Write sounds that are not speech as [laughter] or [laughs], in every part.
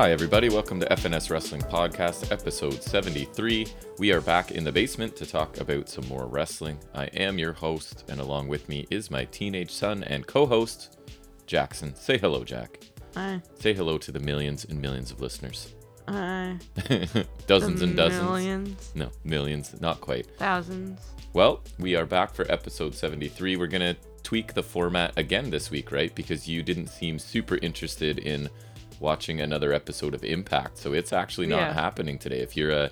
Hi, everybody. Welcome to FNS Wrestling Podcast, episode 73. We are back in the basement to talk about some more wrestling. I am your host, and along with me is my teenage son and co host, Jackson. Say hello, Jack. Hi. Say hello to the millions and millions of listeners. Hi. [laughs] dozens and dozens. Millions. No, millions, not quite. Thousands. Well, we are back for episode 73. We're going to tweak the format again this week, right? Because you didn't seem super interested in watching another episode of Impact. So it's actually not Yeah. happening today. If you're a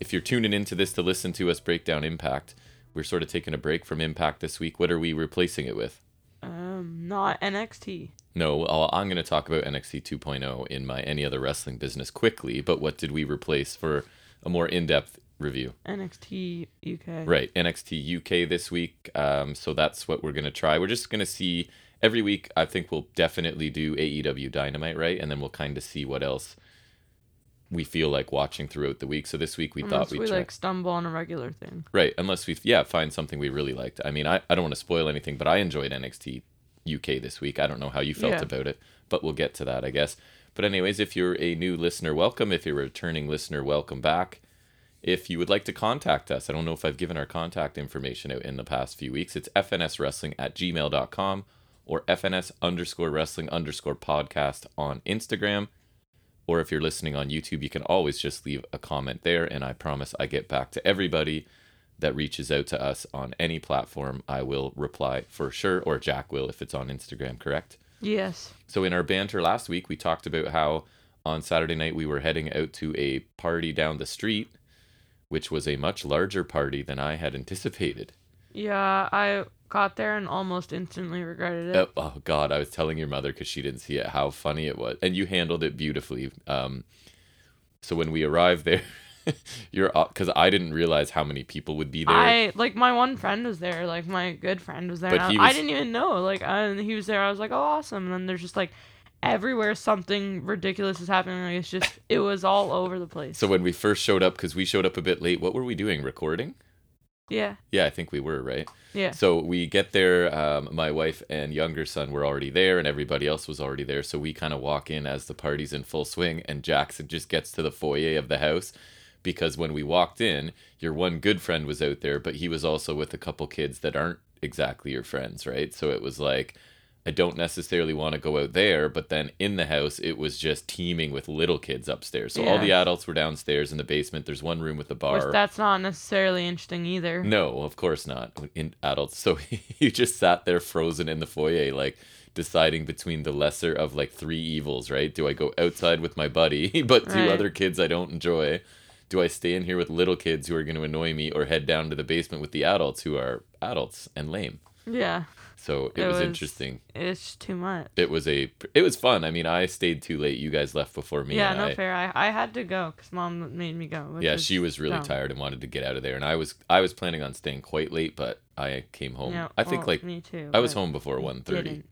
if you're tuning into this to listen to us break down Impact, we're sort of taking a break from Impact this week. What are we replacing it with? Um, not NXT. No, I'll, I'm going to talk about NXT 2.0 in my any other wrestling business quickly, but what did we replace for a more in-depth review? NXT UK. Right, NXT UK this week. Um, so that's what we're gonna try. We're just gonna see every week. I think we'll definitely do AEW Dynamite, right, and then we'll kind of see what else we feel like watching throughout the week. So this week we Unless thought we we'd try. like stumble on a regular thing. Right, unless we yeah find something we really liked. I mean, I, I don't want to spoil anything, but I enjoyed NXT UK this week. I don't know how you felt Yeah. about it, but we'll get to that, I guess. But anyways, if you're a new listener, welcome. If you're a returning listener, welcome back. If you would like to contact us, I don't know if I've given our contact information out in the past few weeks. It's fnswrestling at gmail.com or fns underscore wrestling underscore podcast on Instagram. Or if you're listening on YouTube, you can always just leave a comment there, and I promise I get back to everybody that reaches out to us on any platform. I will reply for sure, or Jack will if it's on Instagram, correct? Yes. So in our banter last week, we talked about how on Saturday night we were heading out to a party down the street, which was a much larger party than I had [laughs] anticipated. Yeah, I got there and almost instantly regretted it. Oh, oh God, I was telling your mother because she didn't see it how funny it was, and you handled it beautifully. Um, so when we arrived there, [laughs] you're because I didn't realize how many people would be there. I like my one friend was there, like my good friend was there. But he I didn't even know, like, and he was there. I was like, oh, awesome. And then there's just like everywhere something ridiculous is happening. Like it's just it was all over the place. so when we first showed up, because we showed up a bit late, what were we doing? Recording? Yeah, Yeah, I think we were right. yeah, So we get there. Um, my wife and younger son were already there, and everybody else was already there. So we kind of walk in as the party's in full swing, and Jackson just gets to the foyer of the house because when we walked in, your one good friend was out there, but he was also with a couple kids that aren't exactly your friends, right? So it was like. I don't necessarily want to go out there, but then in the house, it was just teeming with little kids upstairs. So all the adults were downstairs in the basement. There's one room with a bar. which that's not necessarily interesting either. No, of course not. In adults, so [laughs] you just sat there frozen in the foyer, like deciding between the lesser of like three evils. Right? Do I go outside with my buddy, [laughs] but two Right. other kids I don't enjoy? Do I stay in here with little kids who are going to annoy me, or head down to the basement with the adults who are adults and lame? Yeah, So it, It was, was- interesting. it's too much. It was a. It was fun. I mean, I stayed too late. You guys left before me. yeah, no I, fair. I, I had to go because mom made me go. yeah, she was really dumb. tired and wanted to get out of there, and I was. I was planning on staying quite late, but I came home. Yeah, I think well, like me too. I was home before you 1.30.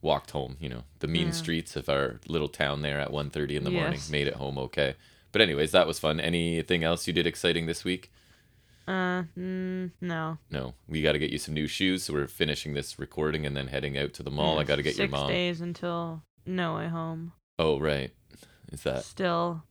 Walked home, you know, the mean Yeah. streets of our little town there at 1.30 in the morning. Made it home okay. But anyways, that was fun. Anything else you did exciting this week? Uh, mm, no. No. We got to get you some new shoes. So we're finishing this recording and then heading out to the mall. I got to get your mom. six days until No Way Home. Oh, right. Is that Still,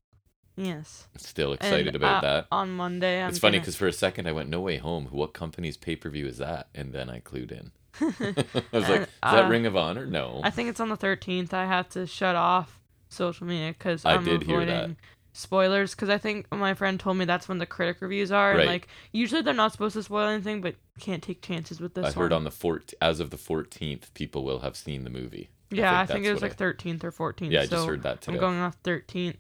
yes. still excited And, about uh, that? On Monday, I'm it's funny gonna- because for a second I went, No Way Home. What company's pay per view is that? And then I clued in. [laughs] [laughs] I was like, And, Is that uh, Ring of Honor? No. I think it's on the 13th. I have to shut off social media because I I'm did hear that. avoiding spoilers. Because I think my friend told me that's when the critic reviews are. Right. And like usually they're not supposed to spoil anything, but can't take chances with this I one. heard on the 14th, as of the 14th, people will have seen the movie. yeah, I think think, it was like 13th or 14th. Yeah, I so just heard that today. I'm going off 13th.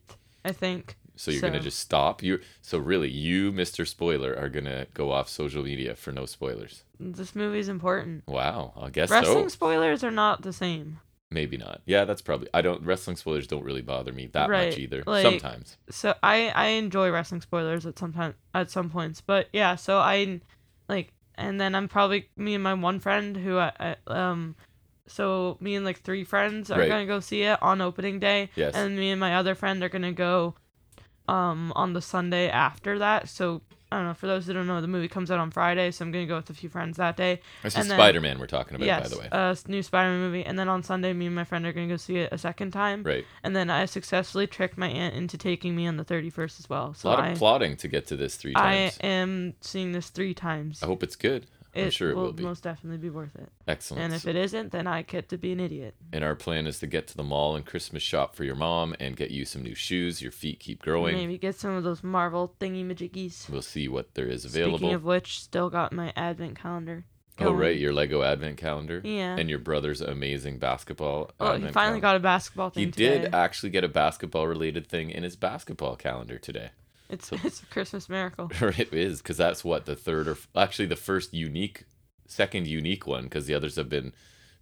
I think. So you're gonna just stop. You so really, you, Mr. Spoiler, are gonna go off social media for no spoilers. This movie's important. Wow, I guess Wrestling so. spoilers are not the same. Maybe not. Yeah, that's probably. I don't. Wrestling spoilers don't really bother me that much either. like- Sometimes. So I I enjoy wrestling spoilers at some time at some points, but yeah. So I like, and then I'm probably me and my one friend who I, I um, so me and like three friends are Right. gonna go see it on opening day, Yes. and me and my other friend are gonna go, um, on the Sunday after that. So I don't know. For those who don't know, the movie comes out on Friday, so I'm gonna go with a few friends that day. This is and then- Spider Man we're talking about, yes, by the way. a s- new Spider-Man movie, and then on Sunday, me and my friend are gonna go see it a second time. right. And then I successfully tricked my aunt into taking me on the 31st as well. So A lot I, of plotting to get to this three times. I am seeing this three times. I hope it's good. I'm it sure it will most definitely be worth it. Excellent. And if it isn't, then I get to be an idiot. and our plan is to get to the mall and Christmas shop for your mom and get you some new shoes. Your feet keep growing. Maybe get some of those Marvel thingy majiggies. We'll see what there is available. Speaking of which, still got my advent calendar. oh, right. Your Lego Advent calendar. Yeah. And your brother's amazing basketball. Oh, he finally calendar. got a basketball thing He did actually get a basketball related thing in his basketball calendar today. It's [laughs] it's a Christmas miracle. [laughs] it is because that's what the third or actually the first unique, second unique one because the others have been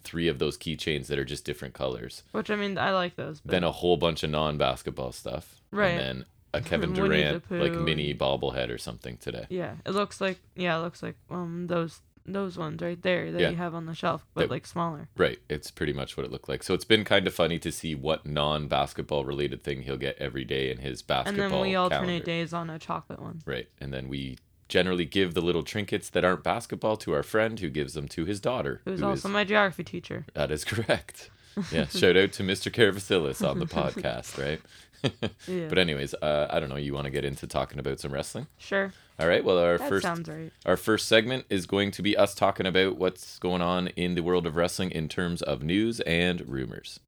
three of those keychains that are just different colors. Which I mean, I like those. But Then a whole bunch of non-basketball stuff. Right. And then a [laughs] Kevin Durant like mini bobblehead or something today. yeah, it looks like yeah, it looks like um those those ones right there that Yeah. you have on the shelf, but That- like smaller. Right. It's pretty much what it looked like. So it's been kind of funny to see what non-basketball related thing he'll get every day in his basketball. And then we alternate calendar. days on a chocolate one. Right. And then we generally give the little trinkets that aren't basketball to our friend who gives them to his daughter. Who's who also is- my geography teacher. That is correct. [laughs] Yeah. shout out to Mr. Carvasilis on the [laughs] podcast, right? [laughs] Yeah. But anyways, uh, I don't know. You want to get into talking about some wrestling? sure. All right. Well, our That first right. our first segment is going to be us talking about what's going on in the world of wrestling in terms of news and rumors.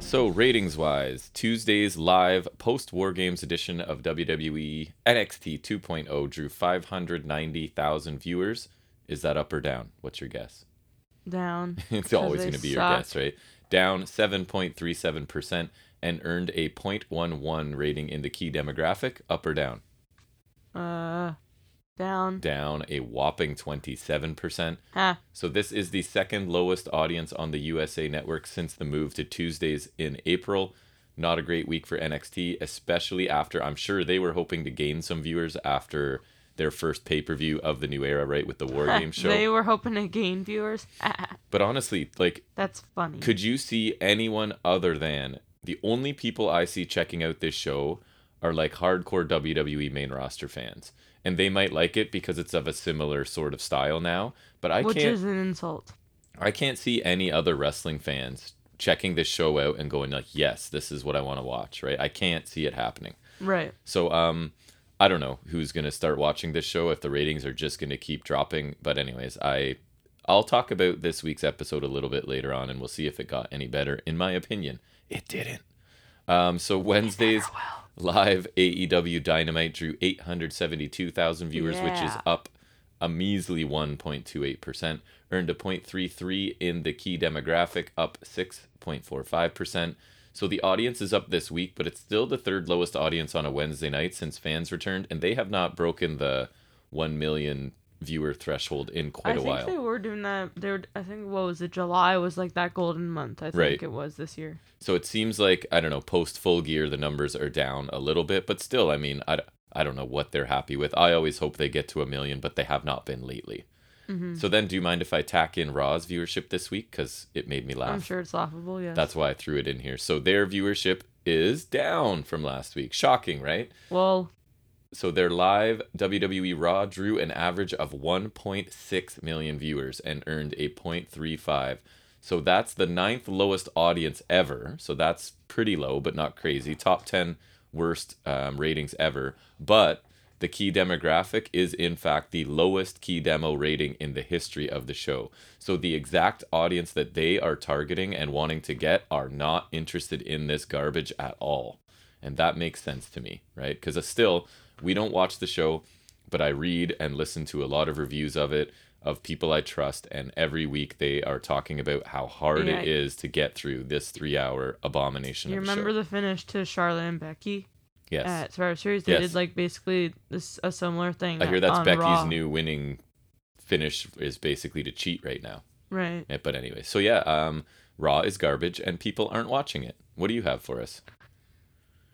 So, ratings wise, Tuesday's live post War Games edition of WWE NXT 2.0 drew 590,000 viewers. Is that up or down? What's your guess? Down. [laughs] it's always going to be your guess, right? Down 7.37% and earned a 0.11 rating in the key demographic. Up or down? Uh, down. Down a whopping 27%. Ha. So this is the second lowest audience on the USA network since the move to Tuesdays in April. Not a great week for NXT, especially after I'm sure they were hoping to gain some viewers after their first pay-per-view of the new era, right, with the War [laughs] Games show. They were hoping to gain viewers. [laughs] But honestly, like That's funny. Could you see anyone other than the only people I see checking out this show are like hardcore WWE main roster fans? And they might like it because it's of a similar sort of style now, but I Which can't is an insult. I can't see any other wrestling fans checking this show out and going like, "Yes, this is what I want to watch," right? I can't see it happening. Right. So um I don't know who's going to start watching this show if the ratings are just going to keep dropping, but anyways, I I'll talk about this week's episode a little bit later on and we'll see if it got any better. In my opinion, it didn't. Um so Wednesday's live AEW Dynamite drew 872,000 viewers, which is up a measly 1.28%, earned a 0.33 in the key demographic, up 6.45%. So the audience is up this week, but it's still the third lowest audience on a Wednesday night since fans returned, and they have not broken the 1 million viewer threshold in quite I a while. I think they were doing that. They were. I think what was it? July was like that golden month. I think Right. it was this year. So it seems like I don't know post full gear the numbers are down a little bit, but still, I mean, I, I don't know what they're happy with. I always hope they get to a million, but they have not been lately. Mm-hmm. So then, do you mind if I tack in Raw's viewership this week because it made me laugh? I'm sure it's laughable. Yeah. That's why I threw it in here. So their viewership is down from last week. Shocking, right? well. So their live WWE Raw drew an average of 1.6 million viewers and earned a 0.35. So that's the ninth lowest audience ever. So that's pretty low, but not crazy. Top 10 worst um, ratings ever. But the key demographic is, in fact, the lowest key demo rating in the history of the show. So the exact audience that they are targeting and wanting to get are not interested in this garbage at all. And that makes sense to me, right? Because still, we don't watch the show, but I read and listen to a lot of reviews of it of people I trust, and every week they are talking about how hard Yeah. it is to get through this three-hour abomination. You of a remember show. the finish to Charlotte and Becky yes, at Survivor Series? They Yes. did like basically this a similar thing. I hear that's Becky's Raw. new winning finish is basically to cheat right now. Right. But anyway, so yeah, um, Raw is garbage, and people aren't watching it. What do you have for us?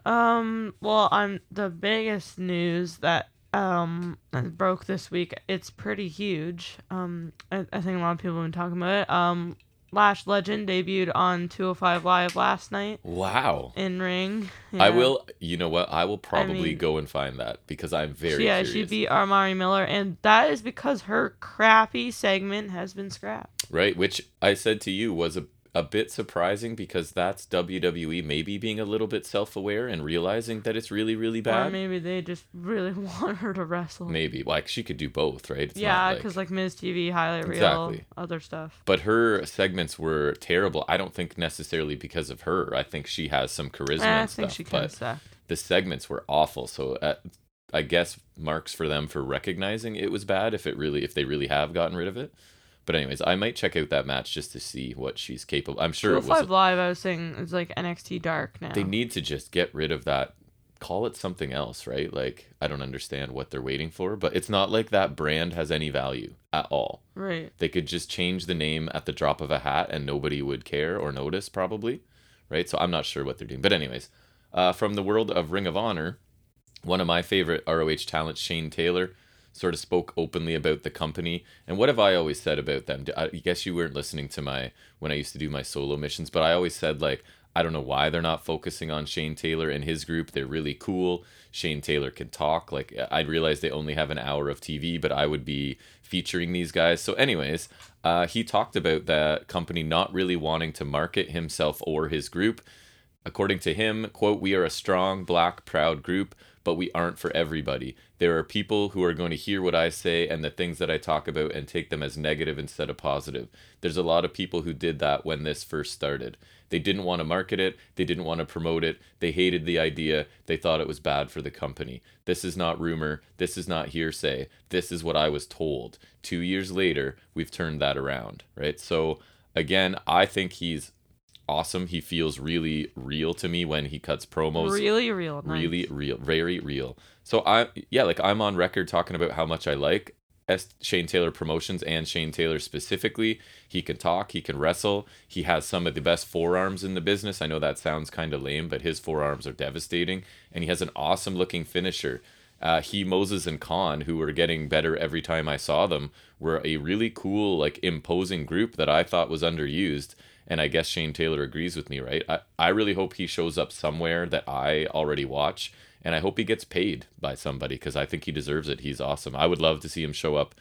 Um. Well, I'm the biggest news that um broke this week. It's pretty huge. Um. I, I think a lot of people have been talking about it. Um. Lash Legend debuted on 205 Live last night Wow. in ring. I will. You know what? I will probably mean- go and find that because I'm very yeah, curious. she beat Amari Miller, and that is because her crappy segment has been scrapped. right, which I said to you was a a bit surprising because that's WWE maybe being a little bit self-aware and realizing that it's really really bad. Or maybe they just really [laughs] want her to wrestle. Maybe like she could do both, right? It's yeah, because like Miz TV, highlight reel, Exactly. other stuff. But her segments were terrible. I don't think necessarily because of her. I think she has some charisma Eh, I and think stuff. she kind of but sucked. the segments were awful. So uh, I guess marks for them for recognizing it was bad if it really if they really have gotten rid of it. But anyways, I might check out that match just to see what she's capable. I'm sure it was. 205 Live, I was saying, is like NXT Dark now. They need to just get rid of that. Call it something else, right? Like I don't understand what they're waiting for, but it's not like that brand has any value at all. right. They could just change the name at the drop of a hat and nobody would care or notice, probably. Right? So I'm not sure what they're doing. But, anyways, uh, from the world of Ring of Honor, one of my favorite ROH talents, Shane Taylor, sort of spoke openly about the company. And what have I always said about them? I guess you weren't listening to my when I used to do my solo missions, but I always said, like, I don't know why they're not focusing on Shane Taylor and his group. They're really cool. Shane Taylor can talk. Like I realize they only have an hour of TV, but I would be featuring these guys. So, anyways, uh, he talked about the company not really wanting to market himself or his group. According to him, quote, we are a strong, black, proud group, but we aren't for everybody. There are people who are going to hear what I say and the things that I talk about and take them as negative instead of positive. There's a lot of people who did that when this first started. They didn't want to market it, they didn't want to promote it, they hated the idea, they thought it was bad for the company. This is not rumor, this is not hearsay, this is what I was told. Two years later, we've turned that around, right? So, again, I think he's awesome. He feels really real to me when he cuts promos Really real. Nice. really real very real so i yeah like i'm on record talking about how much i like S- shane taylor promotions and shane taylor specifically he can talk he can wrestle he has some of the best forearms in the business i know that sounds kind of lame but his forearms are devastating and he has an awesome looking finisher uh, he Moses and Kaun, who were getting better every time I saw them, were a really cool, like imposing group that I thought was underused. And I guess Shane Taylor agrees with me, right? I, I really hope he shows up somewhere that I already watch. And I hope he gets paid by somebody because I think he deserves it. He's awesome. I would love to see him show up.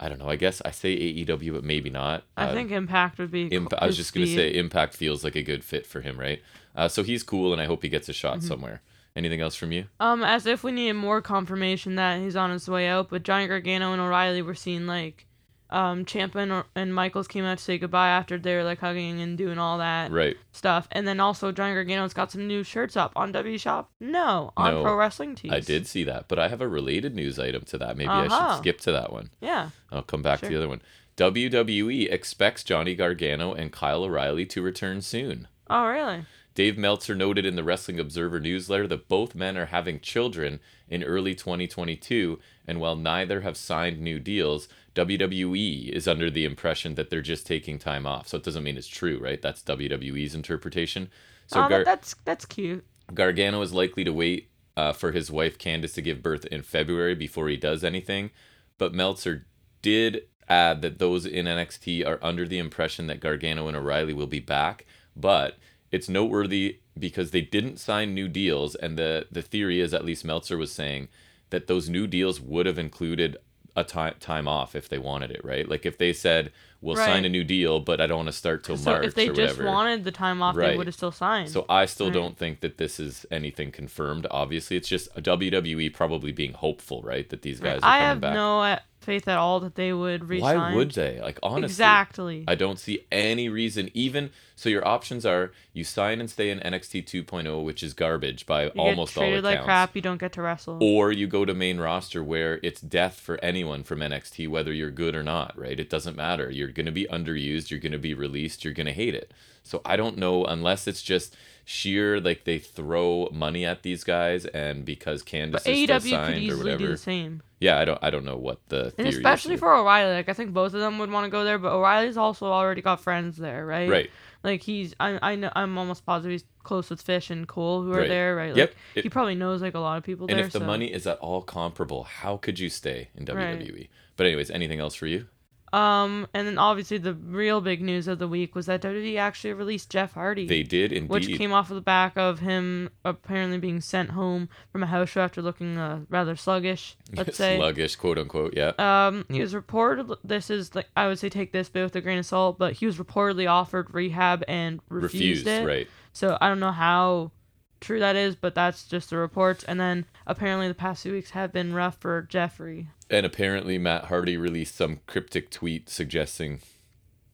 I don't know. I guess I say AEW, but maybe not. I Uh, think Impact would be. Imp- I was just going to say Impact feels like a good fit for him, right? Uh, so he's cool, and I hope he gets a shot Mm-hmm. somewhere. Anything else from you? Um, as if we needed more confirmation that he's on his way out, but Johnny Gargano and O'Reilly were seen like, um, and, and Michaels came out to say goodbye after they were like hugging and doing all that Right. stuff, and then also Johnny Gargano's got some new shirts up on W Shop. No, on No, Pro Wrestling Tees. I did see that, but I have a related news item to that. Maybe I Uh-huh. should skip to that one. Yeah. I'll come back to the other one. WWE expects Johnny Gargano and Kyle O'Reilly to return soon. Oh, really? Dave Meltzer noted in the Wrestling Observer newsletter that both men are having children in early 2022, and while neither have signed new deals, WWE is under the impression that they're just taking time off. So it doesn't mean it's true, right? That's WWE's interpretation. So oh, Gar- that's that's cute. Gargano is likely to wait uh, for his wife Candice to give birth in February before he does anything. But Meltzer did add that those in NXT are under the impression that Gargano and O'Reilly will be back. But it's noteworthy because they didn't sign new deals, and the the theory is, at least Meltzer was saying, that those new deals would have included a time time off if they wanted it, right? Like if they said, "We'll sign a new deal, but I don't want to start till So March if they just wanted the time off, Right. they would have still signed. So I still Right. don't think that this is anything confirmed. Obviously, it's just a WWE probably being hopeful, right? That these guys are I coming have back. no uh, faith at all that they would resign. Why would they? Like honestly, exactly? I don't see any reason. Even so, your options are you sign and stay in NXT 2.0, which is garbage by you almost get all accounts. like crap. You don't get to wrestle. Or you go to main roster where it's death for anyone from NXT, whether you're good or not, right? It doesn't matter. You're going to be underused. You're going to be released. You're going to hate it. So I don't know unless it's just sheer like they throw money at these guys and because Candice but is AEW still signed or easily do whatever. the same. Yeah, I don't I don't know what the And especially for O'Reilly, like I think both of them would want to go there, but O'Reilly's also already got friends there, right? right. Like he's, I, I know, I'm almost positive he's close with Fish and Cole, who are Right. there, right? Like, Yep. It- he probably knows like a lot of people and there. if the so. money is at all comparable, how could you stay in Right. WWE? But anyways, anything else for you? Um, and then obviously the real big news of the week was that WWE actually released Jeff Hardy. They did indeed. which came off of the back of him apparently being sent home from a house show after looking uh, rather sluggish. [laughs] Let's say. sluggish, quote unquote. Yeah. Um, he was reported. This is like I would say take this bit with a grain of salt, but he was reportedly offered rehab and refused, Refused. it. Right. So I don't know how true that is, but that's just the reports. And then apparently the past few weeks have been rough for Jeffrey. And apparently, Matt Hardy released some cryptic tweet suggesting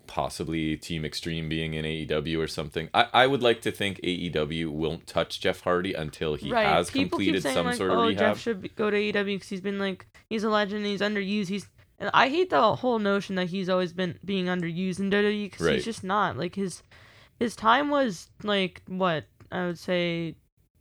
possibly Team Extreme being in AEW or something. I, I would like to think AEW won't touch Jeff Hardy until he right. has People completed some like, sort of oh, rehab. Jeff should be, go to AEW because he's been like he's a legend. He's underused. He's and I hate the whole notion that he's always been being underused in WWE because Right. he's just not. Like his his time was like what I would say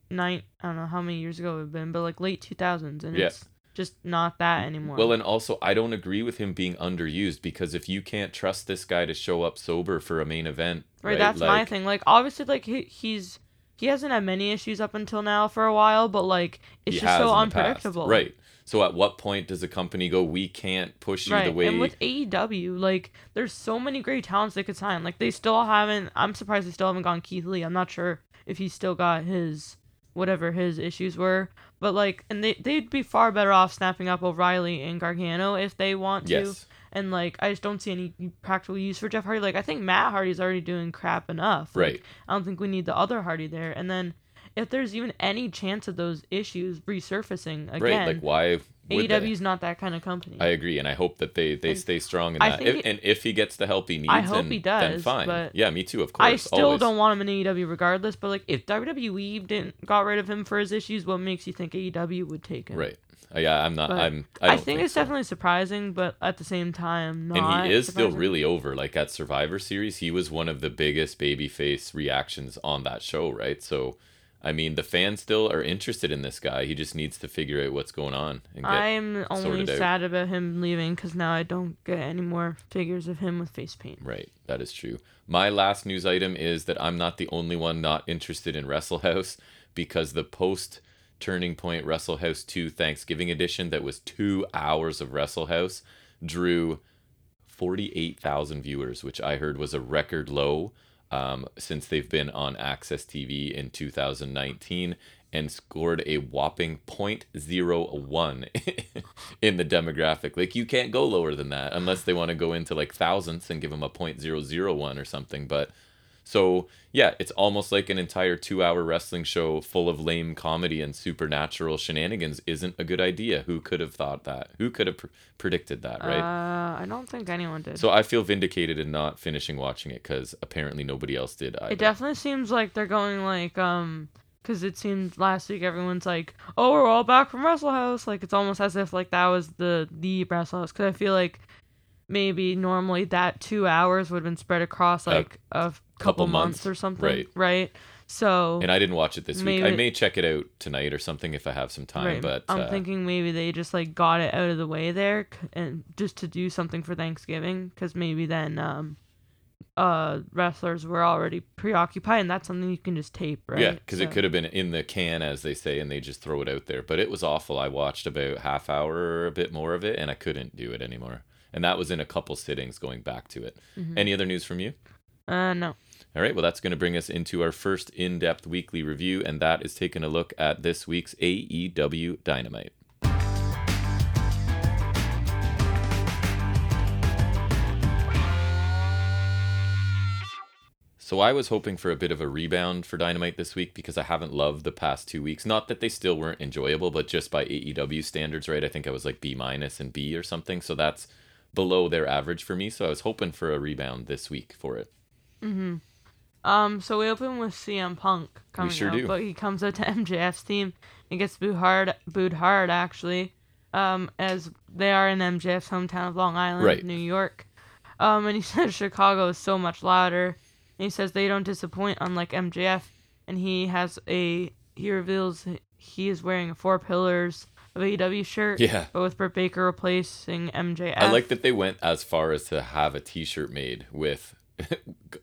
nine. I don't know how many years ago it would have been, but like late two thousands, and Yeah. it's just not that anymore. Well, and also, I don't agree with him being underused because if you can't trust this guy to show up sober for a main event, right, right? that's my like, thing. Like obviously, like he, he's he hasn't had many issues up until now for a while, but like it's just so in the past. unpredictable. Right. So at what point does a company go, we can't push you Right, the way and with AEW, like there's so many great talents they could sign. Like they still haven't. I'm surprised they still haven't gone Keith Lee. I'm not sure if he still got his whatever his issues were, but like, and they they'd be far better off snapping up O'Reilly and Gargano if they want to. Yes. And like, I just don't see any practical use for Jeff Hardy. Like, I think Matt Hardy's already doing crap enough. Like, Right. I don't think we need the other Hardy there. And then, if there's even any chance of those issues resurfacing again, Right. Like why they? AEW's not that kind of company. I agree, and I hope that they they And stay strong in I that. think If, it- and if he gets the help he needs, I hope then, he then does, fine. but yeah, me too. Of course. I still always. don't want him in AEW regardless, but like if WWE didn't got rid of him for his issues, what makes you think AEW would take him? Right. Uh, yeah, I'm not. But I'm. I, I, don't think, it's so. definitely surprising, but at the same time, not. And he is still really over. Like at Survivor Series, he was one of the biggest babyface reactions on that show, right? So, I mean, the fans still are interested in this guy. He just needs to figure out what's going on and get. I'm only out. sad about him leaving because now I don't get any more figures of him with face paint. Right, that is true. My last news item is that I'm not the only one not interested in Wrestle House because the post Turning Point Wrestle House 2 Thanksgiving edition that was two hours of Wrestle House drew 48,000 viewers, which I heard was a record low um, since they've been on AXS TV in 2019 and scored a whopping 0.01 [laughs] in the demographic. Like you can't go lower than that unless they want to go into like thousandths and give them a 0.001 or something. But so yeah, it's almost like an entire two-hour wrestling show full of lame comedy and supernatural shenanigans isn't a good idea. Who could have thought that? Who could have pr- predicted that, right? Uh, I don't think anyone did. So I feel vindicated in not finishing watching it because apparently nobody else did either. It definitely seems like they're going like um because it seemed last week everyone's like oh we're all back from Wrestle House like it's almost as if like that was the the Wrestle House because I feel like maybe normally that two hours would have been spread across like a couple, couple months, months, or something right. right so and I didn't watch it this week. I may check it out tonight or something if I have some time. right But I'm uh, thinking maybe they just like got it out of the way there and just to do something for Thanksgiving because maybe then um uh wrestlers were already preoccupied and that's something you can just tape right Yeah, because So- it could have been in the can, as they say, and they just throw it out there. But it was awful. I watched about half hour or a bit more of it, and I couldn't do it anymore. And that was in a couple sittings going back to it. Mhm. Any other news from you? uh no All right, well, that's going to bring us into our first in depth weekly review, and that is taking a look at this week's AEW Dynamite. So I was hoping for a bit of a rebound for Dynamite this week because I haven't loved the past two weeks. Not that they still weren't enjoyable, but just by AEW standards, right? I think I was like B minus and B or something. So that's below their average for me. So I was hoping for a rebound this week for it. Mm-hmm. Um, so we open with CM Punk coming sure out, do. but he comes out to [laughs] MJF's team and gets booed hard, booed hard actually, um, as they are in MJF's hometown of Long Island, Right. New York. Um, and he [laughs] says Chicago is so much louder. And he says they don't disappoint, unlike MJF. And he has a he reveals he is wearing a Four Pillars of AEW shirt, Yeah. but with Britt Baker replacing MJF. I like that they went as far as to have a T-shirt made with [laughs]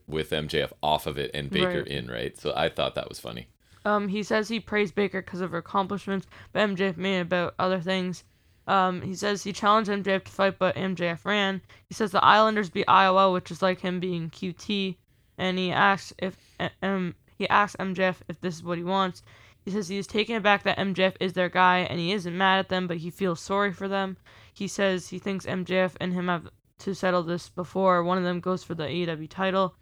with MJF off of it and Baker Right. in, right? So I thought that was funny. Um, he says he praised Baker because of her accomplishments, but MJF made about other things. Um, he says he challenged MJF to fight, but MJF ran. He says the Islanders beat Iowa, which is like him being QT, and he asks if um he asks MJF if this is what he wants. He says he is taken aback that MJF is their guy, and he isn't mad at them, but he feels sorry for them. He says he thinks MJF and him have to settle this before one of them goes for the AEW title.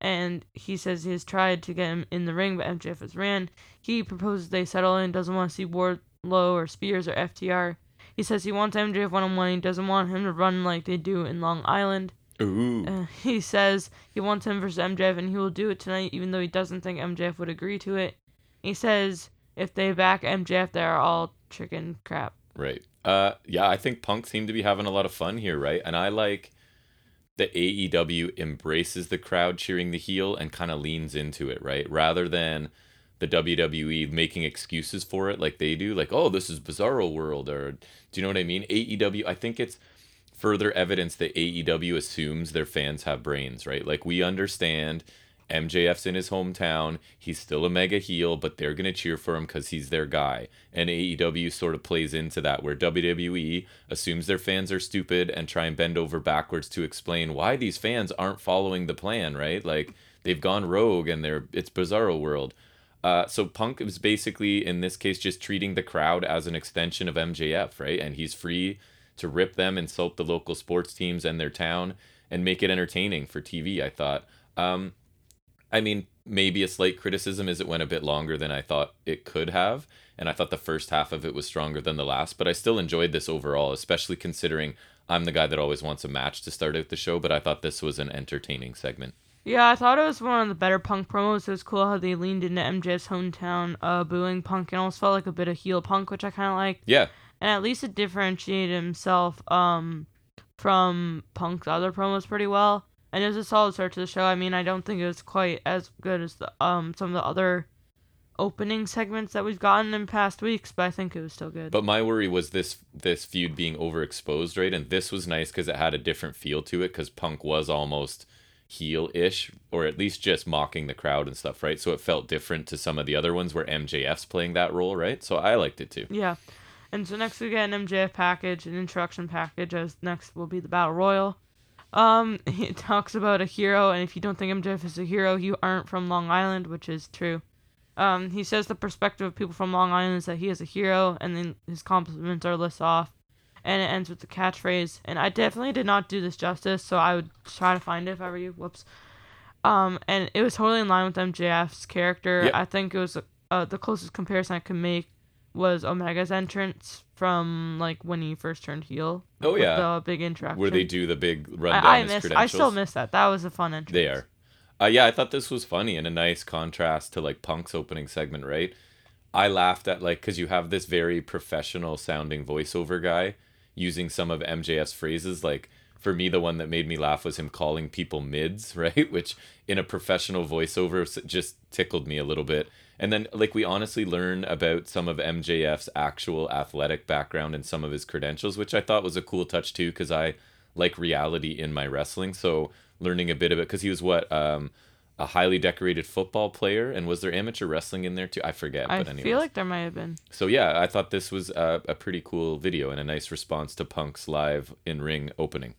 And he says he has tried to get him in the ring, but MJF has ran. He proposes they settle and doesn't want to see Wardlow or Spears or FTR. He says he wants MJF one on one. He doesn't want him to run like they do in Long Island. Ooh. Uh, he says he wants him versus MJF and he will do it tonight, even though he doesn't think MJF would agree to it. He says if they back MJF, they're all chicken crap. Right. Uh yeah, I think Punk seemed to be having a lot of fun here, right? And I like that AEW embraces the crowd cheering the heel and kind of leans into it, right? Rather than the WWE making excuses for it like they do, like, oh, this is Bizarro World, or do you know what I mean? AEW, I think it's further evidence that AEW assumes their fans have brains, right? Like, we understand MJF's in his hometown. He's still a mega heel, but they're going to cheer for him because he's their guy. And AEW sort of plays into that, where WWE assumes their fans are stupid and try and bend over backwards to explain why these fans aren't following the plan, right? Like they've gone rogue and they're it's bizarro world. Uh, so Punk is basically in this case just treating the crowd as an extension of MJF, right? And he's free to rip them, insult the local sports teams and their town, and make it entertaining for TV. I thought. Um, I mean, maybe a slight criticism is it went a bit longer than I thought it could have. And I thought the first half of it was stronger than the last, but I still enjoyed this overall, especially considering I'm the guy that always wants a match to start out the show, but I thought this was an entertaining segment. Yeah, I thought it was one of the better Punk promos. It was cool how they leaned into MJF's hometown, uh, booing Punk, and almost felt like a bit of heel Punk, which I kind of liked. Yeah. And at least it differentiated himself um, from Punk's other promos pretty well and it was a solid start to the show. I mean, I don't think it was quite as good as the um some of the other opening segments that we've gotten in past weeks, but I think it was still good. But my worry was this this feud being overexposed, right? And this was nice because it had a different feel to it because Punk was almost heel-ish or at least just mocking the crowd and stuff, right? So it felt different to some of the other ones where MJF's playing that role, right? So I liked it too. Yeah. And so next we get an MJF package, an introduction package, as next will be the Battle Royal. Um, [laughs] he talks about a hero, and if you don't think MJF is a hero, you aren't from Long Island, which is true. Um, he says the perspective of people from Long Island is that he is a hero, and then his compliments are list off, and it ends with the catchphrase. And I definitely did not do this justice, so I would try to find it if I were you. Whoops. Um, and it was totally in line with MJF's character. Yep. I think it was uh, the closest comparison I could make was Omega's entrance from like when he first turned heel. Oh, yeah. The big interaction. Where they do the big rundown I, I miss. I still miss that. That was a fun entrance. They are. Uh, yeah, I thought this was funny and a nice contrast to like Punk's opening segment, right? I laughed at like because you have this very professional sounding voiceover guy using some of MJF's phrases. Like for me, the one that made me laugh was him calling people mids, [laughs] right? Which in a professional voiceover just tickled me a little bit. And then like we honestly learn about some of MJF's actual athletic background and some of his credentials, which I thought was a cool touch too, because I like reality in my wrestling. So learning a bit of it because he was what um a highly decorated football player and was there amateur wrestling in there too i forget I but anyways feel like there might have been. so yeah i thought this was a, a pretty cool video and a nice response to punk's live in ring opening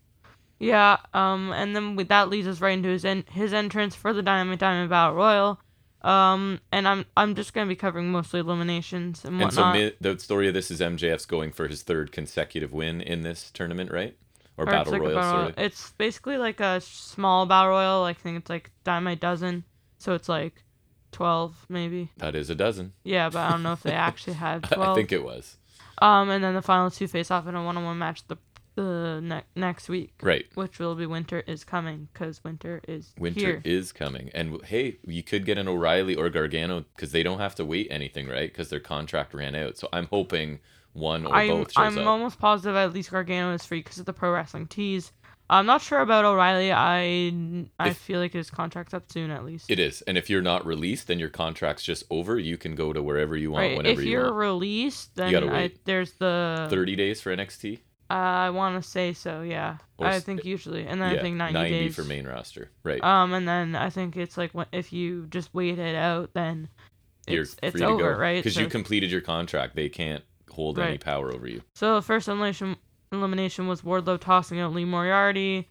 Yeah. Um. And then with that leads us right into his en- his entrance for the Dynamite Diamond Battle Royal. Um. And I'm I'm just gonna be covering mostly eliminations and and so the story of this is mjf's going for his third consecutive win in this tournament right or, Or it's battle like royal battle. It's basically like a small battle royal. I think it's like Dynamite dozen. So it's like twelve maybe. that is a dozen Yeah, but I don't know if they actually [laughs] had twelve. i think it was Um, and then the final two face off in a one-on-one match the the ne- next week, right which will be winter is coming because winter is Winter here. is coming, and hey, you could get an O'Reilly or Gargano because they don't have to wait anything, right? Because their contract ran out. So I'm hoping one or I'm both shows I'm up. almost positive at least Gargano is free because of the Pro Wrestling Tees. I'm not sure about O'Reilly. I I If- feel like his contract's up soon at least. It is, and if you're not released, then your contract's just over. You can go to wherever you want, right. whenever If you you're want. released, then gotta I, wait. there's the Thirty days for NXT. I want to say so. Yeah. Or I think usually, and then yeah, I think 90, days. for main roster. Right, Um, and then I think it's like when, if you just wait it out, then you're it's, it's free over, to go right? because So you completed your contract. They can't hold any power over you. So the first elimination elimination was Wardlow tossing out Lee Moriarty,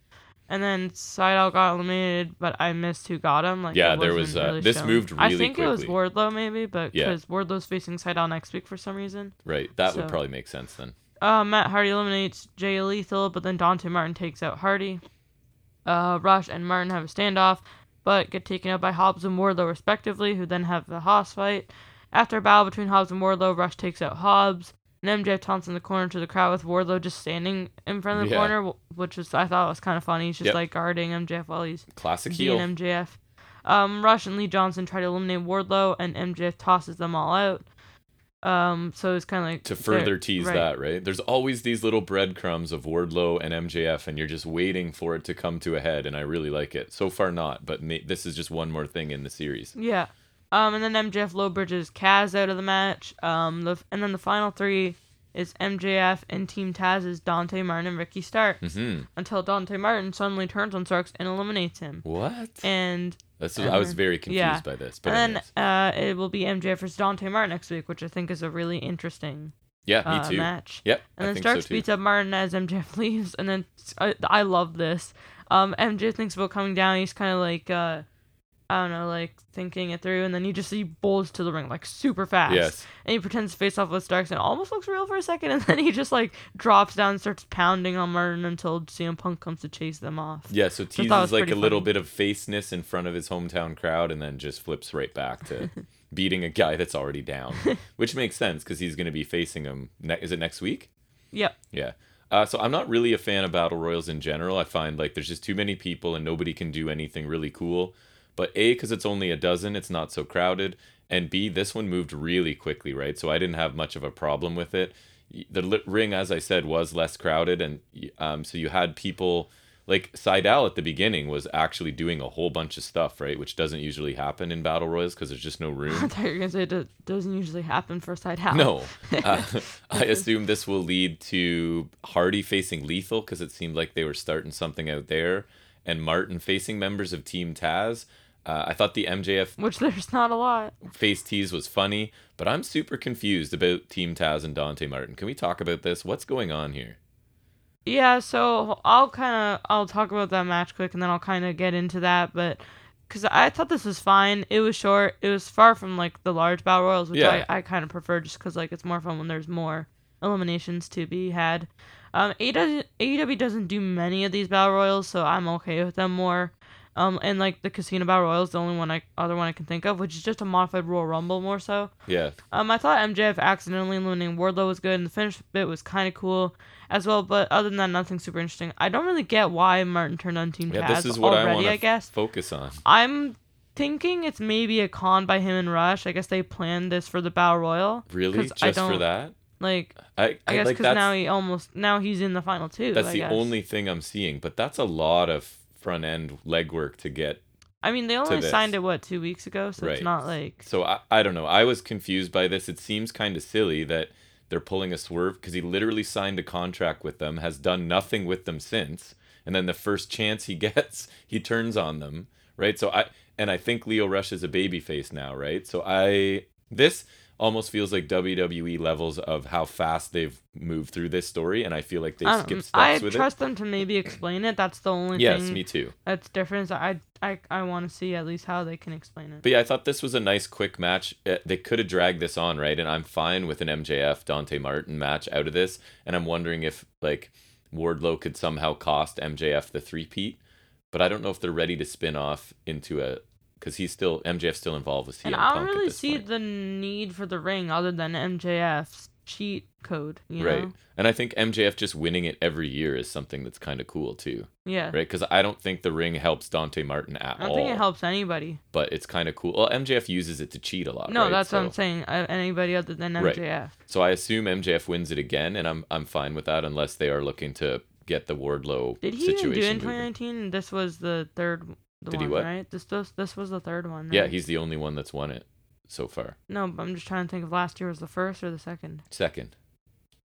and then Seidel got eliminated, but I missed who got him. Like Yeah, there was, uh, really this shown. moved I really think it was. Wardlow maybe, but Yeah. because Wardlow's facing Seidel next week for some reason. Right. That would probably make sense then. Uh, Matt Hardy eliminates Jay Lethal, but then Dante Martin takes out Hardy. Uh, Rush and Martin have a standoff, but get taken out by Hobbs and Wardlow respectively, who then have the hoss fight. After a battle between Hobbs and Wardlow, Rush takes out Hobbs. And MJF taunts in the corner to the crowd with Wardlow just standing in front of the Yeah. corner, which was I thought was kind of funny. He's just Yep. like guarding MJF while he's Classic heel. MJF. Um, Rush and Lee Johnson try to eliminate Wardlow, and MJF tosses them all out. Um, so it's kind of like to further tease right. that, right? There's always these little breadcrumbs of Wardlow and MJF, and you're just waiting for it to come to a head, and I really like it. So far, not, but ma- this is just one more thing in the series. Yeah. Um, and then MJF low bridges Kaz out of the match. Um, the and then the final three is MJF and Team Taz's Dante Martin and Ricky Starks hmm until Dante Martin suddenly turns on Starks and eliminates him. What? And Was, I was very confused yeah. by this, but and then uh, it will be MJF versus Dante Martin next week, which I think is a really interesting yeah, me uh, too. match. Yep, And I then Starks so beats up Martin as MJF [laughs] leaves, and then I, I love this. Um, MJF thinks about coming down. He's kind of like, uh, I don't know, like thinking it through, and then you just see bowls to the ring like super fast. Yes, And he pretends to face off with Starks, and it almost looks real for a second, and [laughs] then he just like drops down and starts pounding on Martin until CM Punk comes to chase them off. yeah. So teases was like a pretty little bit of faceness in front of his hometown crowd, and then just flips right back to [laughs] beating a guy that's already down, [laughs] which makes sense because he's going to be facing him. Ne- is it next week? Yep. Yeah. Uh, so I'm not really a fan of battle royals in general. I find like there's just too many people and nobody can do anything really cool. But A, because it's only a dozen, it's not so crowded. And B, this one moved really quickly, right? So I didn't have much of a problem with it. The li- ring, as I said, was less crowded, and um, so you had people like Seidel at the beginning was actually doing a whole bunch of stuff, right? Which doesn't usually happen in battle royals because there's just no [laughs] room. I thought you were gonna say it doesn't usually happen for house. No, [laughs] uh, [laughs] I assume this will lead to Hardy facing Lethal because it seemed like they were starting something out there, and Martin facing members of Team Taz. Uh, I thought the MJF Which there's not a lot. face tease was funny, but I'm super confused about Team Taz and Dante Martin. Can we talk about this? What's going on here? Yeah, so I'll kind of I'll talk about that match quick, and then I'll kind of get into that. But because I thought this was fine, it was short. It was far from like the large battle royals, which Yeah. I, I kind of prefer, just because like it's more fun when there's more eliminations to be had. Um, AEW, AEW doesn't do many of these battle royals, so I'm okay with them more. Um, and like the Casino Battle Royal is the only one I other one I can think of, which is just a modified Royal Rumble more so. Yeah, Um, I thought MJF accidentally eliminating Wardlow was good, and the finish bit was kind of cool as well. But other than that, nothing super interesting. I don't really get why Martin turned on Team yeah. Taz This is what I already. want I, guess focus on. I'm thinking it's maybe a con by him and Rush. I guess they planned this for the Battle Royal. Really? I just for that? Like I, I guess because that's now he almost now he's in the final two. that's I the guess. only thing I'm seeing, but that's a lot of front end legwork to get I mean, they only signed it what two weeks ago, so Right. it's not like So I, I don't know. I was confused by this. It seems kind of silly that they're pulling a swerve because he literally signed a contract with them, has done nothing with them since, and then the first chance he [laughs] gets, he turns on them, right? So I and I think Lio Rush is a babyface now, right? So I this almost feels like WWE levels of how fast they've moved through this story, and I feel like they I, don't- skipped steps I with trust them to maybe explain it. That's the only it. Yes, thing me too. that's different. I I I want to see at least how they can explain it. But yeah, I thought this was a nice quick match. Uh, They could have dragged this on, right? And I'm fine with an MJF Dante Martin match out of this. And I'm wondering if like Wardlow could somehow cost MJF the three peat. But I don't know if they're ready to spin off into a because he's still MJF still involved with CM and I don't really see point. the need for the ring other than MJF's cheat code. You right. know? And I think MJF just winning it every year is something that's kind of cool too, Yeah. right? Because I don't think the ring helps Dante Martin at all. I don't all. think it helps anybody. But it's kind of cool. Well, MJF uses it to cheat a lot. No, right? that's what I'm saying. Anybody other than MJF. Right. So I assume MJF wins it again, and I'm I'm fine with that unless they are looking to get the Wardlow Did he situation even do it in moving. 2019? This was the third the Did he one, what? right? This this this was the third one. Yeah, he's the only one that's won it so far. No, but I'm just trying to think if last year was the first or the second. Second,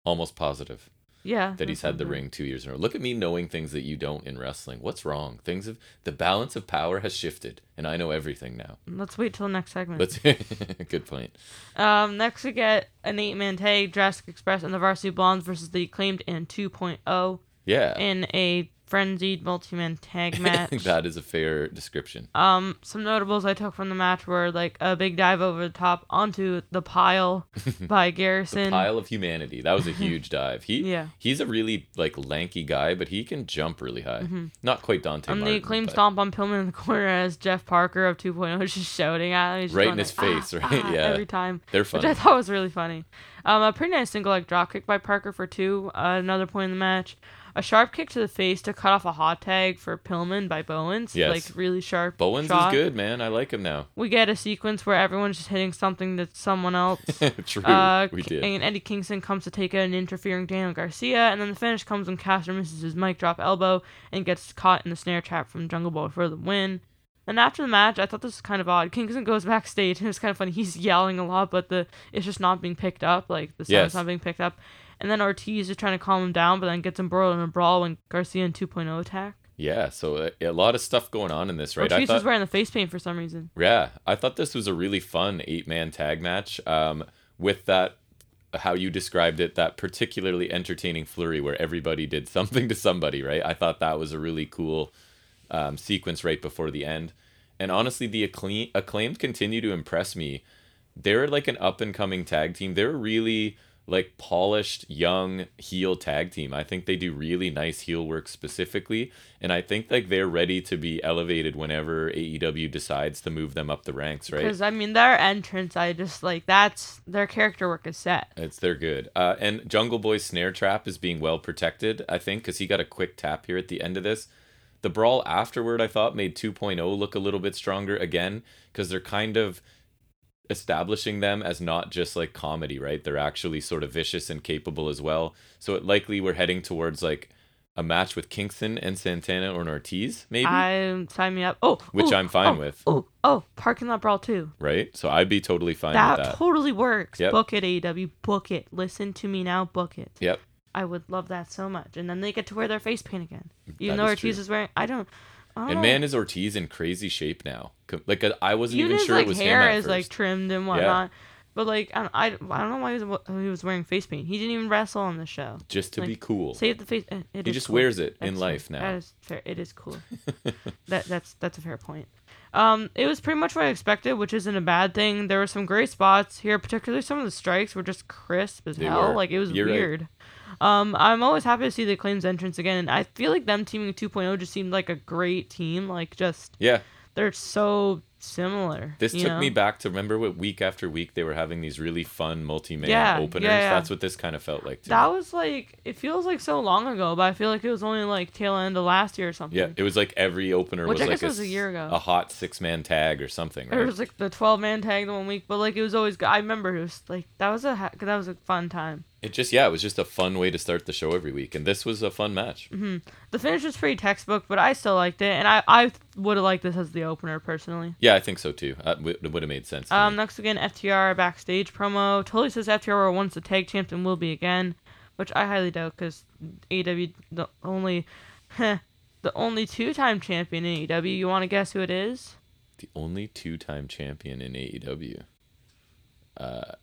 almost positive. Yeah. that he's had the ring two years in a row. Look at me knowing things that you don't in wrestling. What's wrong? Things have the balance of power has shifted, and I know everything now. Let's wait till the next segment. Let's [laughs] good point. Um, next we get an eight-man tag: Jurassic Express and the Varsity Blondes versus the Acclaimed and 2.0 Yeah, in a frenzied multi-man tag [laughs] match. that is a fair description. Um, some notables I took from the match were like a big dive over the top onto the pile [laughs] by Garrison. Pile of humanity. That was a [laughs] huge dive. He Yeah. he's a really like lanky guy, but he can jump really high. Not quite Dante Um, Martin. the acclaimed but stomp on Pillman in the corner as Jeff Parker of 2.0 is just shouting at him. Right in his like, face, "Ah, right? ah," Yeah. Every time. They're Which. I thought was really funny. Um, a pretty nice single leg drop kick by Parker for two. Uh, another point in the match. A sharp kick to the face to cut off a hot tag for Pillman by Bowens. Yes. Like really sharp. Bowens shot. is good, man. I like him now. We get a sequence where everyone's just hitting something that someone else. [laughs] True, Uh, we did. And Eddie Kingston comes to take out an interfering Daniel Garcia, and then the finish comes when Caster misses his mic drop elbow and gets caught in the snare trap from Jungle Boy for the win. And after the match, I thought this was kind of odd. Kingston goes [laughs] backstage, and it's kind of funny. He's yelling a lot, but the it's just not being picked up. Like the sound's Yes. not being picked up. And then Ortiz is trying to calm him down, but then gets embroiled in a brawl when Garcia and 2.0 attack. Yeah, so uh, a lot of stuff going on in this, right? Ortiz I thought, wearing the face paint for some reason. yeah, I thought this was a really fun eight-man tag match. Um, with that, how you described it, that particularly entertaining flurry where everybody did [laughs] something to somebody, right? I thought that was a really cool um, sequence right before the end. And honestly, the acclaim, acclaimed continue to impress me. They're like an up and coming tag team. They're really like polished young heel tag team. I think they do really nice heel work specifically, and I think like they're ready to be elevated whenever AEW decides to move them up the ranks, right? Because I mean, their entrance, I just like that's their character work is set. It's they're good. Uh, and Jungle Boy's snare trap is being well protected, I think, because he got a quick tap here at the end of this. The brawl afterward, I thought, made 2.0 look a little bit stronger again, because they're kind of establishing them as not just like comedy, right? They're actually sort of vicious and capable as well. So it likely we're heading towards like a match with Kingston and Santana or an Ortiz, maybe, I sign me up. Oh, which ooh, I'm fine oh, with, Oh, oh, parking lot brawl too. right? So I'd be totally fine That, with that. totally works. Yep. Book it, AEW. Book it. Listen to me now. Book it. Yep. I would love that so much. And then they get to wear their face paint again. Even That though Ortiz true. is wearing, I don't. Don't And man, is Ortiz in crazy shape now? Like uh, I wasn't even even his sure like it was hair him at is like trimmed and whatnot. Yeah. But like I, I, I don't know why he was, he was wearing face paint. He didn't even wrestle on the show. just to be cool. Save the face. It He just cool. wears it in fair. life now. That is fair. It is cool. [laughs] that that's that's a fair point. Um, it was pretty much what I expected, which isn't a bad thing. There were some great spots here, particularly some of the strikes were just crisp as They hell. were. Like it was You're right. Um, I'm always happy to see the claims entrance again, and I feel like them teaming 2.0 just seemed like a great team. Like just Yeah, they're so similar. this took know? me back to remember what week after week they were having these really fun multi-man Yeah, yeah, openers. yeah. That's what this kind of felt like to That me. was like it feels like so long ago, but I feel like it was only like tail end of last year or something. Yeah, it was like every opener Which was I like was a year ago. a hot six-man tag or something. Right? was like the 12 man tag the one week, but like it was always. I remember it was like that was a ha- that was a fun time. It just yeah, it was just a fun way to start the show every week, and this was a fun match. Mm-hmm. The finish was pretty textbook, but I still liked it, and I I would have liked this as the opener personally. Yeah, I think so too. Uh, it would have made sense. Um, me. next again, FTR backstage promo. Totally says FTR were once the tag champs and will be again, which I highly doubt because AEW the only, [laughs] the only two time champion in AEW. You want to guess who it is? the only two-time champion in AEW. Uh,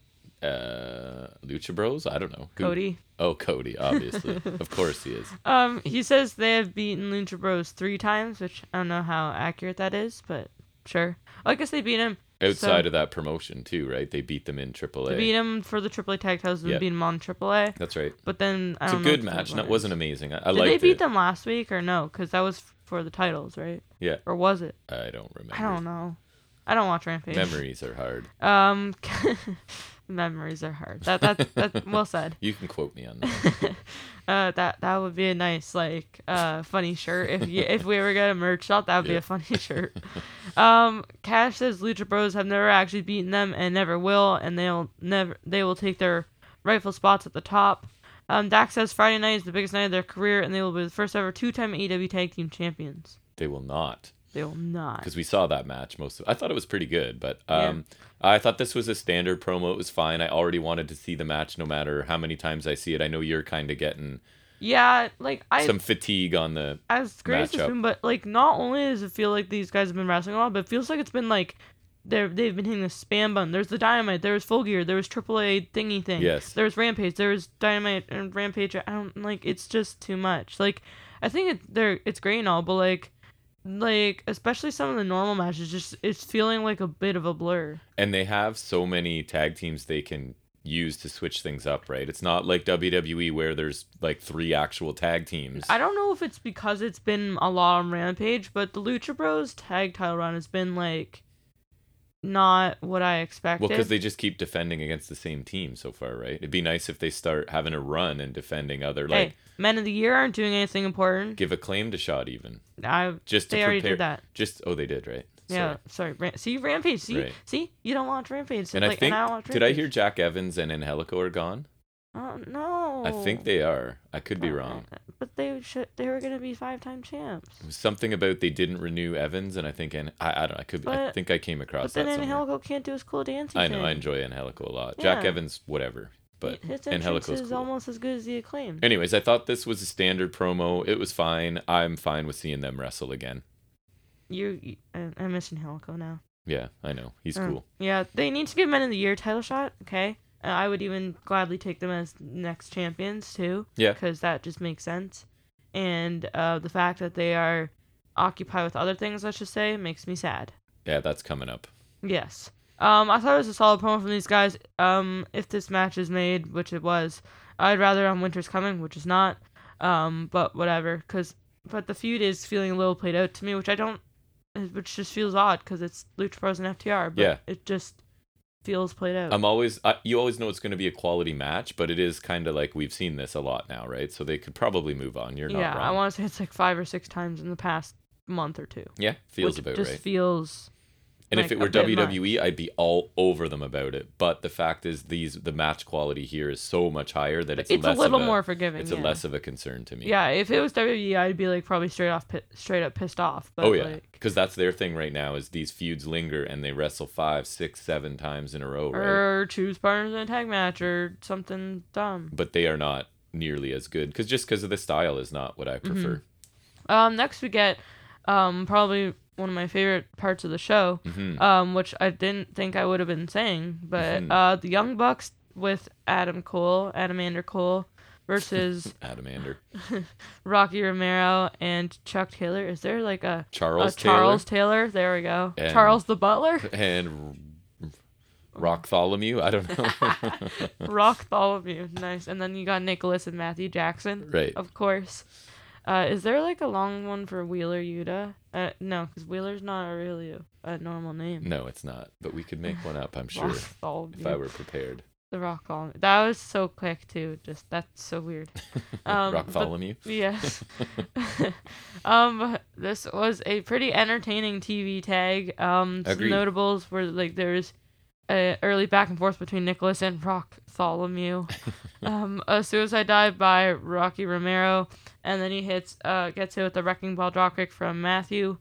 uh, Lucha Bros. I don't know. Who- Cody. Oh, Cody, obviously. [laughs] of course he is. Um, he says they have beaten Lucha Bros three times, which I don't know how accurate that is, but sure. I guess they beat him. Outside So- of that promotion too, right? They beat them in AAA. They beat him for the AAA tag titles and Yeah. beat him on AAA. That's right. But then I It's a good that match. and It was- wasn't amazing. I, I Did they beat it. them last week or no? Because that was for the titles, right? Yeah. Or was it? I don't remember. I don't know. I don't watch Rampage. Memories are hard. Um, [laughs] memories are hard. That that that [laughs] well said. You can quote me on [laughs] that. Uh, that that would be a nice like uh funny shirt if you, if we ever get a merch shop. That would be a funny shirt. um, Cash says Lucha Bros have never actually beaten them and never will, and they'll never they will take their rightful spots at the top. Um, Dax says Friday night is the biggest night of their career, and they will be the first ever two-time AEW Tag Team Champions. they will not. They will not. because we saw that match most of I thought it was pretty good, but Yeah. um I thought this was a standard promo. It was fine. I already wanted to see the match no matter how many times I see it. I know you're kind of getting Yeah, like I some fatigue on the as great as been, but like not only does it feel like these guys have been wrestling a lot, but it feels like it's been like they're they've been hitting the spam button. There's the dynamite, there was full gear, there was AAA thingy thing. Yes. There was rampage, there was dynamite and rampage. I don't like it's just too much. Like I think it they're it's great and all, but like like especially some of the normal matches just it's feeling like a bit of a blur. and they have so many tag teams they can use to switch things up, right? It's not like WWE where there's like three actual tag teams. I don't know if it's because it's been a lot on Rampage, but the Lucha Bros tag title run has been like not what I expected. Well, because they just keep defending against the same team so far, right? It'd be nice if they start having a run and defending other like hey, Men of the Year aren't doing anything important. give a claim to shot even I just to they already prepare. did that. Just oh, they did right. Yeah, sorry. Ram- see Rampage. See, Right. see, you don't watch Rampage. And like, I think and I did I hear Jack Evans and Angelico are gone? Oh no. I think they are. I could be Uh, wrong. But they should. They were gonna be five-time champs. Something about they didn't renew Evans, and I think and I, I don't. I could. I think I came across But then. Angelico can't do his cool dancing. I know. I enjoy Angelico a lot. Jack Evans, whatever. But Angelico's is cool. almost as good as the acclaim. Anyways, I thought this was a standard promo. It was fine. I'm fine with seeing them wrestle again. You, I- I'm missing Angelico now. Yeah, I know. He's Mm. cool. Yeah, they need to give Men of the Year title shot. Okay, uh, I would even gladly take them as next champions too. Yeah. because that just makes sense. And uh, the fact that they are occupied with other things, let's just say, makes me sad. Yeah, that's coming up. Yes. Um, I thought it was a solid promo from these guys. Um, if this match is made, which it was, I'd rather on Winter's Coming, which is not. Um, but whatever, cause but the feud is feeling a little played out to me, which I don't, which just feels odd, cause it's Lucha Bros and FTR. But Yeah. It just feels played out. I'm always. I, you always know it's going to be a quality match, but it is kind of like we've seen this a lot now, right? So they could probably move on. You're not yeah, I want to say it's like five or six times in the past month or two. yeah, feels about just right. feels. And if it were WWE, I'd be all over them about it. But the fact is, these the match quality here is so much higher that it's, It's, a little a, more forgiving. It's yeah. a less of a concern to me. Yeah, if it was WWE, I'd be like probably straight off, straight up pissed off. But oh yeah, like, because that's their thing right now. Is these feuds linger and they wrestle five, six, seven times in a row, right? or choose partners in a tag match or something dumb. But they are not nearly as good because just because of the style is not what I Mm-hmm. prefer. Um, next we get, um, probably one of my favorite parts of the show, hmm um, which I didn't think I would have been saying, but Mhm. uh, the Young Bucks with Adam Cole, Adamander Cole, versus [laughs] Adamander, [laughs] Rocky Romero and Chuck Taylor. Is there like a Charles, a Charles Taylor? There we go. And- Charles the Butler. Taylor, [laughs] and Rocktholomew. I don't know. Rock Tholomew. Nice. And then you got Nicholas and Matthew Jackson. right. Of course. Uh, is there like a long one for Wheeler Yuta? Uh, no, because Wheeler's not a really a, a normal name. No, it's not. But we could make one up. I'm [laughs] sure Rock if I were prepared. The Rock Tholomew. That was so quick too. Just that's so weird. [laughs] Um, but- Rocktholomew. Yes. [laughs] um, this was a pretty entertaining TV tag. Um, some notables were like there's a early back and forth between Nicholas and Rock Tholomew. um, a suicide dive by Rocky Romero, and then he hits uh gets hit with a wrecking ball dropkick from Matthew.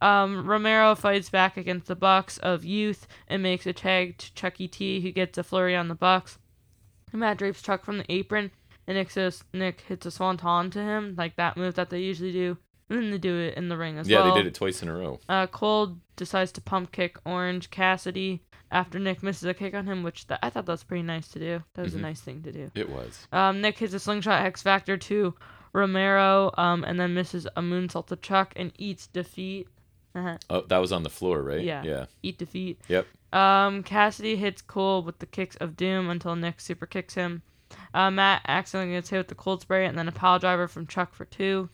Um, Romero fights back against the Bucks of Youth and makes a tag to Chucky T, who gets a flurry on the Bucks. Matt drapes Chuck from the apron, and Nick says Nick hits a swanton to him, like that move that they usually do. And then they do it in the ring as Yeah, well. Yeah, they did it twice in a row. Uh, Cole decides to pump kick Orange Cassidy after Nick misses a kick on him, which th- I thought that was pretty nice to do. That was Mhm. a nice thing to do. It was. Um, Nick hits a slingshot X Factor to Romero, um, and then misses a moonsault to Chuck and eats defeat. Uh-huh. Oh, that was on the floor, right? Yeah. Yeah. Eat defeat. Yep. Um, Cassidy hits Cole with the kicks of doom until Nick super kicks him. Uh, Matt accidentally gets hit with the cold spray and then a pile driver from Chuck for two.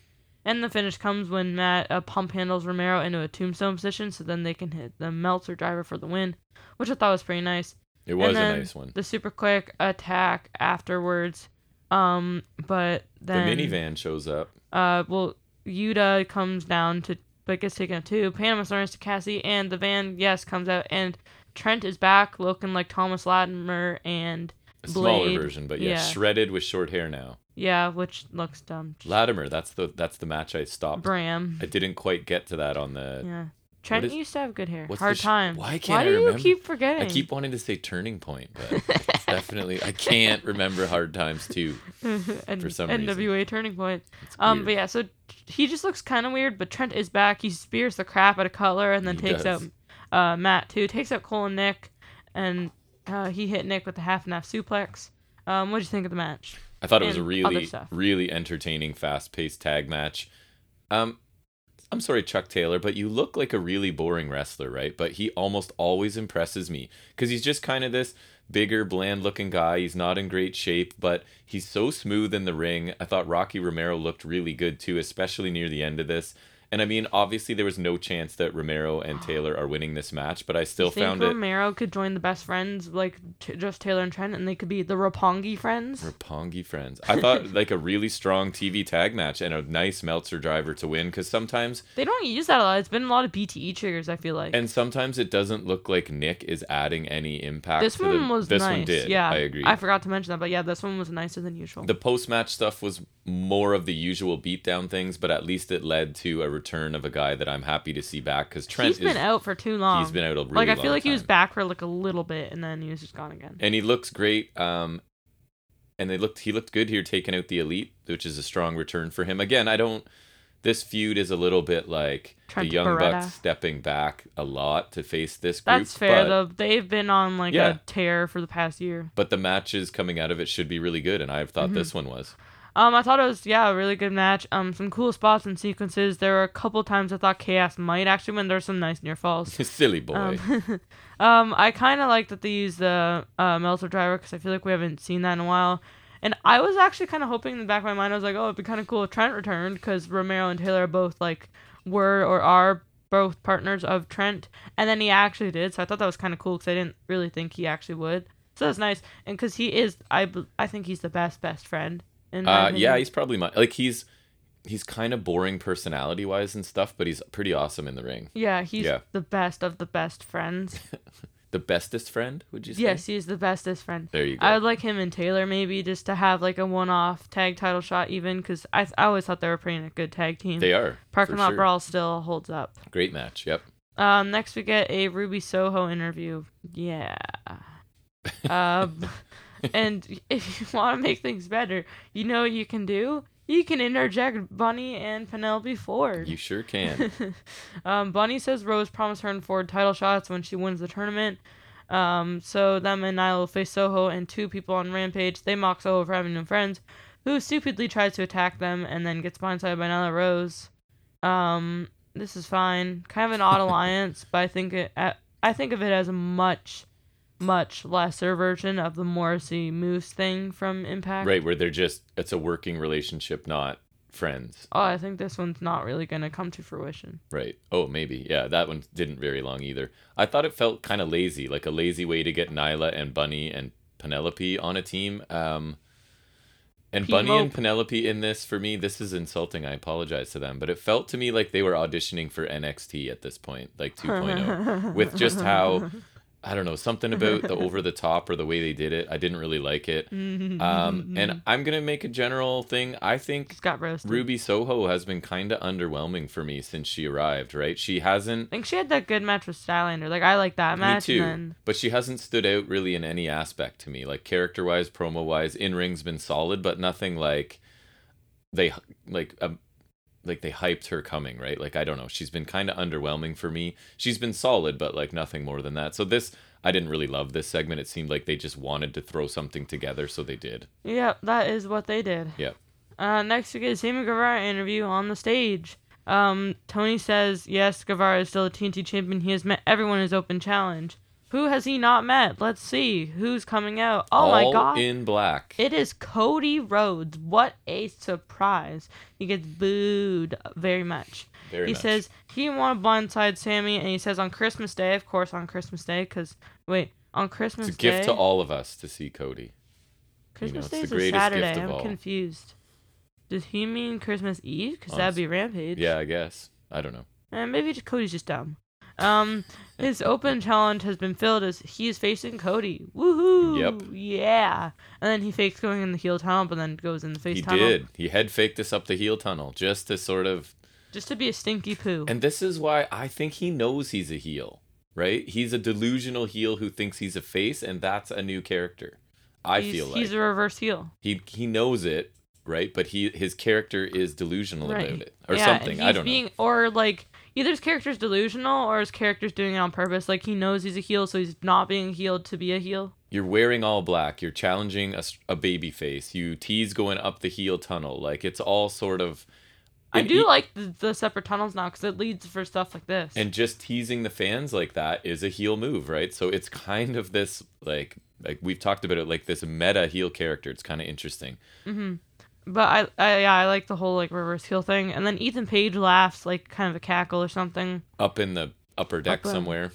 And the finish comes when Matt uh, pump handles Romero into a tombstone position, so then they can hit the Meltzer driver for the win, which I thought was pretty nice. It was a nice one. The super quick attack afterwards. Um, but then the minivan shows up. uh, well, Yuta comes down to, but gets taken too. Panama surrenders to Cassie, and the van, yes, comes out, and Trent is back looking like Thomas Latimer and A smaller Blade, version, but yeah, yeah. shredded with short hair now. Yeah, which looks dumb. Latimer, that's the that's the match I stopped. Bram. I didn't quite get to that on the. Yeah. Trent is- used to have good hair. Hard sh- time. why can't Why I do you remember? keep forgetting? I keep wanting to say turning point, but [laughs] it's definitely I can't remember hard times too. [laughs] and for some NWA turning point. It's Um, weird. but yeah, so he just looks kind of weird. But Trent is back. He spears the crap out of Cutler and then He takes does. out uh, Matt too. Takes out Cole and Nick, and uh, he hit Nick with the half and half suplex. Um, what do you think of the match? I thought it was a really, really entertaining, fast-paced tag match. Um, I'm sorry, Chuck Taylor, but you look like a really boring wrestler, right? But he almost always impresses me because he's just kind of this bigger, bland-looking guy. He's not in great shape, but he's so smooth in the ring. I thought Rocky Romero looked really good too, especially near the end of this. And I mean, obviously, there was no chance that Romero and Taylor are winning this match, but I still you think found it Romero could join the best friends, like t- just Taylor and Trent, and they could be the Roppongi friends. Roppongi friends. I thought [laughs] like a really strong TV tag match and a nice Meltzer driver to win because sometimes They don't use that a lot. It's been a lot of BTE triggers. I feel like and sometimes it doesn't look like Nick is adding any impact. this one the, was this nice. one did. Yeah, I agree. I forgot to mention that, but yeah, this one was nicer than usual. the post match stuff was more of the usual beatdown things, but at least it led to a return of a guy that I'm happy to see back because Trent he's is been out for too long. he's been out a really like I feel like he was back for like a little bit, and then he was just gone again. and he looks great. Um, and they looked he looked good here taking out the elite, which is a strong return for him. Again, I don't. This feud is a little bit like Trent the Young Beretta. Bucks stepping back a lot to face this group. That's fair though. They've been on like Yeah. a tear for the past year. But the matches coming out of it should be really good, and I've thought Mm-hmm. this one was. Um, I thought it was yeah a really good match. Um, some cool spots and sequences. There were a couple times I thought Chaos might actually win. There's some nice near falls. [laughs] Silly boy. Um, [laughs] um, I kind of like that they use the uh, Meltzer driver because I feel like we haven't seen that in a while. And I was actually kind of hoping in the back of my mind, I was like, oh, it'd be kind of cool if Trent returned because Romero and Taylor are both like were or are both partners of Trent, and then he actually did. So I thought that was kind of cool because I didn't really think he actually would. So that's nice, and because he is, I I think he's the best best friend. Uh, yeah, he's probably my like he's he's kind of boring personality wise and stuff, but he's pretty awesome in the ring. yeah, he's Yeah. the best of the best friends. [laughs] The bestest friend, would you say? yes, he's the bestest friend. There you go. I would like him and Taylor maybe just to have like a one-off tag title shot even because I, I always thought they were pretty a good tag team. they are. Parking lot sure. brawl still holds up. Great match. Yep. Um, next we get a Ruby Soho interview. Yeah. Um, [laughs] [laughs] and [laughs] if you want to make things better, you know what you can do. You can interject Bunny and Penelope Ford. You sure can. [laughs] um, Bunny says Rose promised her and Ford title shots when she wins the tournament. Um, so them and Nyla will face Soho and two people on Rampage. They mock Soho for having no friends, who stupidly tries to attack them and then gets blindsided by Nyla Rose. Um, this is fine. Kind of an odd [laughs] alliance, but I think it. I think of it as a much, much lesser version of the Morrissey Moose thing from Impact. right, where they're just it's a working relationship, not friends. Oh, I think this one's not really gonna come to fruition. Right. Oh, maybe. Yeah, that one didn't very long either. I thought it felt kind of lazy, like a lazy way to get Nyla and Bunny and Penelope on a team. Um, and Pete Bunny and Penelope in this, for me, this is insulting. I apologize to them, but it felt to me like they were auditioning for NXT at this point, like [laughs] 2.0, with just how I don't know something [laughs] about the over the top or the way they did it. I didn't really like it. Um, and I'm gonna make a general thing. I think. Ruby Soho has been kind of underwhelming for me since she arrived, right? She hasn't. I think she had that good match with Statlander. Like I like that match. me too. Then But she hasn't stood out really in any aspect to me. Like character wise, promo wise, in ring's been solid, but nothing like they like um, like they hyped her coming, right? Like I don't know. She's been kind of underwhelming for me. She's been solid, but like nothing more than that. So this. I didn't really love this segment. It seemed like they just wanted to throw something together, so they did. yeah, that is what they did. Yeah. Uh, next we get a Sammy Guevara interview on the stage. Um, Tony says yes, Guevara is still a TNT champion. He has met everyone in his open challenge. Who has he not met? Let's see who's coming out. Oh my All god! in black. It is Cody Rhodes. What a surprise! He gets booed very much. Very he much. says he didn't want to blindside Sammy, and he says on Christmas Day, of course, on Christmas Day, because wait, on Christmas it's a Day, gift to all of us to see Cody. Christmas it's Day the is a Saturday. I'm all. confused. Does he mean Christmas Eve? Because that'd be Rampage. Yeah, I guess. I don't know. And maybe just- Cody's just dumb. Um, his open challenge has been filled as he is facing Cody. Woohoo! Yep. Yeah. And then he fakes going in the heel tunnel, but then goes in the face he tunnel. He did. He head faked us up the heel tunnel just to sort of Just to be a stinky poo. And this is why I think he knows he's a heel, right? He's a delusional heel who thinks he's a face, and that's a new character. I he's, feel like he's a reverse heel. he he knows it, right? But he his character is delusional Right. about it, or yeah, something. I don't know. being, Or like either his character's delusional or his character's doing it on purpose. Like he knows he's a heel, so he's not being healed to be a heel. You're wearing all black. You're challenging a baby face. You tease going up the heel tunnel. Like it's all sort of. I do like the, the separate tunnels now because it leads for stuff like this. and just teasing the fans like that is a heel move, right? So it's kind of this like like we've talked about it like this meta heel character. It's kind of interesting. Mm-hmm. But I, I yeah, I like the whole like reverse heel thing. And then Ethan Page laughs like kind of a cackle or something Up in the upper deck Up, uh, somewhere.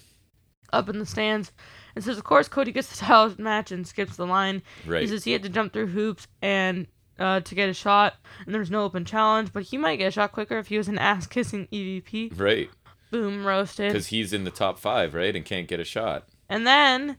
up in the stands, and says, of course, Cody gets the [laughs] title match and skips the line. Right. He says he had to jump through hoops and uh, to get a shot, and there's no open challenge, but he might get a shot quicker if he was an [laughs] ass kissing EVP. Right. Boom, roasted. Because he's in the top five, right? And can't get a shot. And then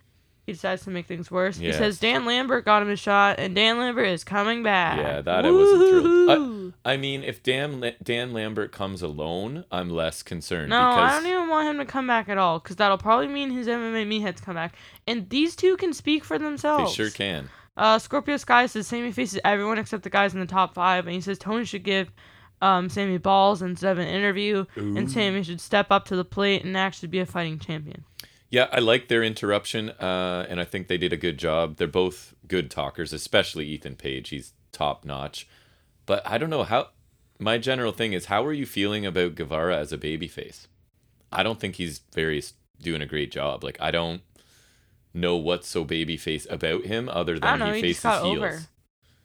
he decides to make things worse. He says Dan Lambert got him a shot, and Dan Lambert is coming back. Yeah, that I wasn't thrilled. Woo-hoo-hoo. I mean, if Dan, Dan Lambert comes alone, I'm less concerned. No, because I don't even want him to come back at all, because that'll probably mean his MMA meatheads come back. And these two can speak for themselves. they sure can. Uh, Scorpio Sky says Sammy faces everyone except the guys in the top five, and he says Tony should give um, Sammy balls instead of an interview, and Sammy should step up to the plate and actually be a fighting champion. Yeah, I like their interruption, uh, and I think they did a good job. They're both good talkers, especially Ethan Page. He's top notch. But I don't know how. My general thing is, how are you feeling about Guevara as a babyface? I don't think he's very doing a great job. Like I don't know what's so babyface about him other than know, he he faces heels. over.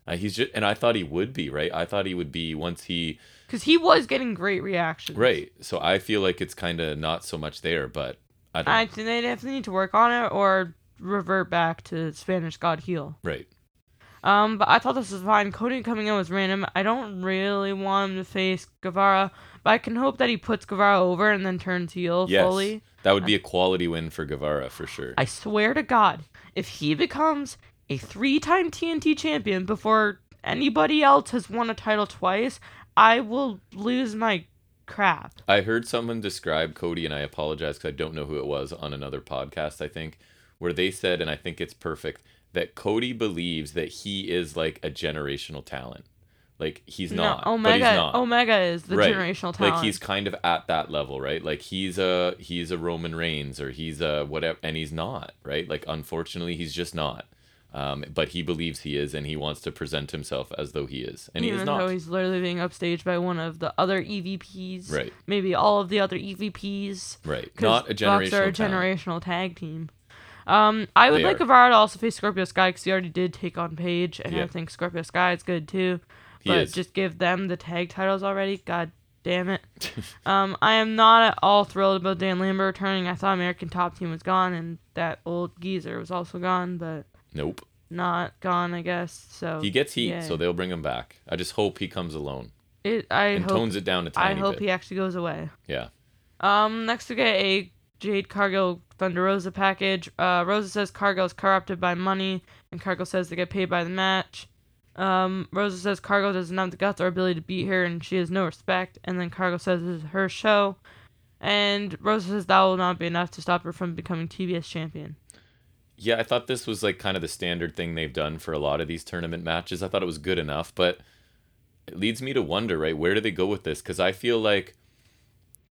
Uh, he's just, and I thought he would be right. I thought he would be once he Because he was getting great reactions. right. So I feel like it's kind of not so much there, but I don't. I think they definitely need to work on it or revert back to Spanish God Heal. right. Um, but I thought this was fine. Cody coming in was random. I don't really want him to face Guevara, but I can hope that he puts Guevara over and then turns heel Yes, fully. that would be a quality win for Guevara for sure. I swear to God, if he becomes a three-time TNT champion before anybody else has won a title twice, I will lose my crap. I heard someone describe Cody, and I apologize because I don't know who it was on another podcast, I think, where they said, and I think it's perfect, that Cody believes that he is like a generational talent. Like he's not. no, but he's Omega. not. Omega is the Right. generational talent. Like he's kind of at that level, right? Like he's a he's a Roman Reigns or he's a whatever, and he's not, right? Like unfortunately, he's just not. Um, but he believes he is, and he wants to present himself as though he is, and he Even is though not. he's literally being upstaged by one of the other EVPs. Right. Maybe all of the other EVPs. right? Not a Bucks generational. are a generational tag team. Um, I would They like are. Guevara to also face Scorpio Sky because he already did take on Page, and I think Scorpio Sky is good too. He but is. just give them the tag titles already. God damn it. [laughs] um, I am not at all thrilled about Dan Lambert returning. I thought American Top Team was gone, and that old geezer was also gone, but Nope. not gone, I guess. So He gets heat, yay. so they'll bring him back. I just hope he comes alone it. I and hope. tones it down a tiny I hope bit. he actually goes away. Yeah. Um, next we get a Jade Cargill Thunder Rosa package. Uh, Rosa says Cargill's corrupted by money, and Cargill says they get paid by the match. Um, Rosa says Cargill doesn't have the guts or ability to beat her, and she has no respect. And then Cargill says this is her show, and Rosa says that will not be enough to stop her from becoming TBS champion. Yeah, I thought this was like kind of the standard thing they've done for a lot of these tournament matches. I thought it was good enough, but it leads me to wonder, right? Where do they go with this? Because I feel like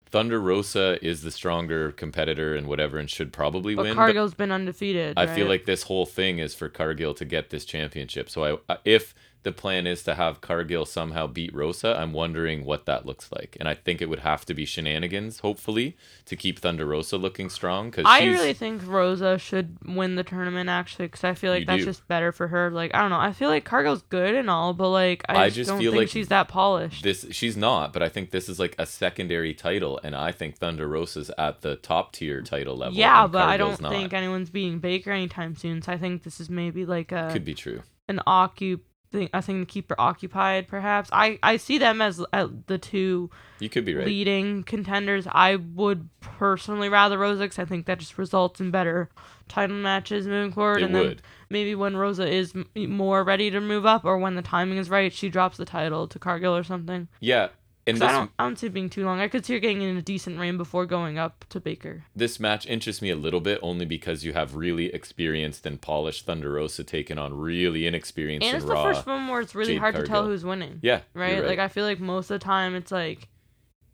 Thunder Rosa is the stronger competitor and whatever, and should probably But win. Cargill's been undefeated. I feel like this whole thing is for Cargill to get this championship. So I, if the plan is to have Cargill somehow beat Rosa, I'm wondering what that looks like. And I think it would have to be shenanigans, hopefully, to keep Thunder Rosa looking strong. Because I she's really think Rosa should win the tournament actually, because I feel like You that's do. just better for her. Like I don't know, I feel like Cargill's good and all, but like I I just, just don't feel think like she's that polished. this. She's not, but I think this is like a secondary title, and I think Thunder Rosa's at the top tier title level. yeah, but I Cargill's don't think anyone's beating Baker anytime soon. So I think this is maybe like a could be true. an occup thing a thing to keep her occupied. Perhaps I I see them as uh, the two You could be right. leading contenders. I would personally rather Rosa because I think that just results in better title matches moving forward. It and then would. maybe when Rosa is m- more ready to move up, or when the timing is right, she drops the title to Cargill or something. Yeah. 'Cause this I don't I don't see it being too long. I could see her getting in a decent reign before going up to Baker. this match interests me a little bit only because you have really experienced and polished Thunder Rosa taking on really inexperienced And and, it's the first one where it's really Jade hard to tell who's winning. yeah. you're right? Like I feel like most of the time it's like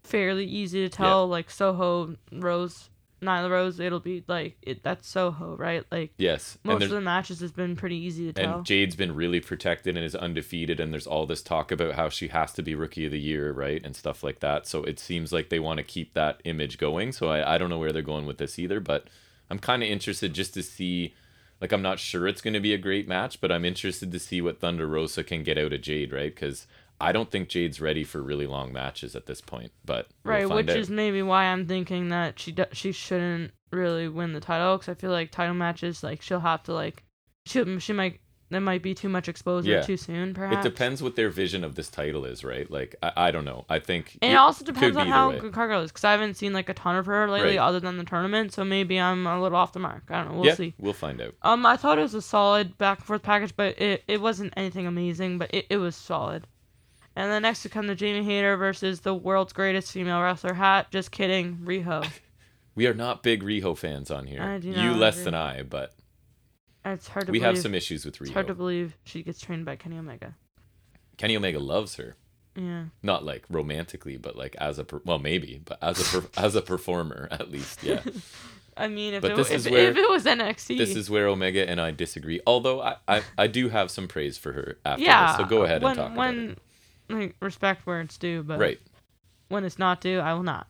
fairly easy to tell. Like Soho, Rose, Nyla Rose, it'll be like it. That's Soho, right? Like yes. most of the matches has been pretty easy to tell. And Jade's been really protected and is undefeated, and there's all this talk about how she has to be rookie of the year, right? And stuff like that. So it seems like they want to keep that image going. So I, I don't know where they're going with this either, but I'm kind of interested just to see. Like, I'm not sure it's going to be a great match, but I'm interested to see what Thunder Rosa can get out of Jade, right? Because I don't think Jade's ready for really long matches at this point, but we'll right, find which out. is maybe why I'm thinking that she do- she shouldn't really win the title because I feel like title matches like she'll have to like she she might that might be too much exposure Yeah. too soon. Perhaps It depends what their vision of this title is, right? Like, I, I don't know. I think And it it also depends on how way. good Cargill is, because I haven't seen like a ton of her lately, Right. other than the tournament. So maybe I'm a little off the mark. I don't know. We'll yeah, see. we'll find out. Um, I thought it was a solid back and forth package, but it, it wasn't anything amazing, but it, it was solid. And then next to come the Jamie Hayter versus the world's greatest female wrestler hat. Just kidding, Riho. [laughs] We are not big Riho fans on here. I do you not less agree. than I, but It's hard to we believe. have some issues with it's hard to believe she gets trained by Kenny Omega. Kenny Omega loves her, Yeah. not like romantically, but like as a per- well, maybe, but as a per- [laughs] as a performer at least. Yeah, [laughs] I mean, if But it, this if, is where- if it was NXT, this is where Omega and I disagree. Although I, I, I do have some praise for her after yeah. this, so go ahead when, and talk when, like, respect where it's due, but. Right. when it's not due, I will not.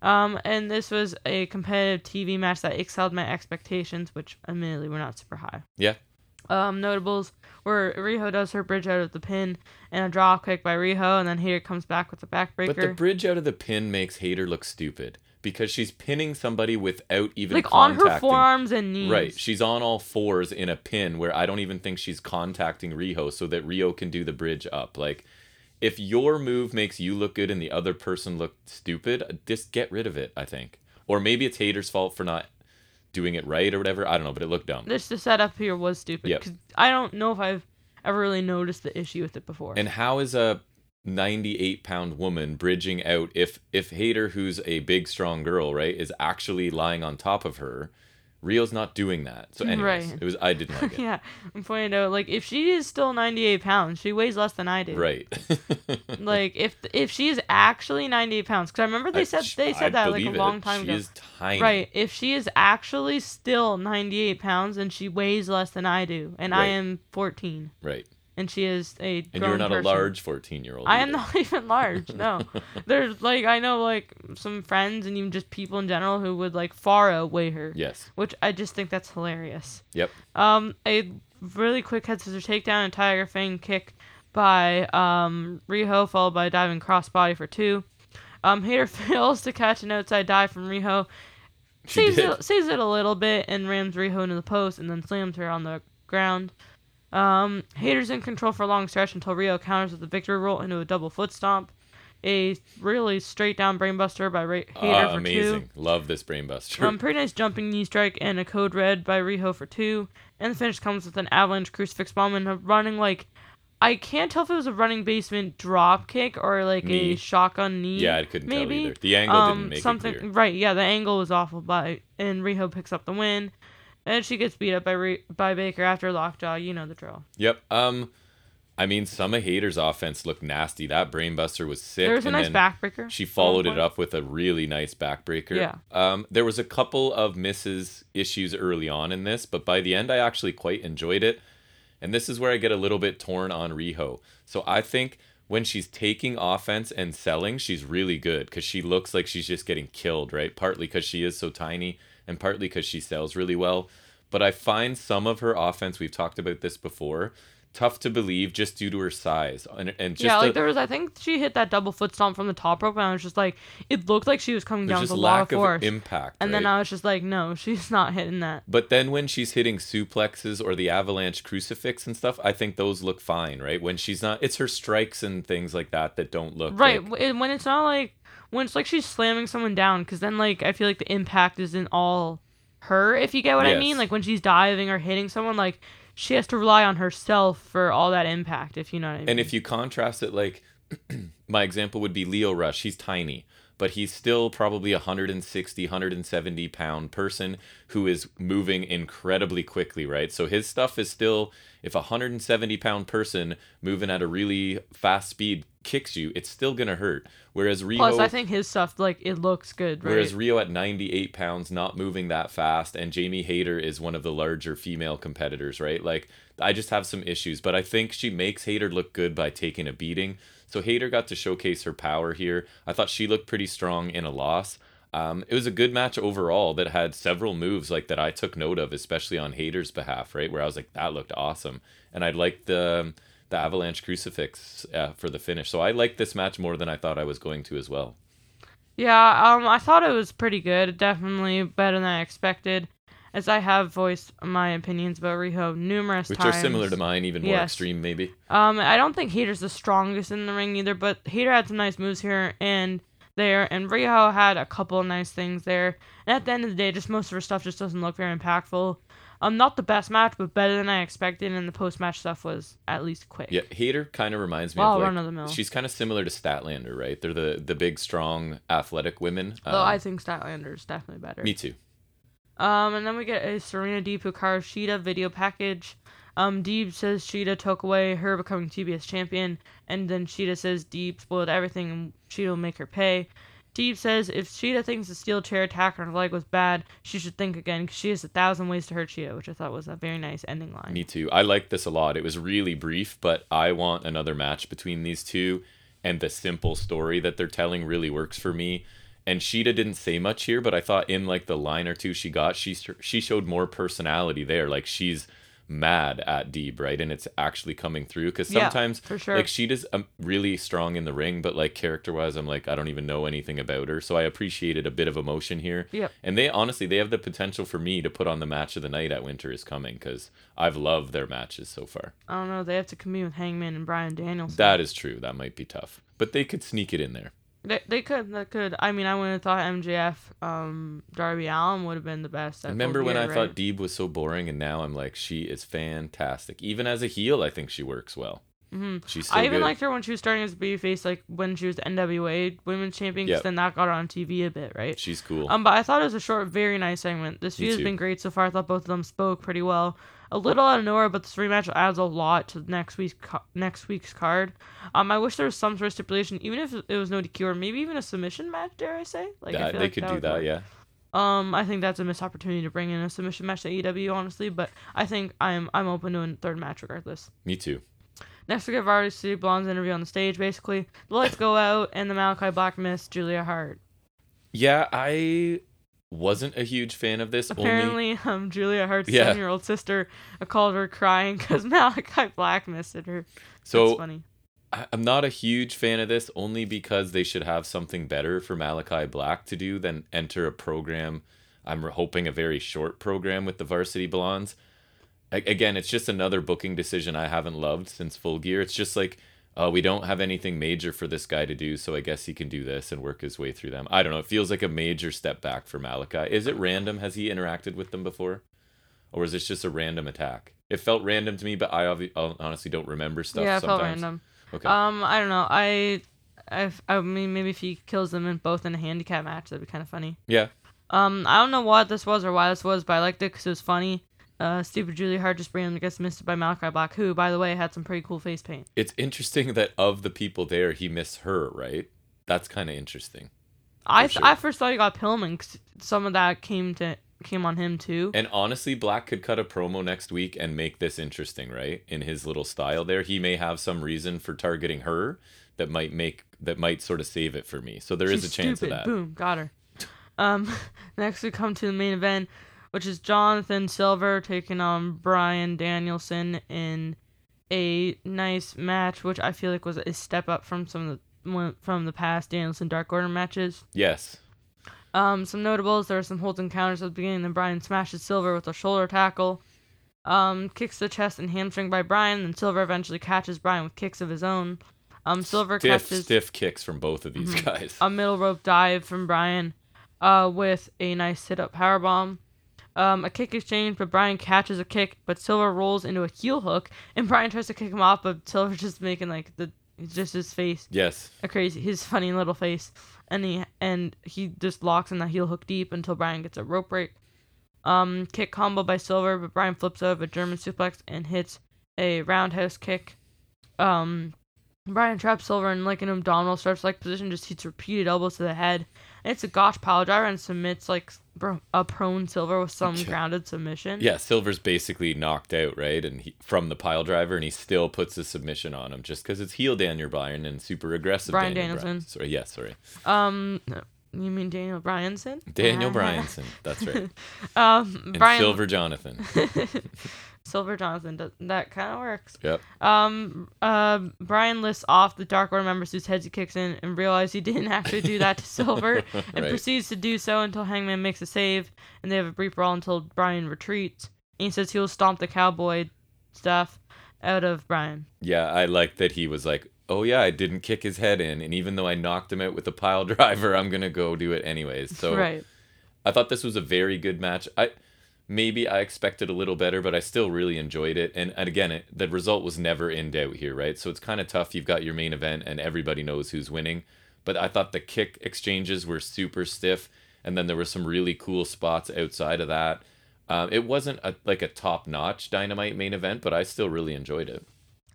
Um, and this was a competitive TV match that excelled my expectations, which admittedly were not super high. Yeah. Um, notables where Riho does her bridge out of the pin and a draw kick by Riho, and then Hayter comes back with the backbreaker. But the bridge out of the pin makes Hayter look stupid because she's pinning somebody without even like on her forearms and knees. Right. She's on all fours in a pin where I don't even think she's contacting Riho so that Riho can do the bridge up. Like, if your move makes you look good and the other person look stupid, just get rid of it, I think. Or maybe it's Hayter's fault for not doing it right or whatever. I don't know, but it looked dumb. This the setup here was stupid. Yep. 'cause I don't know if I've ever really noticed the issue with it before. And how is a 98 pound woman bridging out if if Hater, who's a big strong girl, right, is actually lying on top of her? Riho's not doing that. So anyways, Right. it was I didn't like [laughs] it. yeah, I'm pointing out like if she is still 98 pounds, she weighs less than I do. Right. [laughs] [laughs] Like if if she is actually 98 pounds, because I remember they I- said they I said that like a believe it. long time she ago. is tiny. Right. If she is actually still 98 pounds and she weighs less than I do, and I am 14, Right. And she is a And you're not person. a large 14 year old. I am not [laughs] even large. No, [laughs] there's like I know like some friends and even just people in general who would like far outweigh her, Yes. which I just think that's hilarious. Yep. Um, a really quick head scissor takedown and Tiger Fang kick by um Riho, followed by a diving crossbody for two. Um, Hayter [laughs] fails to catch an outside dive from Riho, She saves did. it, saves it a little bit, and rams Riho into the post, and then slams her on the ground. Um, Hayter's in control for a long stretch until Riho counters with a victory roll into a double foot stomp. A really straight down brainbuster by Ra- Hater Ah, for amazing. two. Love this brainbuster. Um, pretty nice jumping knee strike and a code red by Riho for two. And the finish comes with an avalanche crucifix bomb and a running like I can't tell if it was a running basement drop kick or like Knee. a shotgun knee. yeah, I couldn't maybe. tell either. The angle um, didn't make something it clear. right. Yeah, the angle was awful, but and Riho picks up the win. And she gets beat up by Re- by Baker after lockjaw. You know the drill. Yep. Um, I mean, some of Hayter's offense looked nasty. That brainbuster was sick. There was a and nice backbreaker. She followed it up with a really nice backbreaker. Yeah. Um, there was a couple of misses issues early on in this, but by the end, I actually quite enjoyed it. And this is where I get a little bit torn on Riho. So I think when she's taking offense and selling, she's really good because she looks like she's just getting killed, right? Partly because she is so tiny, and partly because she sells really well. but I find some of her offense, we've talked about this before, tough to believe just due to her size. And, and just yeah, like the- there was, I think she hit that double foot stomp from the top rope, and I was just like, it looked like she was coming down with a lot of force. impact. and then? I was just like, no, [laughs] she's not hitting that. But then when she's hitting suplexes or the avalanche crucifix and stuff, I think those look fine, right? When she's not, it's her strikes and things like that that don't look Right, like- when it's not like when it's like she's slamming someone down, because then like I feel like the impact isn't all her. If you get what I mean, like when she's diving or hitting someone, like she has to rely on herself for all that impact. If you know what I mean. And if you contrast it, like [clears throat] my example would be Lio Rush. He's tiny, but he's still probably a 160, 170 pound person who is moving incredibly quickly, right? So his stuff is still, if a 170 pound person moving at a really fast speed kicks you, it's still gonna hurt. Whereas Riho, Plus, I think his stuff like it looks good, right? Whereas Riho at 98 pounds, not moving that fast, and Jamie Hayter is one of the larger female competitors, right? Like, I just have some issues, but I think she makes Hayter look good by taking a beating. So Hayter got to showcase her power here. I thought she looked pretty strong in a loss. Um, it was a good match overall that had several moves like that I took note of, especially on Hayter's behalf, right? Where I was like, that looked awesome, and I'd like the the Avalanche crucifix uh, for the finish. So I liked this match more than I thought I was going to as well. Yeah, um, I thought it was pretty good. Definitely better than I expected, as I have voiced my opinions about Riho numerous Which times. Which are similar to mine, even more Yes. extreme, maybe. Um, I don't think Hayter's the strongest in the ring either, but Hater had some nice moves here and there, and Riho had a couple of nice things there. And at the end of the day, just most of her stuff just doesn't look very impactful. Um, not the best match, but better than I expected, and the post match stuff was at least quick. Yeah, Hayter kind of reminds me of like run-of-the-mill. she's kind of similar to Statlander, right? They're the the big, strong, athletic women. Um, I think Statlander is definitely better. me too. Um, and then we get a Serena Deeb Shida video package. Um, Deeb says Shida took away her becoming TBS champion, and then Shida says Deeb spoiled everything and Shida will make her pay. Deeb says if Shida thinks the steel chair attack on her leg was bad, she should think again because she has a thousand ways to hurt Shida, which I thought was a very nice ending line. Me too. I like this a lot. It was really brief, but I want another match between these two, and the simple story that they're telling really works for me. And Shida didn't say much here, but I thought in like the line or two she got, she she showed more personality there. Like she's mad at Deeb, right? And it's actually coming through because Yeah, sometimes for sure. like Shida's um, really strong in the ring, but like character wise, I'm like I don't even know anything about her. So I appreciated a bit of emotion here. Yep. And they honestly they have the potential for me to put on the match of the night at Winter is Coming because I've loved their matches so far. I don't know. They have to compete with Hangman and Bryan Danielson. That is true. That might be tough, but they could sneak it in there. They, they could they could. I mean, I would have thought MJF, um, Darby Allin would have been the best. at Remember when I Bulgaria, thought right? Deeb was so boring, and now I'm like, she is fantastic. Even as a heel, I think she works well. Mhm. She's so I even good. liked her when she was starting as a babyface, like when she was the NWA Women's Champion, because Yep. then that got her on TV a bit, right? She's cool. Um, but I thought it was a short, very nice segment. This feud has been great so far. I thought both of them spoke pretty well. A little out of nowhere, but this rematch adds a lot to next week's next week's card. Um, I wish there was some sort of stipulation, even if it was no DQ or maybe even a submission match. Dare I say? Like I they like could do that, work. yeah. Um, I think that's a missed opportunity to bring in a submission match to AEW, honestly. But I think I'm I'm open to a third match regardless. Me too. Next, we get Varsity City Blonde's interview on the stage. Basically, the lights go out, and the Malachi Black miss Julia Hart. Yeah, I wasn't a huge fan of this. Only Apparently, um, Julia Hart's Yeah. seven-year-old sister called her crying because [laughs] Malachi Black missed her. That's so funny. I- I'm not a huge fan of this, only because they should have something better for Malachi Black to do than enter a program. I'm hoping a very short program with the Varsity Blondes. A- again, it's just another booking decision I haven't loved since Full Gear. It's just like, uh, we don't have anything major for this guy to do, so I guess he can do this and work his way through them. I don't know. It feels like a major step back for Malachi. Is it random? Has he interacted with them before? Or is this just a random attack? It felt random to me, but I obvi- honestly don't remember stuff yeah, it felt sometimes. random. Okay. Um, I don't know. I, I, I mean, maybe if he kills them in both in a handicap match, that'd be kind of funny. yeah. Um, I don't know what this was or why this was, but I liked it because it was funny. Uh, stupid Julie Hart just randomly gets missed by Malachi Black, who, by the way, had some pretty cool face paint. It's interesting that of the people there, he missed her, right? That's kind of interesting. I th- I first thought he got Pillman 'cause some of that came to came on him too. And honestly, Black could cut a promo next week and make this interesting, right? In his little style there, he may have some reason for targeting her that might make that might sort of save it for me. So there is She's a chance stupid. of that. Boom, got her. Um, [laughs] next we come to the main event. Which is Jonathan Silver taking on Bryan Danielson in a nice match, which I feel like was a step up from some of the from the past Danielson Dark Order matches. Yes. Um, some notables. There were some holds and counters at the beginning. Then Bryan smashes Silver with a shoulder tackle. Um, kicks the chest and hamstring by Bryan. Then Silver eventually catches Bryan with kicks of his own. Um, Silver Stiff, catches stiff kicks from both of these guys. a middle rope dive from Bryan, uh, with a nice sit up power bomb. Um, a kick exchange, but Bryan catches a kick, but Silver rolls into a heel hook, and Bryan tries to kick him off, but Silver's [laughs] just making like the just his face yes. a crazy his funny little face and he and he just locks in that heel hook deep until Bryan gets a rope break. Um kick combo by Silver, but Bryan flips out of a German suplex and hits a roundhouse kick. Um Bryan traps Silver in like an abdominal stretch like position, just hits repeated elbows to the head. And it's a gotch pile driver and submits like a prone Silver with some grounded submission. Yeah, Silver's basically knocked out, right? And he, from the pile driver, and he still puts a submission on him just because it's heel Daniel Bryan and super aggressive. Bryan Daniel Bryan. Danielson. Sorry, yes, sorry. Um you mean Daniel Bryanson? Daniel Bryanson. That's right. [laughs] Um And Bryan Silver Jonathan. [laughs] [laughs] Silver Jonathan. That, that kind of works. Yep. Um, uh, Bryan lists off the Dark Order members whose heads he kicks in and realizes he didn't actually do that to [laughs] Silver and Right. proceeds to do so until Hangman makes a save and they have a brief brawl until Bryan retreats. And he says he'll stomp the cowboy stuff out of Bryan. Yeah, I like that he was like, "Oh yeah, I didn't kick his head in, and even though I knocked him out with a pile [laughs] driver, I'm gonna go do it anyways." So right. I thought this was a very good match. I maybe I expected a little better, but I still really enjoyed it. And, and again, it, the result was never in doubt here, right? So it's kind of tough. You've got your main event, and everybody knows who's winning. But I thought the kick exchanges were super stiff, and then there were some really cool spots outside of that. Um, it wasn't a, like a top-notch Dynamite main event, but I still really enjoyed it.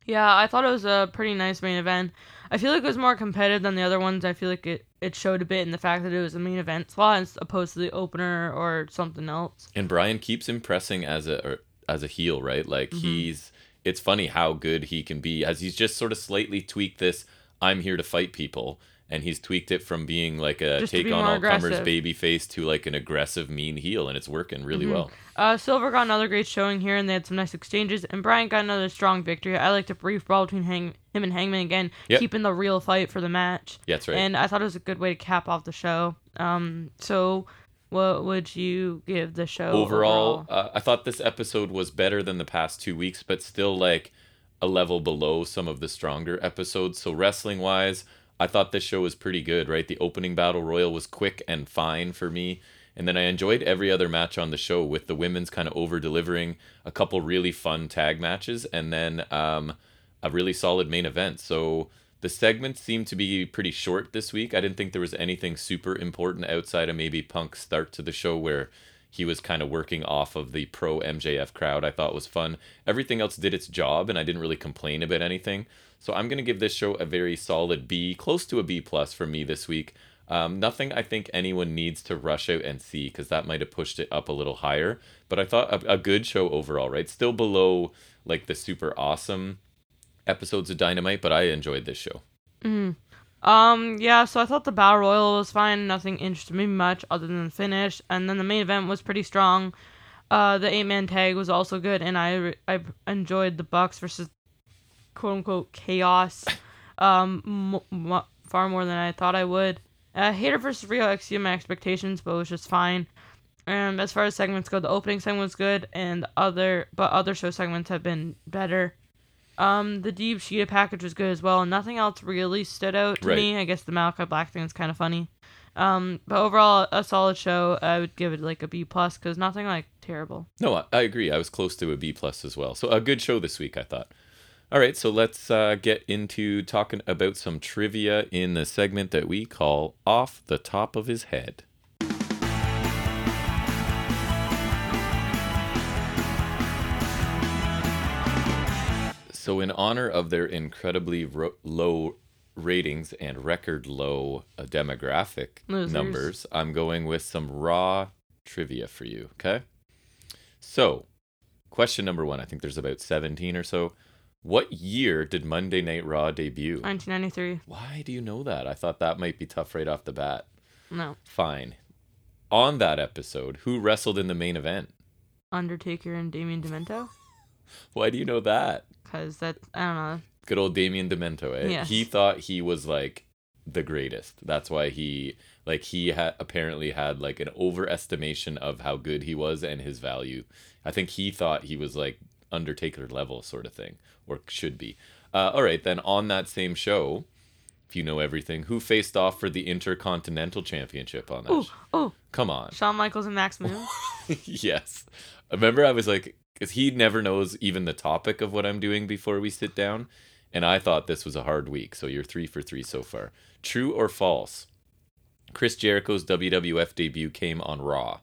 Yeah, I thought it was a pretty nice main event. I feel like it was more competitive than the other ones. I feel like it, it showed a bit in the fact that it was a main event slot as opposed to the opener or something else. And Bryan keeps impressing as a as a heel, right? Like mm-hmm. he's it's funny how good he can be as he's just sort of slightly tweaked this I'm here to fight people and he's tweaked it from being like a Just take on all comers baby face to like an aggressive mean heel and it's working really well. Uh, Silver got another great showing here, and they had some nice exchanges. And Bryan got another strong victory. I liked a brief brawl between Hang- him and Hangman again, Yep. keeping the real fight for the match. Yeah, that's right. And I thought it was a good way to cap off the show. Um, so what would you give the show overall, Uh, I thought this episode was better than the past two weeks, but still like a level below some of the stronger episodes. So wrestling wise, I thought this show was pretty good. Right, the opening battle royal was quick and fine for me, and then I enjoyed every other match on the show with the women's kind of over delivering, a couple really fun tag matches, and then um, a really solid main event. So. The segments seemed to be pretty short this week. I didn't think there was anything super important outside of maybe Punk's start to the show where he was kind of working off of the pro MJF crowd. I thought was fun. Everything else did its job, and I didn't really complain about anything. So I'm gonna give this show a very solid B, close to a B plus for me this week. Um, nothing I think anyone needs to rush out and see because that might have pushed it up a little higher. But I thought a, a good show overall, right? Still below like the super awesome episodes of Dynamite, but I enjoyed this show. Um, yeah, so I thought the Battle Royal was fine. Nothing interested me much other than the finish. And then the main event was pretty strong. Uh, the eight man tag was also good, and I I enjoyed the Bucks versus quote unquote chaos, um, m- m- far more than I thought I would. Uh, Hayter versus Riho exceeded my expectations, but it was just fine. And as far as segments go, the opening segment was good, and other but other show segments have been better. Um, the Deeb Shida package was good as well, and nothing else really stood out to Right. me. I guess the Malakai Black thing is kind of funny. Um, but overall, a solid show. I would give it like a B plus because nothing like terrible. No, I, I agree. I was close to a B plus as well. So a good show this week, I thought. All right, so let's uh, get into talking about some trivia in the segment that we call "Off the Top of His Head." So, in honor of their incredibly ro- low ratings and record low uh, demographic Losers. numbers, I'm going with some raw trivia for you. Okay. So, question number one I think there's about 17 or so. What year did Monday Night Raw debut? 1993. Why do you know that? I thought that might be tough right off the bat. No. Fine. on that episode, who wrestled in the main event? Undertaker and Damien Demento. [laughs] Why do you know that? Cause that I don't know. Good old Damien Demento, eh? Yes. He thought he was like the greatest. That's why he like he had apparently had like an overestimation of how good he was and his value. I think he thought he was like Undertaker level sort of thing, or should be. Uh, all right, then on that same show, if you know everything, who faced off for the Intercontinental Championship on that? Oh, oh, Come on. Shawn Michaels and Max Moon. [laughs] yes. Remember, I was like, because he never knows even the topic of what I'm doing before we sit down. And I thought this was a hard week. So you're three for three so far. True or false? Chris Jericho's WWF debut came on Raw.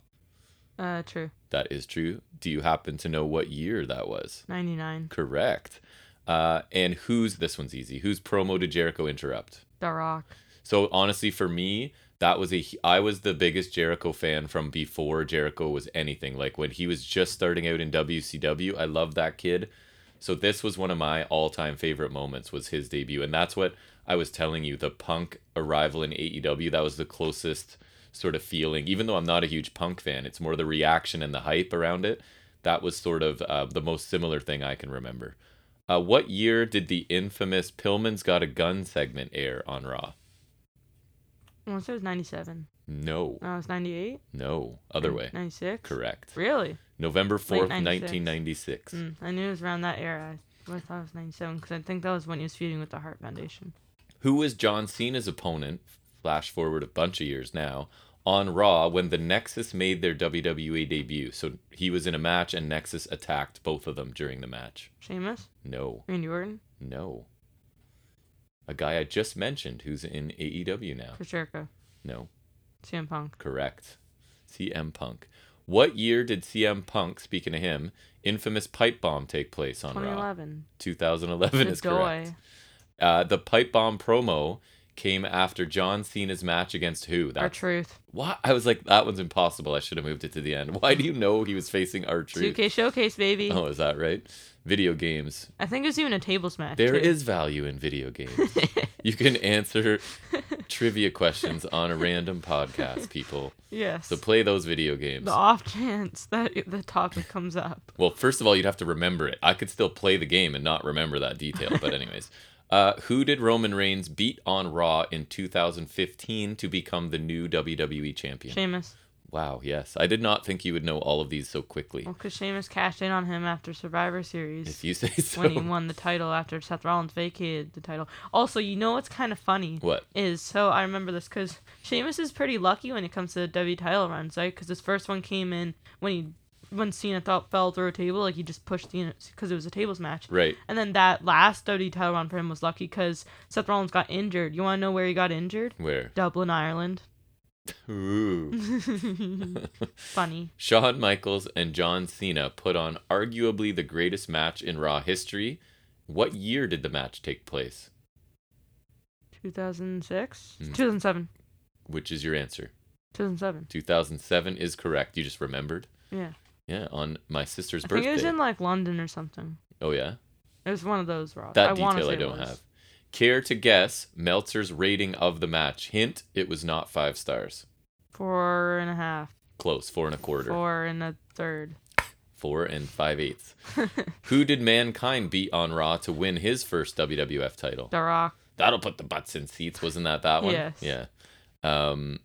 Uh, true. That is true. Do you happen to know what year that was? Ninety nine. Correct. Uh, and who's this one's easy? Who's promo did Jericho interrupt? The Rock. So honestly, for me, that was a I was the biggest Jericho fan from before Jericho was anything. Like when he was just starting out in WCW, I loved that kid. So this was one of my all-time favorite moments was his debut, and that's what I was telling you. The Punk arrival in AEW that was the closest sort of feeling. Even though I'm not a huge Punk fan, it's more the reaction and the hype around it. That was sort of uh, the most similar thing I can remember. Uh, what year did the infamous Pillman's Got a Gun segment air on Raw? I want to say it was ninety seven. No, No, it was ninety eight. no, other way. Ninety six. Correct. Really? November 4th, 1996. Mm, I knew it was around that era. I thought it was ninety seven because I think that was when he was feuding with the Heart Foundation. Who was John Cena's opponent, flash forward a bunch of years now, on Raw when the Nexus made their WWE debut? So he was in a match and Nexus attacked both of them during the match. Sheamus, No, Randy Orton, no. A guy I just mentioned who's in AEW now. Chris Jericho, No, CM Punk. correct. CM Punk. What year did CM Punk, speaking of him, infamous pipe bomb take place on Raw? 2011. 2011 is correct. Uh, the pipe bomb promo came after John Cena's match against who? R-Truth. What? I was like, that one's impossible. I should have moved it to the end. Why do you know he was facing R-Truth? 2K Showcase, baby. Oh, is that right? Video games. I think it was even a tables match. There too. is value in video games. [laughs] you can answer [laughs] trivia questions on a random podcast, people. yes. So play those video games. the off chance that the topic comes up. Well, first of all, you'd have to remember it. I could still play the game and not remember that detail. But anyways, [laughs] uh, who did Roman Reigns beat on Raw in 2015 to become the new WWE champion? Sheamus. Wow, yes. I did not think you would know all of these so quickly. Well, because Sheamus cashed in on him after Survivor Series. If you say so. when he won the title after Seth Rollins vacated the title. Also, you know what's kind of funny What? is so I remember this because Sheamus is pretty lucky when it comes to the W title runs, right? Because his first one came in when he when Cena thought fell through a table, like he just pushed Cena because it was a tables match. Right. And then that last W title run for him was lucky because Seth Rollins got injured. You want to know where he got injured? Where? Dublin, Ireland. [laughs] Ooh. [laughs] [laughs] Funny. Shawn Michaels and John Cena put on arguably the greatest match in Raw history. What year did the match take place? 2006? Mm. 2007. Which is your answer? 2007. 2007 is correct. You just remembered? Yeah. Yeah, on my sister's I birthday. it was in like London or something. oh, yeah? It was one of those Raws. That I detail I don't have. Care to guess Meltzer's rating of the match? Hint: It was not five stars. Four and a half. Close, four and a quarter, Four and a third. four and five eighths. [laughs] Who did Mankind beat on Raw to win his first WWF title? The Rock. That'll put the butts in seats. Wasn't that that one? Yes. Yeah. Um,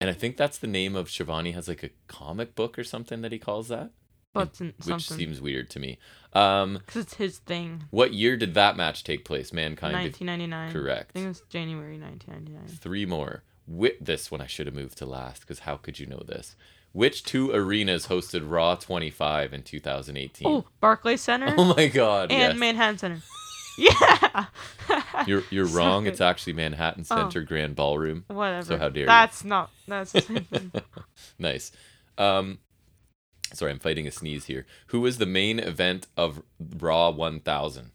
and I think that's the name of Shivani has like a comic book or something that he calls that, Butts which something. seems weird to me. Um, Because it's his thing. what year did that match take place? Mankind. did- 1999. Correct. I think it was January 1999. Three more. With this one I should have moved to last because how could you know this? Which two arenas hosted Raw 25 in 2018? Oh, Barclays Center [laughs] Oh my God! and yes. Manhattan Center. [laughs] Yeah. You're you're wrong. It's actually Manhattan Oh. Center Grand Ballroom. Whatever. So how dare you. That's not. That's thing. [laughs] [laughs] Nice. Um, sorry, I'm fighting a sneeze here. Who was the main event of Raw 1000?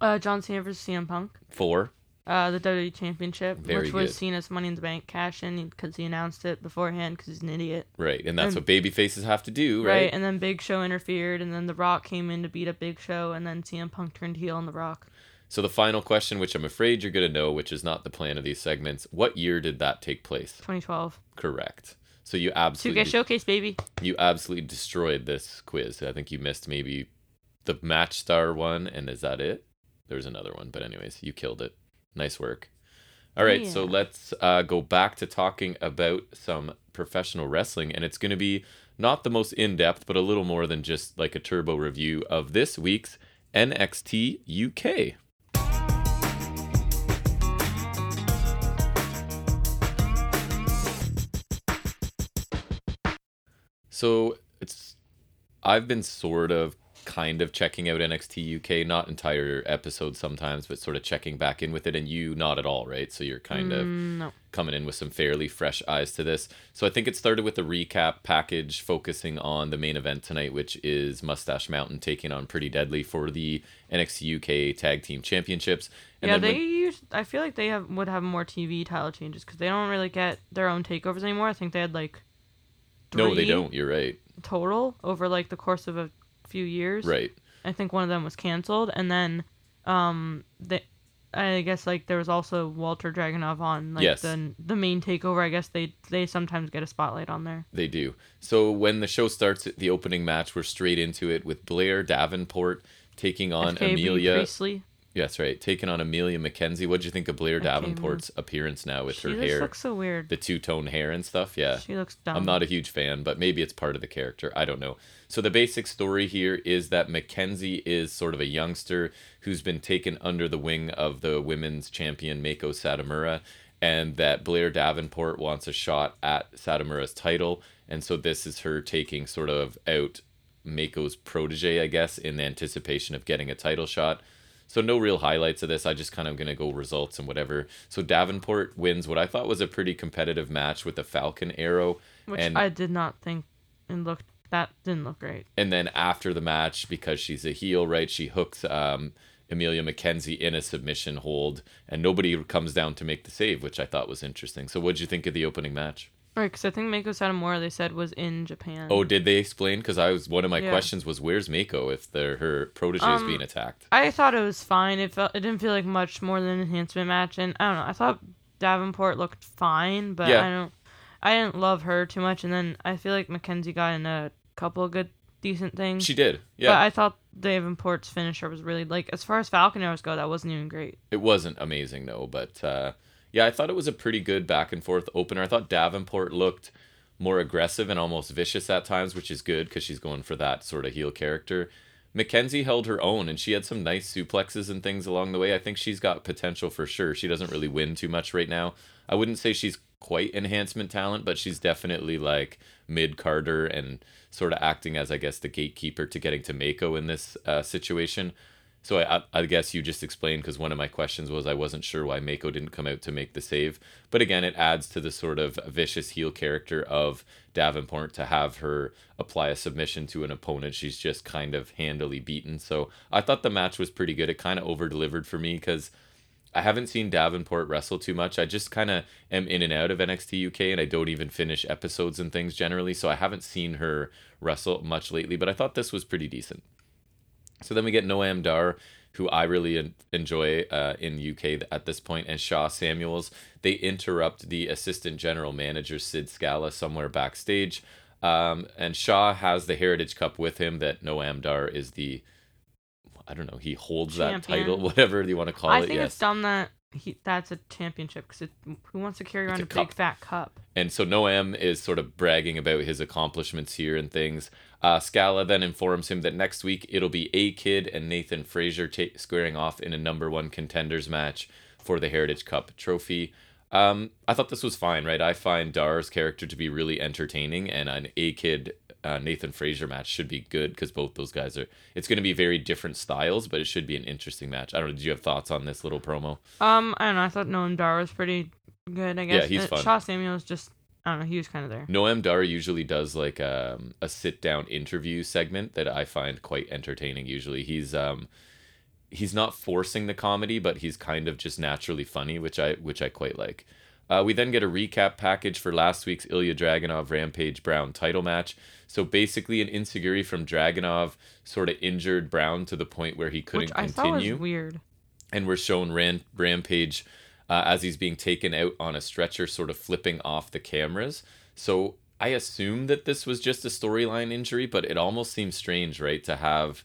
Uh, John Cena versus CM Punk. Four. Uh, the WWE Championship, Very which was good. Cena's Money in the Bank cash in because he announced it beforehand because he's an idiot. Right, and that's And- what baby faces have to do, Right. right? and then Big Show interfered, and then The Rock came in to beat up Big Show, and then CM Punk turned heel on The Rock. So the final question, which I'm afraid you're gonna know, which is not the plan of these segments, what year did that take place? 2012. Correct. So you absolutely 2K Showcase, baby. you absolutely destroyed this quiz. I think you missed maybe the match star one, and is that it? There's another one, but anyways, you killed it. Nice work. All right, so let's uh, go back to talking about some professional wrestling, and it's going to be not the most in depth, but a little more than just like a turbo review of this week's NXT UK. So it's I've been sort of kind of checking out NXT UK, not entire episodes sometimes, but sort of checking back in with it and you not at all, right? So you're kind of Mm, no. coming in with some fairly fresh eyes to this. So I think it started with a recap package focusing on the main event tonight, which is Mustache Mountain taking on Pretty Deadly for the NXT UK Tag Team Championships. And yeah, they when- use. I feel like they have would have more TV title changes because they don't really get their own takeovers anymore. I think they had like. no, they don't. You're right. Total over like the course of a few years. Right. I think one of them was canceled, and then, um, they, I guess like there was also Walter Dragunov on like Yes. the the main takeover. I guess they they sometimes get a spotlight on there. They do. So when the show starts, the opening match, we're straight into it with Blair Davenport taking on FKB Amelia. Priestley. Yes, right. Taking on Emilia McKenzie. What'd you think of Blair. Davenport's appearance now with She her just hair, looks so weird. the two tone hair and stuff? Yeah. She looks dumb. I'm not a huge fan, but maybe it's part of the character. I don't know. So the basic story here is that Mackenzie is sort of a youngster who's been taken under the wing of the women's champion Meiko Satomura, and that Blair Davenport wants a shot at Satomura's title, and so this is her taking sort of out Meiko's protege, I guess, in anticipation of getting a title shot. So no real highlights of this. I just kind of gonna go results and whatever. So Davenport wins what I thought was a pretty competitive match with the Falcon Arrow, Which and I did not think and looked that didn't look great. and then after the match, because she's a heel, right? She hooks um, Emilia McKenzie in a submission hold, and nobody comes down to make the save, which I thought was interesting. So what'd you think of the opening match? Right, because I think Meiko Satomura they said was in Japan. Oh, did they explain? Because I was one of my Yeah. questions was where's Meiko if they're, her protege is Um, being attacked? I thought it was fine. It felt it didn't feel like much more than an enhancement match, and I don't know. I thought Davenport looked fine, but Yeah. I don't. I didn't love her too much, and then I feel like Mackenzie got in a couple of good, decent things. She did, yeah. But. I thought Davenport's finisher was really like as far as Falcon arrows go, that wasn't even great. It wasn't amazing though, but uh, yeah, I thought it was a pretty good back and forth opener. I thought Davenport looked more aggressive and almost vicious at times, which is good because she's going for that sort of heel character. Mackenzie held her own and she had some nice suplexes and things along the way. I think she's got potential for sure. She doesn't really win too much right now. I wouldn't say she's quite enhancement talent, but she's definitely like mid carder and sort of acting as, I guess, the gatekeeper to getting to Meiko in this uh, situation. So I, I, I guess you just explained because one of my questions was I wasn't sure why Meiko didn't come out to make the save. But again, it adds to the sort of vicious heel character of Davenport to have her apply a submission to an opponent she's just kind of handily beaten. So I thought the match was pretty good. It kind of over delivered for me because I haven't seen Davenport wrestle too much. I just kind of am in and out of NXT UK and I don't even finish episodes and things generally. So I haven't seen her wrestle much lately, but I thought this was pretty decent. So then we get Noam Dar, who I really enjoy uh, in UK at this point, and Sha Samuels. They interrupt the assistant general manager Sid Scala somewhere backstage, um, and Sha has the Heritage Cup with him. That Noam Dar is the, I don't know, he holds that title, [laughs] whatever you want to call I it. I think yes. it's dumb that he that's a championship because who wants to carry around a a, big fat cup? And so Noam is sort of bragging about his accomplishments here and things. Uh, Scala then informs him that next week it'll be A Kid and Nathan Frazer ta- squaring off in a number one contenders match for the Heritage Cup trophy. Um, I thought this was fine, right? I find Dar's character to be really entertaining, and an A Kid uh, Nathan Frazer match should be good because both those guys are. It's going to be very different styles, but it should be an interesting match. I don't know. Did you have thoughts on this little promo? Um, I don't know. I thought Noam Dar was pretty good. I guess. Yeah, he's Uh, fun. Sha Samuels just I don't know. He was kind of there. Noam Dar usually does like um, a sit down interview segment that I find quite entertaining. Usually, he's um, he's not forcing the comedy, but he's kind of just naturally funny, which I which I quite like. Uh, we then get a recap package for last week's Ilya Dragunov Rampage Brown title match. So basically, an enzuigiri from Dragunov sort of injured Brown to the point where he couldn't Which I thought was continue. weird. and we're shown Rampage uh, as he's being taken out on a stretcher, sort of flipping off the cameras. So I assume that this was just a storyline injury, but it almost seems strange, right, to have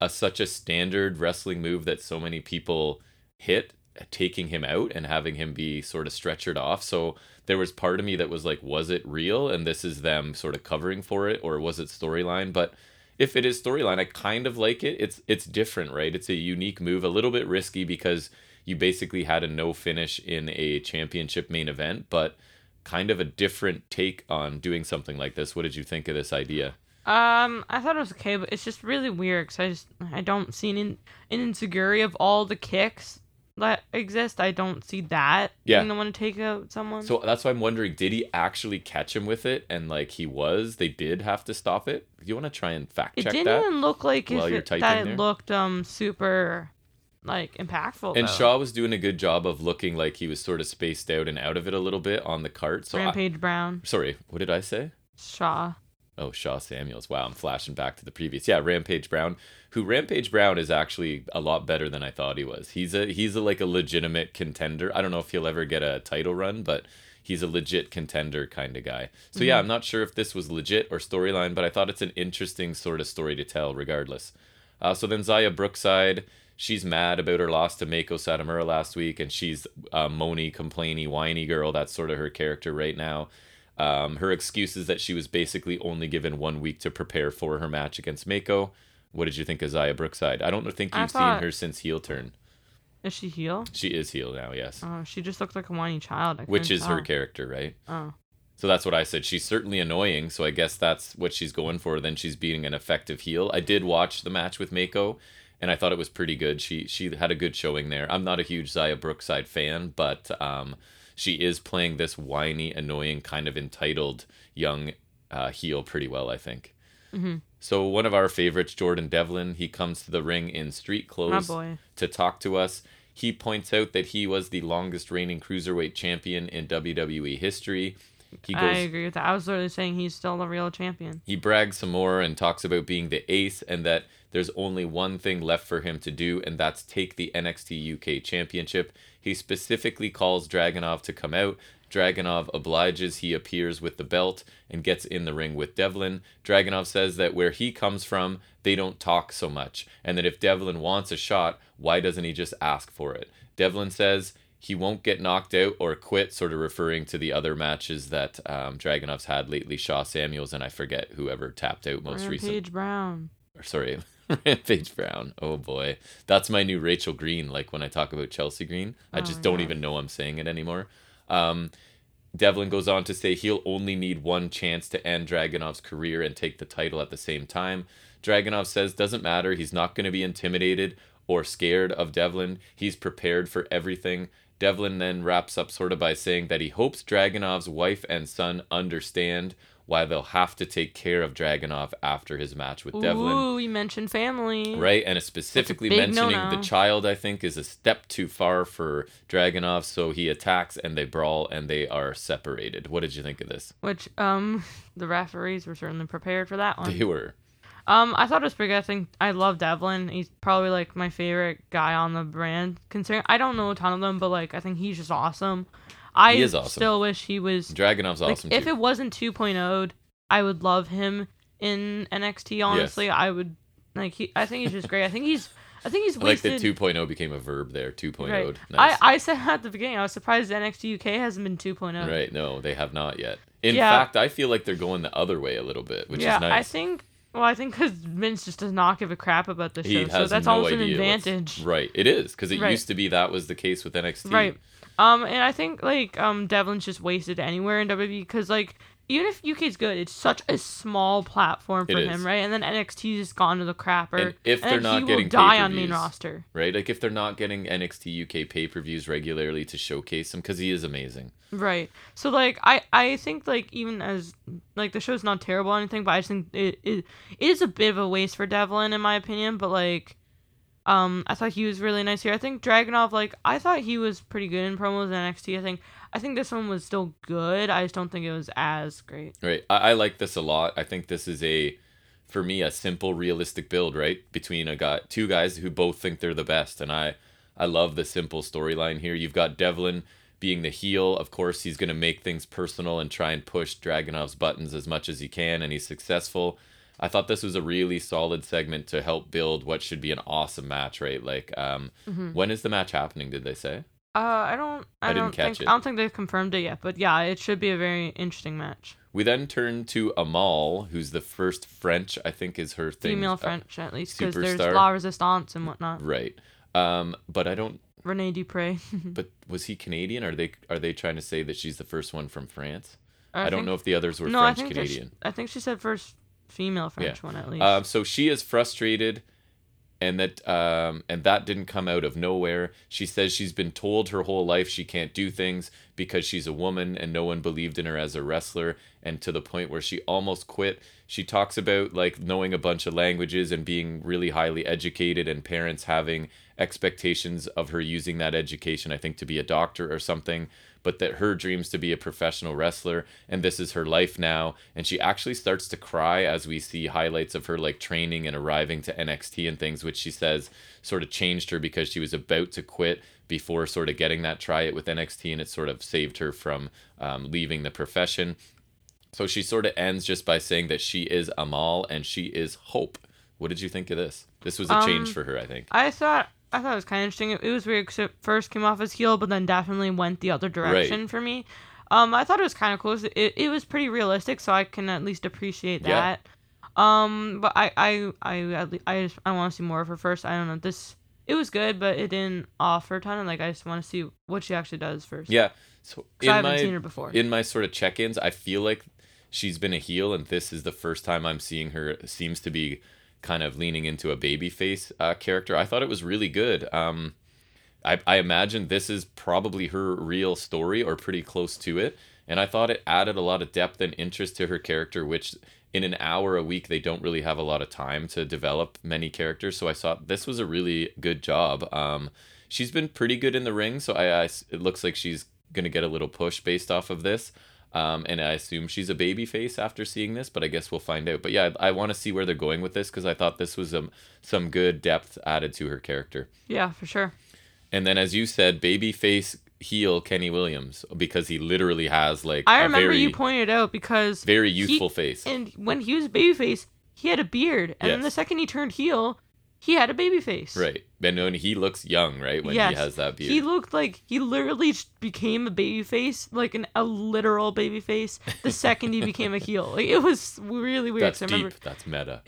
a such a standard wrestling move that so many people hit taking him out and having him be sort of stretchered off. So there was part of me that was like, was it real? And this is them sort of covering for it, or was it storyline? But if it is storyline, I kind of like it. It's it's different, right? It's a unique move, a little bit risky because you basically had a no finish in a championship main event, but kind of a different take on doing something like this. What did you think of this idea? Um, I thought it was okay, but it's just really weird because I just I don't see an an enzuigiri of all the kicks that exist. I don't see that Yeah. being the one to take out someone. So that's why I'm wondering, did he actually catch him with it? And like he was, they did have to stop it. Do you want to try and fact it check didn't even look like while if you're it, typing that it looked um super like impactful. And though. Sha was doing a good job of looking like he was sort of spaced out and out of it a little bit on the cart. So I, Rampage Brown, sorry, what did I say? Sha. Oh, Sha Samuels. Wow, I'm flashing back to the previous. Yeah, Rampage Brown, who Rampage Brown is actually a lot better than I thought he was. He's a he's a, like a legitimate contender. I don't know if he'll ever get a title run, but he's a legit contender kind of guy. So yeah, I'm not sure if this was legit or storyline, but I thought it's an interesting sort of story to tell regardless. Uh, so then Xia Brookside, she's mad about her loss to Meiko Satomura last week, and she's a moany, complainy, whiny girl. That's sort of her character right now. Um, her excuse is that she was basically only given one week to prepare for her match against Meiko. What did you think of Xia Brookside? I don't think you've thought- seen her since heel turn. Is she heel? She is heel now, yes. Oh, she just looked like a whiny child. I Which is her character, right? Oh, So that's what I said. She's certainly annoying, so I guess that's what she's going for. Then she's being an effective heel. I did watch the match with Meiko, and I thought it was pretty good. She she had a good showing there. I'm not a huge Xia Brookside fan, but um, she is playing this whiny, annoying, kind of entitled young uh, heel pretty well, I think. hmm So one of our favorites, Jordan Devlin, he comes to the ring in street clothes to talk to us. He points out that he was the longest reigning cruiserweight champion in WWE history. He I agree with that. I was literally saying he's still the real champion. he brags some more and talks about being the ace and that there's only one thing left for him to do and that's take the NXT UK championship. He specifically calls Dragunov to come out. Dragunov obliges, he appears with the belt and gets in the ring with Devlin. Dragunov says that where he comes from, they don't talk so much, and that if Devlin wants a shot, why doesn't he just ask for it? Devlin says he won't get knocked out or quit, sort of referring to the other matches that um, Dragunov's had lately, Sha Samuels, and I forget whoever tapped out most recently. Rampage Brown. Or sorry, [laughs] Rampage Brown. Oh boy, that's my new Rachel Green. Like when I talk about Chelsea Green, I Oh just my don't God. even know I'm saying it anymore. Um, Devlin goes on to say he'll only need one chance to end Dragunov's career and take the title at the same time. Dragunov says doesn't matter. He's not going to be intimidated or scared of Devlin. He's prepared for everything. Devlin then wraps up sort of by saying that he hopes Dragunov's wife and son understand why they'll have to take care of Dragunov after his match with Devlin. Ooh, we mentioned family. Right, and specifically mentioning no-no. the child, I think, is a step too far for Dragunov, so he attacks and they brawl and they are separated. What did you think of this? Which um [laughs] the referees were certainly prepared for that one. They were. Um, I thought it was pretty good. I think I love Devlin. He's probably like my favorite guy on the brand. Considering I don't know a ton of them, but like I think he's just awesome. I He is awesome. still wish he was Dragunov's like awesome if too. it wasn't 2.0'd, I would love him in NXT. Honestly, I would like he. I think he's just great. I think he's. I think he's [laughs] I like wasted. that 2.0 became a verb there. 2.0. right. Nice. I I said [laughs] at the beginning I was surprised NXT UK hasn't been 2.0. Right, no, they have not yet. In Yeah. fact, I feel like they're going the other way a little bit, which yeah, is I think. Well, I think because Vince just does not give a crap about the show, so that's no almost an advantage. Right, it is because it Right. used to be that was the case with NXT. Right. Um, and I think like um Devlin's just wasted anywhere in WWE because like even if UK's good, it's such a small platform It for is. him, right? And then NXT's just gone to the crapper. And if they're not getting die on main roster. Right, like if they're not getting NXT UK pay per views regularly to showcase him, because he is amazing. Right. So like I I think like even as like the show's not terrible or anything, but I just think it it, it is a bit of a waste for Devlin in my opinion. But like, um, I thought he was really nice here. I think Dragunov like I thought he was pretty good in promos in NXT. I think I think this one was still good. I just don't think it was as great. Right, I, I like this a lot. I think this is a, for me, a simple, realistic build. Right, between a guy, two guys who both think they're the best, and I, I love the simple storyline here. You've got Devlin being the heel. Of course, he's to make things personal and try and push Dragunov's buttons as much as he can, and he's successful. I thought this was a really solid segment to help build what should be an awesome match, right? Like, um, Mhm. when is the match happening? Did they say? Uh, I don't. I, I didn't don't catch think. it. I don't think they've confirmed it yet, but yeah, it should be a very interesting match. We then turn to Amal, who's the first French, I think, is her thing. Female uh, French, at least, because there's. La Resistance and whatnot. right. Um, but I don't. Rene Dupre. [laughs] But was he Canadian? Are they are they trying to say that she's the first one from France? I, I, don't think- know if the others were no, I French there's- Canadian. I think she said first female French one at least. Um, so she is frustrated, and that um, and that didn't come out of nowhere. She says she's been told her whole life she can't do things because she's a woman, and no one believed in her as a wrestler, and to the point where she almost quit. She talks about like knowing a bunch of languages and being really highly educated, and parents having expectations of her using that education, I think, to be a doctor or something but that her dreams to be a professional wrestler and this is her life now. And she actually starts to cry as we see highlights of her like training and arriving to NXT and things which she says sort of changed her because she was about to quit before sort of getting that try it with NXT and it sort of saved her from um, leaving the profession. So she sort of ends just by saying that she is Amal and she is hope. What did you think of this? This was a change Um, for her I think. I thought I thought it was kind of interesting. It, it was weird because it first came off as heel, but then definitely went the other direction for me. Um, I thought it was kind of cool. It, it was pretty realistic, so I can at least appreciate Yeah. that. Um, but I I I I just I want to see more of her first. I don't know this. It was good, but it didn't offer a ton. And like I just want to see what she actually does first. yeah So in I haven't my seen her before. in my sort of check-ins i feel like she's been a heel and this is the first time i'm seeing her seems to be kind of leaning into a babyface uh, character. I thought it was really good. Um I, I imagine this is probably her real story or pretty close to it. And i thought it added a lot of depth and interest to her character which in an hour a week they don't really have a lot of time to develop many characters. So i thought this was a really good job. Um she's been pretty good in the ring. So i, I it looks like she's gonna get a little push based off of this um, and I assume she's a baby face after seeing this, but I guess we'll find out. But yeah, I, I want to see where they're going with this because I thought this was um, some good depth added to her character. yeah, for sure. And then, as you said, baby face heel Kenny Williams because he literally has like I a remember very, you pointed out because very he- youthful face. and when he was a babyface, he had a beard, and then the second he turned heel, he had a baby face. Right. And when he looks young, right? When Yes. he has that beard. He looked like he literally just became a baby face, like an, a literal baby face, the second he [laughs] became a heel. Like, it was really weird. That's I remember deep. That's meta.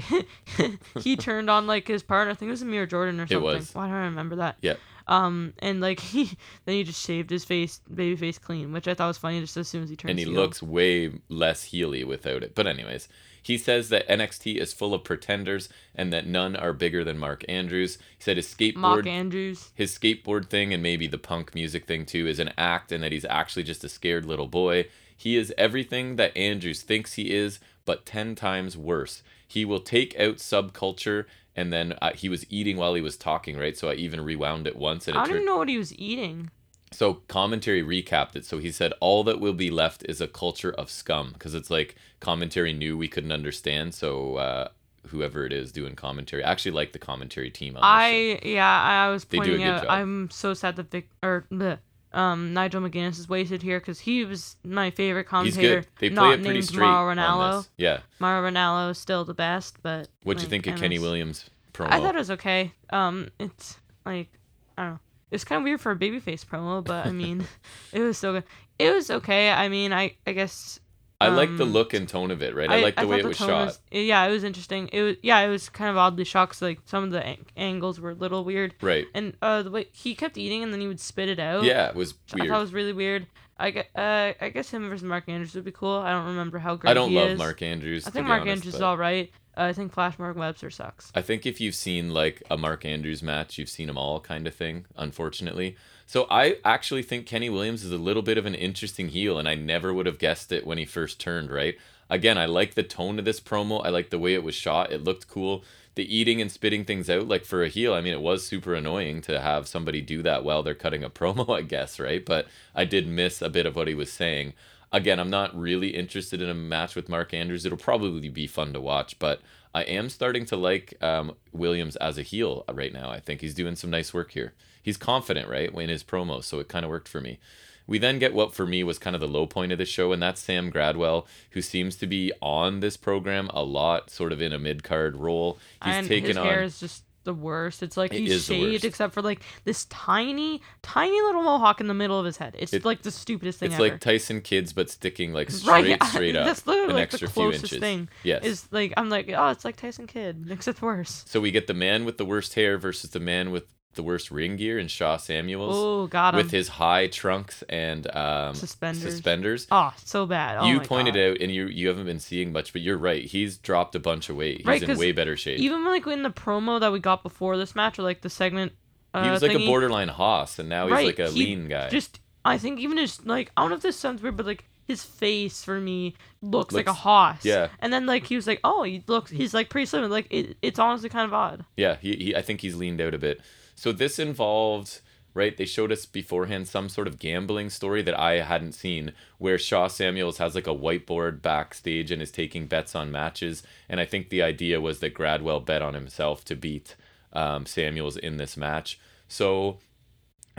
[laughs] he turned on like his partner. I think it was Amir Jordan or something. It was. Why don't I remember that? Yeah. Um, and like [laughs] he then he just shaved his face, baby face clean, which I thought was funny. Just as soon as he turned, and he heel. looks way less heely without it. But anyways, he says that NXT is full of pretenders and that none are bigger than Mark Andrews. He said his skateboard Andrews. his skateboard thing and maybe the punk music thing too is an act and that he's actually just a scared little boy. He is everything that Andrews thinks he is, but 10 times worse. He will take out subculture and then uh, he was eating while he was talking, right? So I even rewound it once and I don't turned even know what he was eating. So commentary recapped it. So he said, "All that will be left is a culture of scum," because it's like commentary knew we couldn't understand. So uh, whoever it is doing commentary, I actually like the commentary team. On this show. I yeah, I was They do a pointing good out. job. I'm so sad that Vic or the um Nigel McGuinness is wasted here because he was my favorite commentator. he's good. They play not it pretty named straight. Mauro Ranallo. Yeah. Mauro Ranallo is still the best, but What'd you think of I Kenny miss- Williams promo? I thought it was okay. Um, it's like I don't know. It's kind of weird for a babyface promo, but I mean, [laughs] it was so good. It was okay. I mean, I I guess I like the um, look and tone of it, right? I, like the way thought it was tone shot. yeah, it was interesting. It was yeah, it was kind of oddly shot 'cause, like some of the ang- angles were a little weird, Right. and uh the way he kept eating and then he would spit it out. Yeah, it was which I weird. thought was really weird. I uh I guess him versus Mark Andrews would be cool. I don't remember how great I don't love is. Mark Andrews. I think Mark honest, Andrews is all right. I think Flash Mark Webster sucks. I think if you've seen like a Mark Andrews match, you've seen them all kind of thing, unfortunately. So I actually think Kenny Williams is a little bit of an interesting heel, and I never would have guessed it when he first turned, right? Again, I like the tone of this promo. I like the way it was shot. It looked cool. The eating and spitting things out, like for a heel, I mean, it was super annoying to have somebody do that while they're cutting a [laughs] promo, I guess, right? But I did miss a bit of what he was saying. Again, I'm not really interested in a match with Mark Andrews. It'll probably be fun to watch, but I am starting to like um, Williams as a heel right now. I think he's doing some nice work here. He's confident, right, in his promos, so it kind of worked for me. We then get what for me was kind of the low point of the show, and that's Sam Gradwell, who seems to be on this program a lot, sort of in a mid card role. He's and taken his on. hair is just the worst. It's like It he's shaved except for like this tiny, tiny little mohawk in the middle of his head. It's It- like the stupidest thing It's ever. like Tyson Kidd, but sticking like straight, [laughs] right, straight up, [laughs] That's literally an like extra the few closest inches. thing. Yes. Is like I'm like, oh, it's like Tyson Kidd, except worse. So we get the man with the worst hair versus the man with the worst ring gear in Sha Samuels Oh, got him. with his high trunks and um, Suspenders. suspenders. oh, so bad. Oh you pointed God. out, and you you haven't been seeing much, but you're right. He's dropped a bunch of weight. He's Right, in way better shape. even like in the promo that we got before this match, or like the segment. Uh, he was like thingy, a borderline hoss, and now he's right, like a he lean guy. Just, I think even his like, I don't know if this sounds weird, but like his face for me looks, like a hoss. yeah. And then like he was like, oh, he looks, he's like pretty slim. Like it, it's honestly kind of odd. Yeah, he, he I think he's leaned out a bit. So this involved right they showed us beforehand some sort of gambling story that I hadn't seen where Sha Samuels has like a whiteboard backstage and is taking bets on matches and I think the idea was that Gradwell bet on himself to beat um, Samuels in this match. So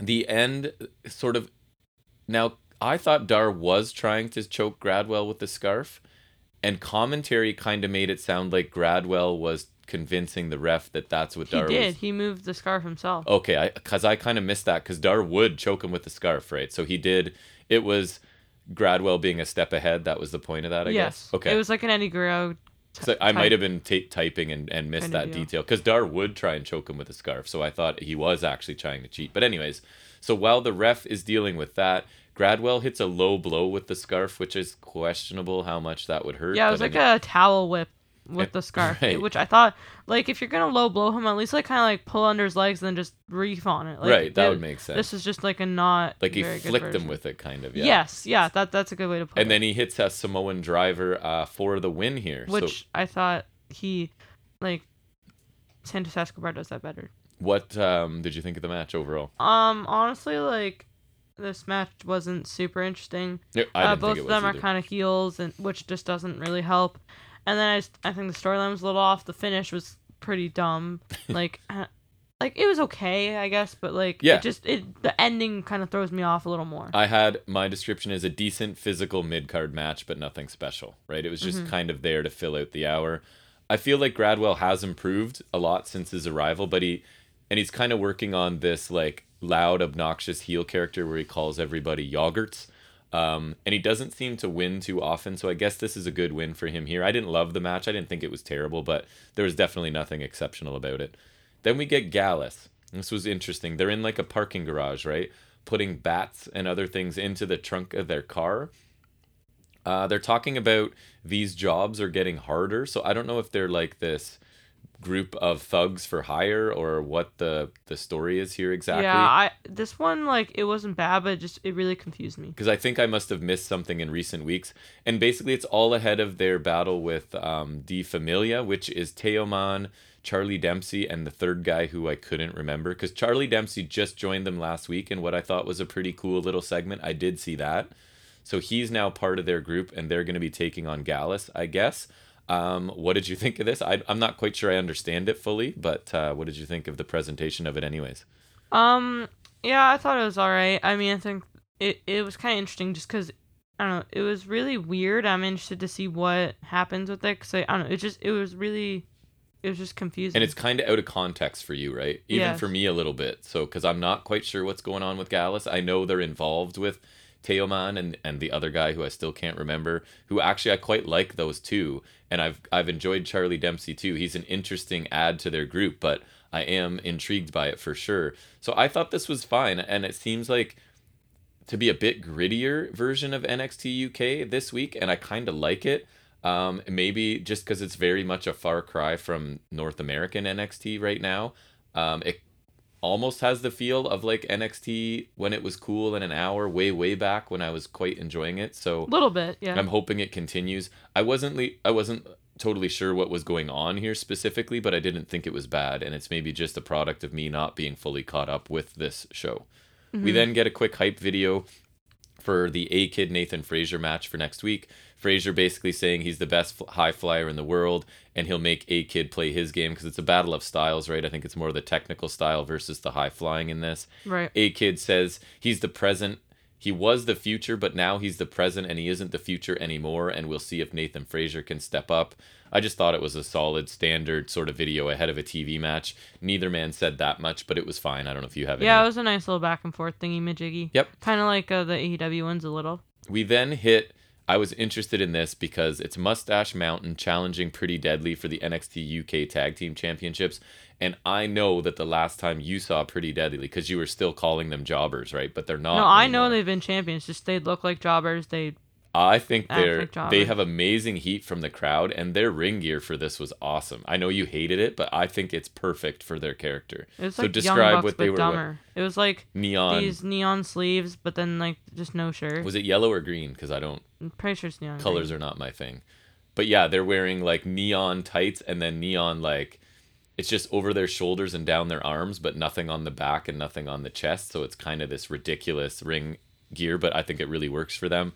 the end sort of now I thought Dar was trying to choke Gradwell with the scarf and commentary kind of made it sound like Gradwell was convincing the ref that that's what He Dar did. was. He did. He moved the scarf himself. Okay, because I kind of missed that because Dar would choke him with the scarf, right? So he did. It was Gradwell being a step ahead. That was the point of that, I yes. guess. Okay. It was like an Eddie Guerrero. t- so I might have been ta typing and, and missed that deal. detail because Dar would try and choke him with a scarf. So I thought he was actually trying to cheat. But anyways, so while the ref is dealing with that, Gradwell hits a low blow with the scarf, which is questionable how much that would hurt. Yeah, it was I like a towel whip with the scarf, right. which I thought, like, if you're gonna low blow him, at least like kind of like pull under his legs and then just reef on it. Like, right. That thi- would make sense. This is just like a not like he flicked him with it, kind of. Yeah. Yes, yeah, that that's a good way to put And it. then he hits a Samoan driver uh, for the win here. which so I thought he, like, Santos Escobar does that better. what um, did you think of the match overall? Um, honestly, like, this match wasn't super interesting. Yeah, I uh, both think it of them are kind of heels, and which just doesn't really help. And then I, just, I think the storyline was a little off. The finish was pretty dumb. [laughs] like, uh, like it was okay, I guess, but like, Yeah. it just it the ending kind of throws me off a little more. I had my description as a decent physical mid card match, but nothing special, right? It was just Mm-hmm. kind of there to fill out the hour. I feel like Gradwell has improved a lot since his arrival, but he and he's kind of working on this like loud, obnoxious heel character where he calls everybody yogurts. Um, and he doesn't seem to win too often, so I guess this is a good win for him here. I didn't love the match. I didn't think it was terrible, but there was definitely nothing exceptional about it. Then we get Gallus. This was interesting. They're in like a parking garage, right? Putting bats and other things into the trunk of their car. Uh, they're talking about these jobs are getting harder. So I don't know if they're like this group of thugs for hire or what the the story is here exactly. Yeah, I this one like it wasn't bad, but it just it really confused me. because I think I must have missed something in recent weeks. And basically, it's all ahead of their battle with um, Die Familie, which is Teoman, Charlie Dempsey, and the third guy who I couldn't remember. Because Charlie Dempsey just joined them last week, and what I thought was a pretty cool little segment. I did see that. So he's now part of their group, and they're going to be taking on Gallus, I guess. Um, what did you think of this? I, I'm not quite sure I understand it fully, but uh, what did you think of the presentation of it, anyways? Um, yeah, I thought it was alright. I mean, I think it it was kind of interesting just because I don't know, it was really weird. I'm interested to see what happens with it because I, I don't know, it just it was really it was just confusing. And it's kind of out of context for you, right? Even Yes. for me a little bit. So, because I'm not quite sure what's going on with Gallus. I know they're involved with Teoman and, and the other guy who I still can't remember, who actually I quite like those two. And I've I've enjoyed Charlie Dempsey too. He's an interesting add to their group, but I am intrigued by it for sure. So I thought this was fine. And it seems like to be a bit grittier version of NXT UK this week, and I kind of like it. Um, maybe just because it's very much a far cry from North American NXT right now. Um, it almost has the feel of like NXT when it was cool in an hour, way way back when I was quite enjoying it. So a little bit, yeah. I'm hoping it continues. I wasn't le- I wasn't totally sure what was going on here specifically, but I didn't think it was bad, and it's maybe just a product of me not being fully caught up with this show. We mm-hmm. then get a quick hype video for the A Kid Nathan Frazer match for next week. Frazer basically saying he's the best high flyer in the world and he'll make A Kid play his game because it's a battle of styles, right? I think it's more the technical style versus the high flying in this. Right. A Kid says he's the present. He was the future, but now he's the present and he isn't the future anymore. And we'll see if Nathan Frazer can step up. I just thought it was a solid standard sort of video ahead of a TV match. Neither man said that much, but it was fine. I don't know if you have it. Yeah, any. it was a nice little back and forth thingy majiggy. Yep. Kind of like uh, the AEW ones a little. We then hit. I was interested in this because it's Mustache Mountain challenging Pretty Deadly for the NXT UK Tag Team Championships. And I know that the last time you saw Pretty Deadly, because you were still calling them jobbers, right? But they're not. no, I know they've been champions. Just they look like jobbers. They I think they're they have amazing heat from the crowd, and their ring gear for this was awesome. I know you hated it, but I think it's perfect for their character. it was so like describe Bucks what they were. dumber. It was like Neon. these neon sleeves, but then like just no shirt. Was it yellow or green? Because I don't. I'm pretty sure it's neon. colors green. are not my thing. But yeah, they're wearing like neon tights and then neon like it's just over their shoulders and down their arms, but nothing on the back and nothing on the chest. So it's kind of this ridiculous ring gear, but I think it really works for them.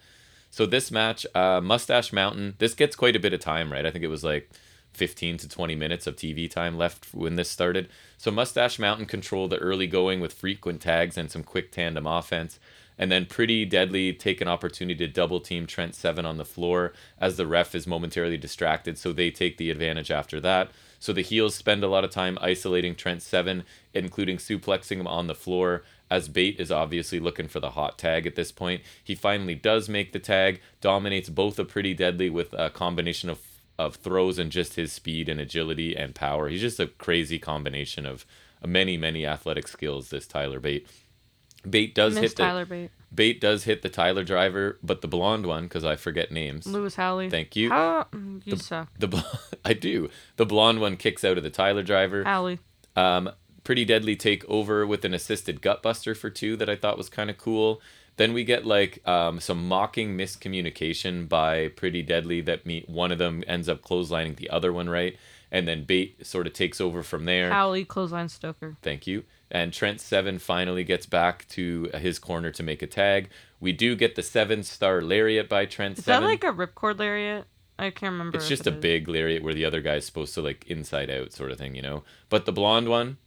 So this match, uh, Mustache Mountain, this gets quite a bit of time, right? I think it was like 15 to 20 minutes of TV time left when this started. So Mustache Mountain control the early going with frequent tags and some quick tandem offense. And then Pretty Deadly take an opportunity to double team Trent Seven on the floor as the ref is momentarily distracted, so they take the advantage after that. So the heels spend a lot of time isolating Trent Seven, including suplexing him on the floor. As Bate is obviously looking for the hot tag at this point, he finally does make the tag, dominates both a Pretty Deadly with a combination of of throws and just his speed and agility and power. He's just a crazy combination of many many athletic skills. This Tyler Bate. Bait does hit the Tyler Bate, Bait does hit the Tyler driver, but the blonde one, because I forget names. Lewis Howley. Thank you. How mm, you suck, The [laughs] I do. The blonde one kicks out of the Tyler driver. Howley. Um, Pretty Deadly take over with an assisted gutbuster for two that I thought was kind of cool. Then we get like um, some mocking miscommunication by Pretty Deadly that me one of them ends up clotheslining the other one right, and then Bate sort of takes over from there. Howley clothesline Stoker. Thank you. And Trent Seven finally gets back to his corner to make a tag. We do get the seven star lariat by Trent Is Seven. that like a ripcord lariat? I can't remember. it's just it a is. big lariat where the other guy's supposed to like inside out sort of thing, you know. But the blonde one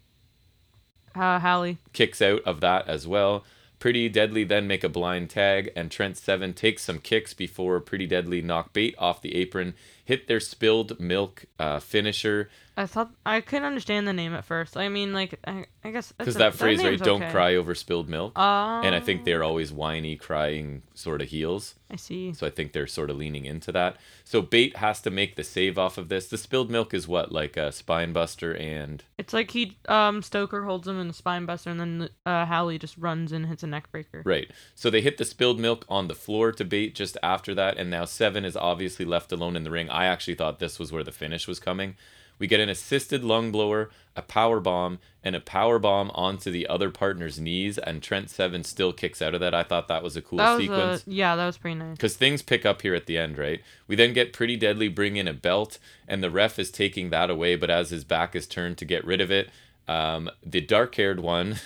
Uh, Howley. kicks out of that as well. Pretty Deadly then make a blind tag, and Trent Seven takes some kicks before Pretty Deadly knock Bate off the apron, hit their spilled milk uh, finisher. I thought I couldn't understand the name at first. I mean, like I, I guess Because that phrase, right? Don't okay. cry over spilled milk. Oh, and I think they're always whiny, crying sort of heels. I see. So I think they're sort of leaning into that. So Bate has to make the save off of this. The spilled milk is what, like a spine buster and It's like he um Stoker holds him in a spine buster, and then uh Howley just runs and hits a neck breaker. right. So they hit the spilled milk on the floor to Bate just after that, and now Seven is obviously left alone in the ring. I actually thought this was where the finish was coming. We get an assisted lung blower, a power bomb, and a power bomb onto the other partner's knees, and Trent Seven still kicks out of that. I thought that was a cool That was sequence. a, yeah, that was pretty nice. because things pick up here at the end, right? We then get Pretty Deadly bring in a belt, and the ref is taking that away, but as his back is turned to get rid of it, um, the dark haired one,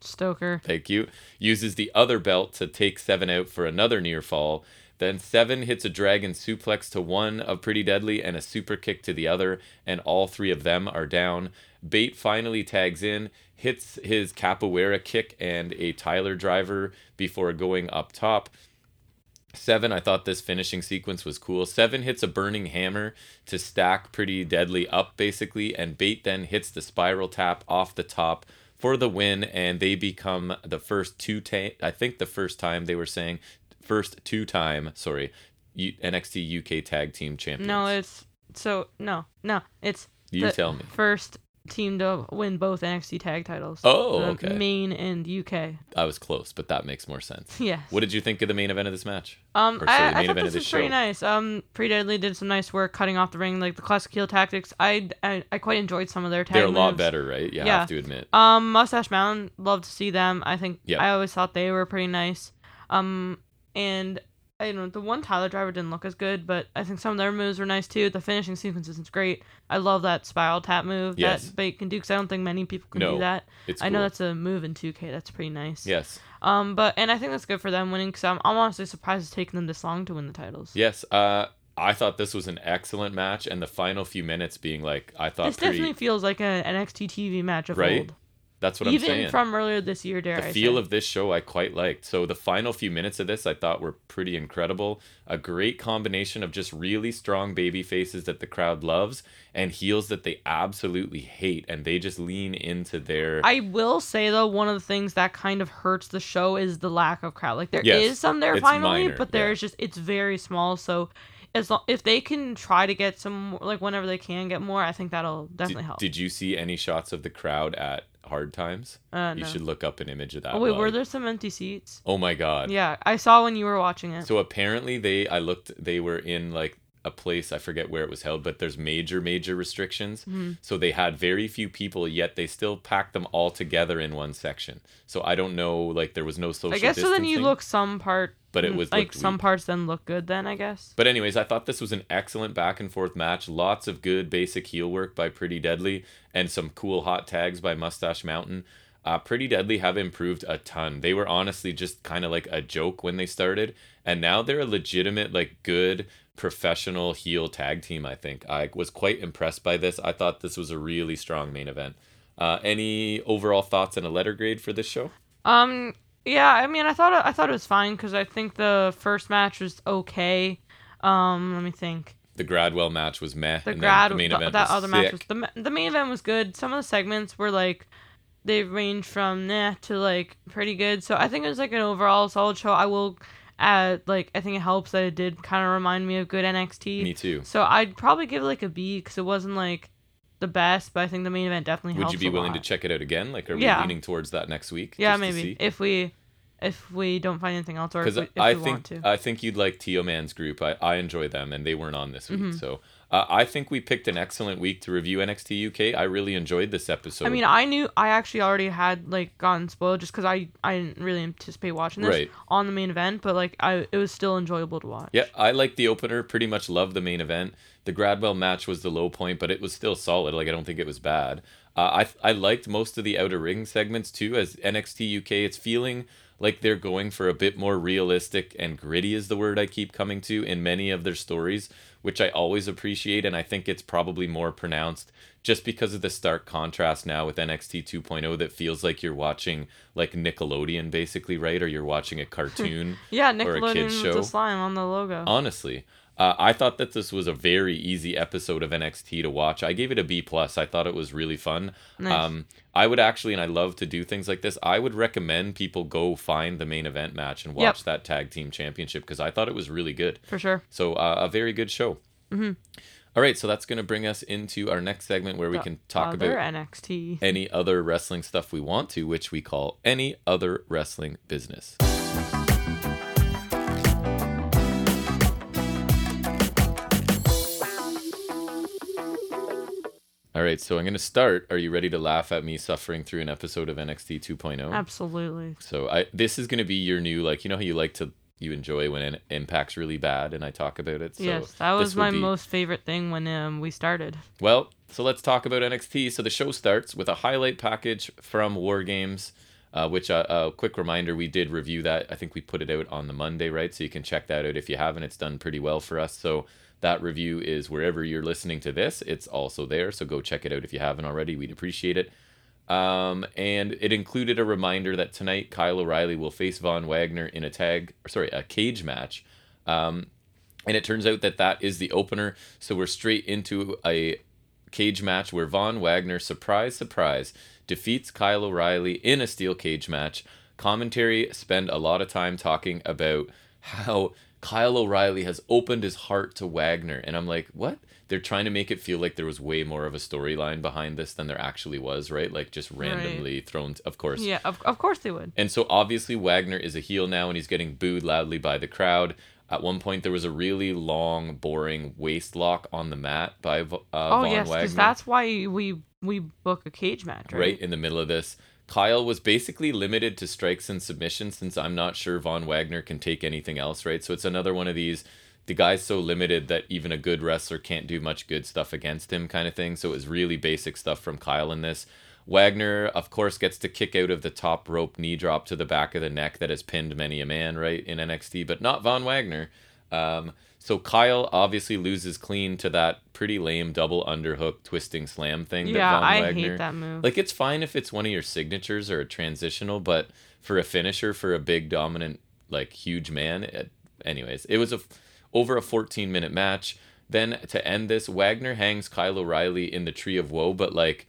Stoker. thank you, uses the other belt to take Seven out for another near fall. Then Seven hits a dragon suplex to one of Pretty Deadly and a super kick to the other, and all three of them are down. Bate finally tags in, hits his capoeira kick and a Tyler driver before going up top. Seven, I thought this finishing sequence was cool. Seven hits a burning hammer to stack pretty deadly up, basically, and Bate then hits the spiral tap off the top for the win, and they become the first two. I think the first time they were saying first two time. Sorry, U- NXT UK Tag Team Champions. No, it's so no, no, it's you the tell me. first team to win both NXT tag titles. Oh, The okay. Main and UK. I was close, but that makes more sense. [laughs] Yes. What did you think of the main event of this match? Um, Or, sorry, I, I thought this was pretty nice. Um, Pretty Deadly did some nice work cutting off the ring, like the classic heel tactics. I, I, I quite enjoyed some of their tag They're a lot better, right? You Yeah. have to admit. Um, Mustache Mountain, love to see them. I think Yeah. I always thought they were pretty nice. Um, and I don't know the one Tyler driver didn't look as good, but I think some of their moves were nice too. The finishing sequence is great. I love that spiral tap move Yes. that Bate can do because I don't think many people can No, do that. It's I know that's a move in 2K. That's pretty nice. yes. Um, but and I think that's good for them winning because I'm, I'm honestly surprised it's taken them this long to win the titles. Yes. Uh, I thought this was an excellent match, and the final few minutes being like I thought This pretty. definitely feels like an NXT TV match of Right? old. That's what Even I'm saying. Even from earlier this year, dare the I feel say. of this show I quite liked. So the final few minutes of this I thought were pretty incredible. A great combination of just really strong baby faces that the crowd loves and heels that they absolutely hate and they just lean into their I will say though, one of the things that kind of hurts the show is the lack of crowd. Like there is Yes, some there finally, minor, but yeah. there's just it's very small. So as long if they can try to get some more, like whenever they can get more, I think that'll definitely did, help. did you see any shots of the crowd at hard times? uh, You no. should look up an image of that. Oh wait, were there some empty seats? Oh my god. Yeah, I saw when you were watching it. So apparently they I looked they were in like a place I forget where it was held, but there's major major restrictions. Mm-hmm. So they had very few people, yet they still packed them all together in one section. So I don't know, like there was no social. I guess so. Then you look some part, But it mm, was like some weak. parts then look good. Then I guess. But anyways, I thought this was an excellent back and forth match. Lots of good basic heel work by Pretty Deadly and some cool hot tags by Mustache Mountain. Uh, Pretty Deadly have improved a ton. They were honestly just kind of like a joke when they started, and now they're a legitimate, like, good professional heel tag team. I think I was quite impressed by this. I thought this was a really strong main event. Uh, any overall thoughts and a letter grade for this show? Um. Yeah. I mean, I thought it, I thought it was fine because I think the first match was okay. Um. Let me think. The Gradwell match was meh, The and grad the main the- event that was other match was the the main event was good. Some of the segments were like they range from nah to like pretty good. So I think it was like an overall solid show. I will add like I think it helps that it did kind of remind me of good NXT. Me too. So I'd probably give it like a B because it wasn't like the best, but I think the main event definitely Would helps. you be a willing to lot. check it out again? Like, are we Yeah. leaning towards that next week? Yeah, just to maybe see? if we if we don't find anything else or if Because we, if I we want think to. I think you'd like Teoman's group. I, I enjoy them, and they weren't on this week. Mm-hmm. So uh, I think we picked an excellent week to review NXT UK. I really enjoyed this episode. I mean, I knew I actually already had like gotten spoiled just because I I didn't really anticipate watching this Right. on the main event, but like I it was still enjoyable to watch. yeah, I like the opener. Pretty much loved the main event. The Gradwell match was the low point, but it was still solid. Like I don't think it was bad. Uh, I I liked most of the outer ring segments too. As NXT UK, it's feeling like they're going for a bit more realistic and gritty is the word I keep coming to in many of their stories, which I always appreciate, and I think it's probably more pronounced just because of the stark contrast now with NXT 2.0 that feels like you're watching like Nickelodeon basically, right? Or you're watching a [laughs] cartoon. Yeah, Or a Nickelodeon kid's with show. the slime on the logo. Honestly, uh, I thought that this was a very easy episode of NXT to watch. I gave it a B plus. I thought it was really fun. Nice. Um, I would actually, and I love to do things like this. I would recommend people go find the main event match and watch Yep. that tag team championship because I thought it was really good. for sure. So uh, a very good show. Mm-hmm. right, so that's going to bring us into our next segment where we The can talk about NXT. any other wrestling stuff we want to, which we call any other wrestling business. All right, so I'm going to start. Are you ready to laugh at me suffering through an episode of NXT 2.0? Absolutely. So I this is going to be your new like you know how you like to you enjoy when it impacts really bad and I talk about it. So yes, that was my be- most favorite thing when um we started. well, so let's talk about NXT. So the show starts with a highlight package from War Games, uh, which uh, a quick reminder we did review that. I think we put it out on the Monday, right? So you can check that out if you haven't. It's done pretty well for us. So that review is wherever you're listening to this. It's also there. So go check it out if you haven't already. We'd appreciate it. Um, and it included a reminder that tonight Kyle O'Reilly will face Von Wagner in a tag, or sorry, a cage match. Um, and it turns out that that is the opener. So we're straight into a cage match where Von Wagner, surprise, surprise, defeats Kyle O'Reilly in a steel cage match. Commentary spend a lot of time talking about how Kyle O'Reilly has opened his heart to Wagner. And I'm like, what? They're trying to make it feel like there was way more of a storyline behind this than there actually was, right? Like just randomly thrown, of course. Yeah, of, of course they would. And so obviously Wagner is a heel now and he's getting booed loudly by the crowd. At one point there was a really long, boring waist lock on the mat by uh, Oh Von yes, Wagner. because that's why we we book a cage match, right? right in the middle of this. Kyle was basically limited to strikes and submissions since I'm not sure Von Wagner can take anything else, right? So it's another one of these the guy's so limited that even a good wrestler can't do much good stuff against him kind of thing. So it was really basic stuff from Kyle in this. Wagner, of course, gets to kick out of the top rope knee drop to the back of the neck that has pinned many a man, right, in NXT, but not Von Wagner. Um, so Kyle obviously loses clean to that pretty lame double underhook twisting slam thing. Yeah, that Von I Wagner, hate that move. Like it's fine if it's one of your signatures or a transitional, but for a finisher for a big dominant like huge man, it, anyways, it was a over a 14 minute match. Then to end this, Wagner hangs Kyle O'Reilly in the tree of woe, but like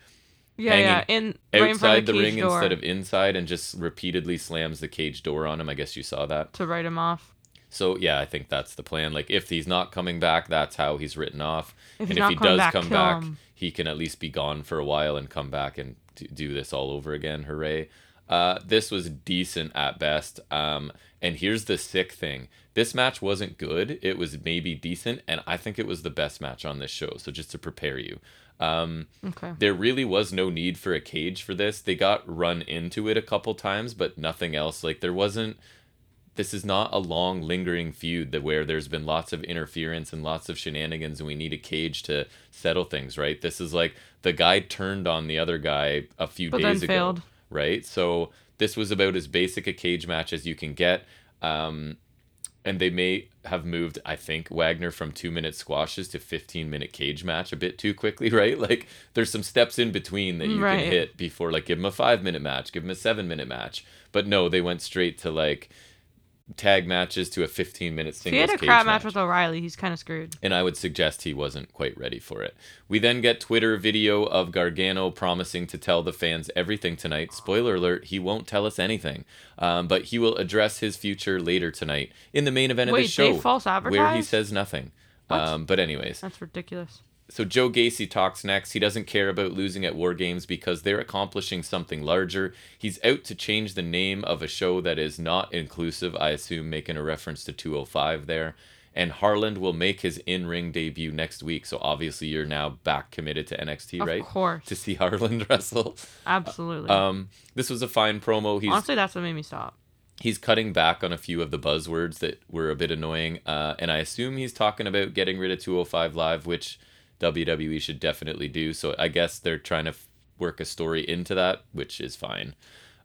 yeah, yeah, in right in outside of the, the, ring door instead of inside, and just repeatedly slams the cage door on him. I guess you saw that. to write him off. So yeah, I think that's the plan. Like if he's not coming back, that's how he's written off. If and if he does back, come back, him. he can at least be gone for a while and come back and do this all over again. Hooray! Uh, this was decent at best. Um, and here's the sick thing: this match wasn't good. It was maybe decent, and I think it was the best match on this show. So just to prepare you. Um, Okay. there really was no need for a cage for this. They got run into it a couple times, but nothing else. Like there wasn't. This is not a long lingering feud that where there's been lots of interference and lots of shenanigans, and we need a cage to settle things. Right? This is like the guy turned on the other guy a few But then days ago. failed. Right? So this was about as basic a cage match as you can get. Um, and they may have moved i think wagner from two minute squashes to 15 minute cage match a bit too quickly [laughs] right like there's some steps in between that you Right. can hit before like give him a five minute match give him a seven minute match but no they went straight to like tag matches to a 15 minute If he had a crap match match with O'Reilly, he's kind of screwed. and I would suggest he wasn't quite ready for it. We then get Twitter video of Gargano promising to tell the fans everything tonight. Spoiler alert, he won't tell us anything. Um, but he will address his future later tonight in the main event of the show. Where he says nothing. Um, but anyways, That's ridiculous. So Joe Gacy talks next. He doesn't care about losing at War Games because they're accomplishing something larger. He's out to change the name of a show that is not inclusive, I assume making a reference to 205 there. And Harland will make his in-ring debut next week. So obviously you're now back committed to NXT, Of right? course. To see Harland [laughs] wrestle. Absolutely. Um, this was a fine promo. He's Honestly, that's what made me stop. he's cutting back on a few of the buzzwords that were a bit annoying. Uh, and I assume he's talking about getting rid of 205 Live, which WWE should definitely do. So I guess they're trying to f- work a story into that, which is fine.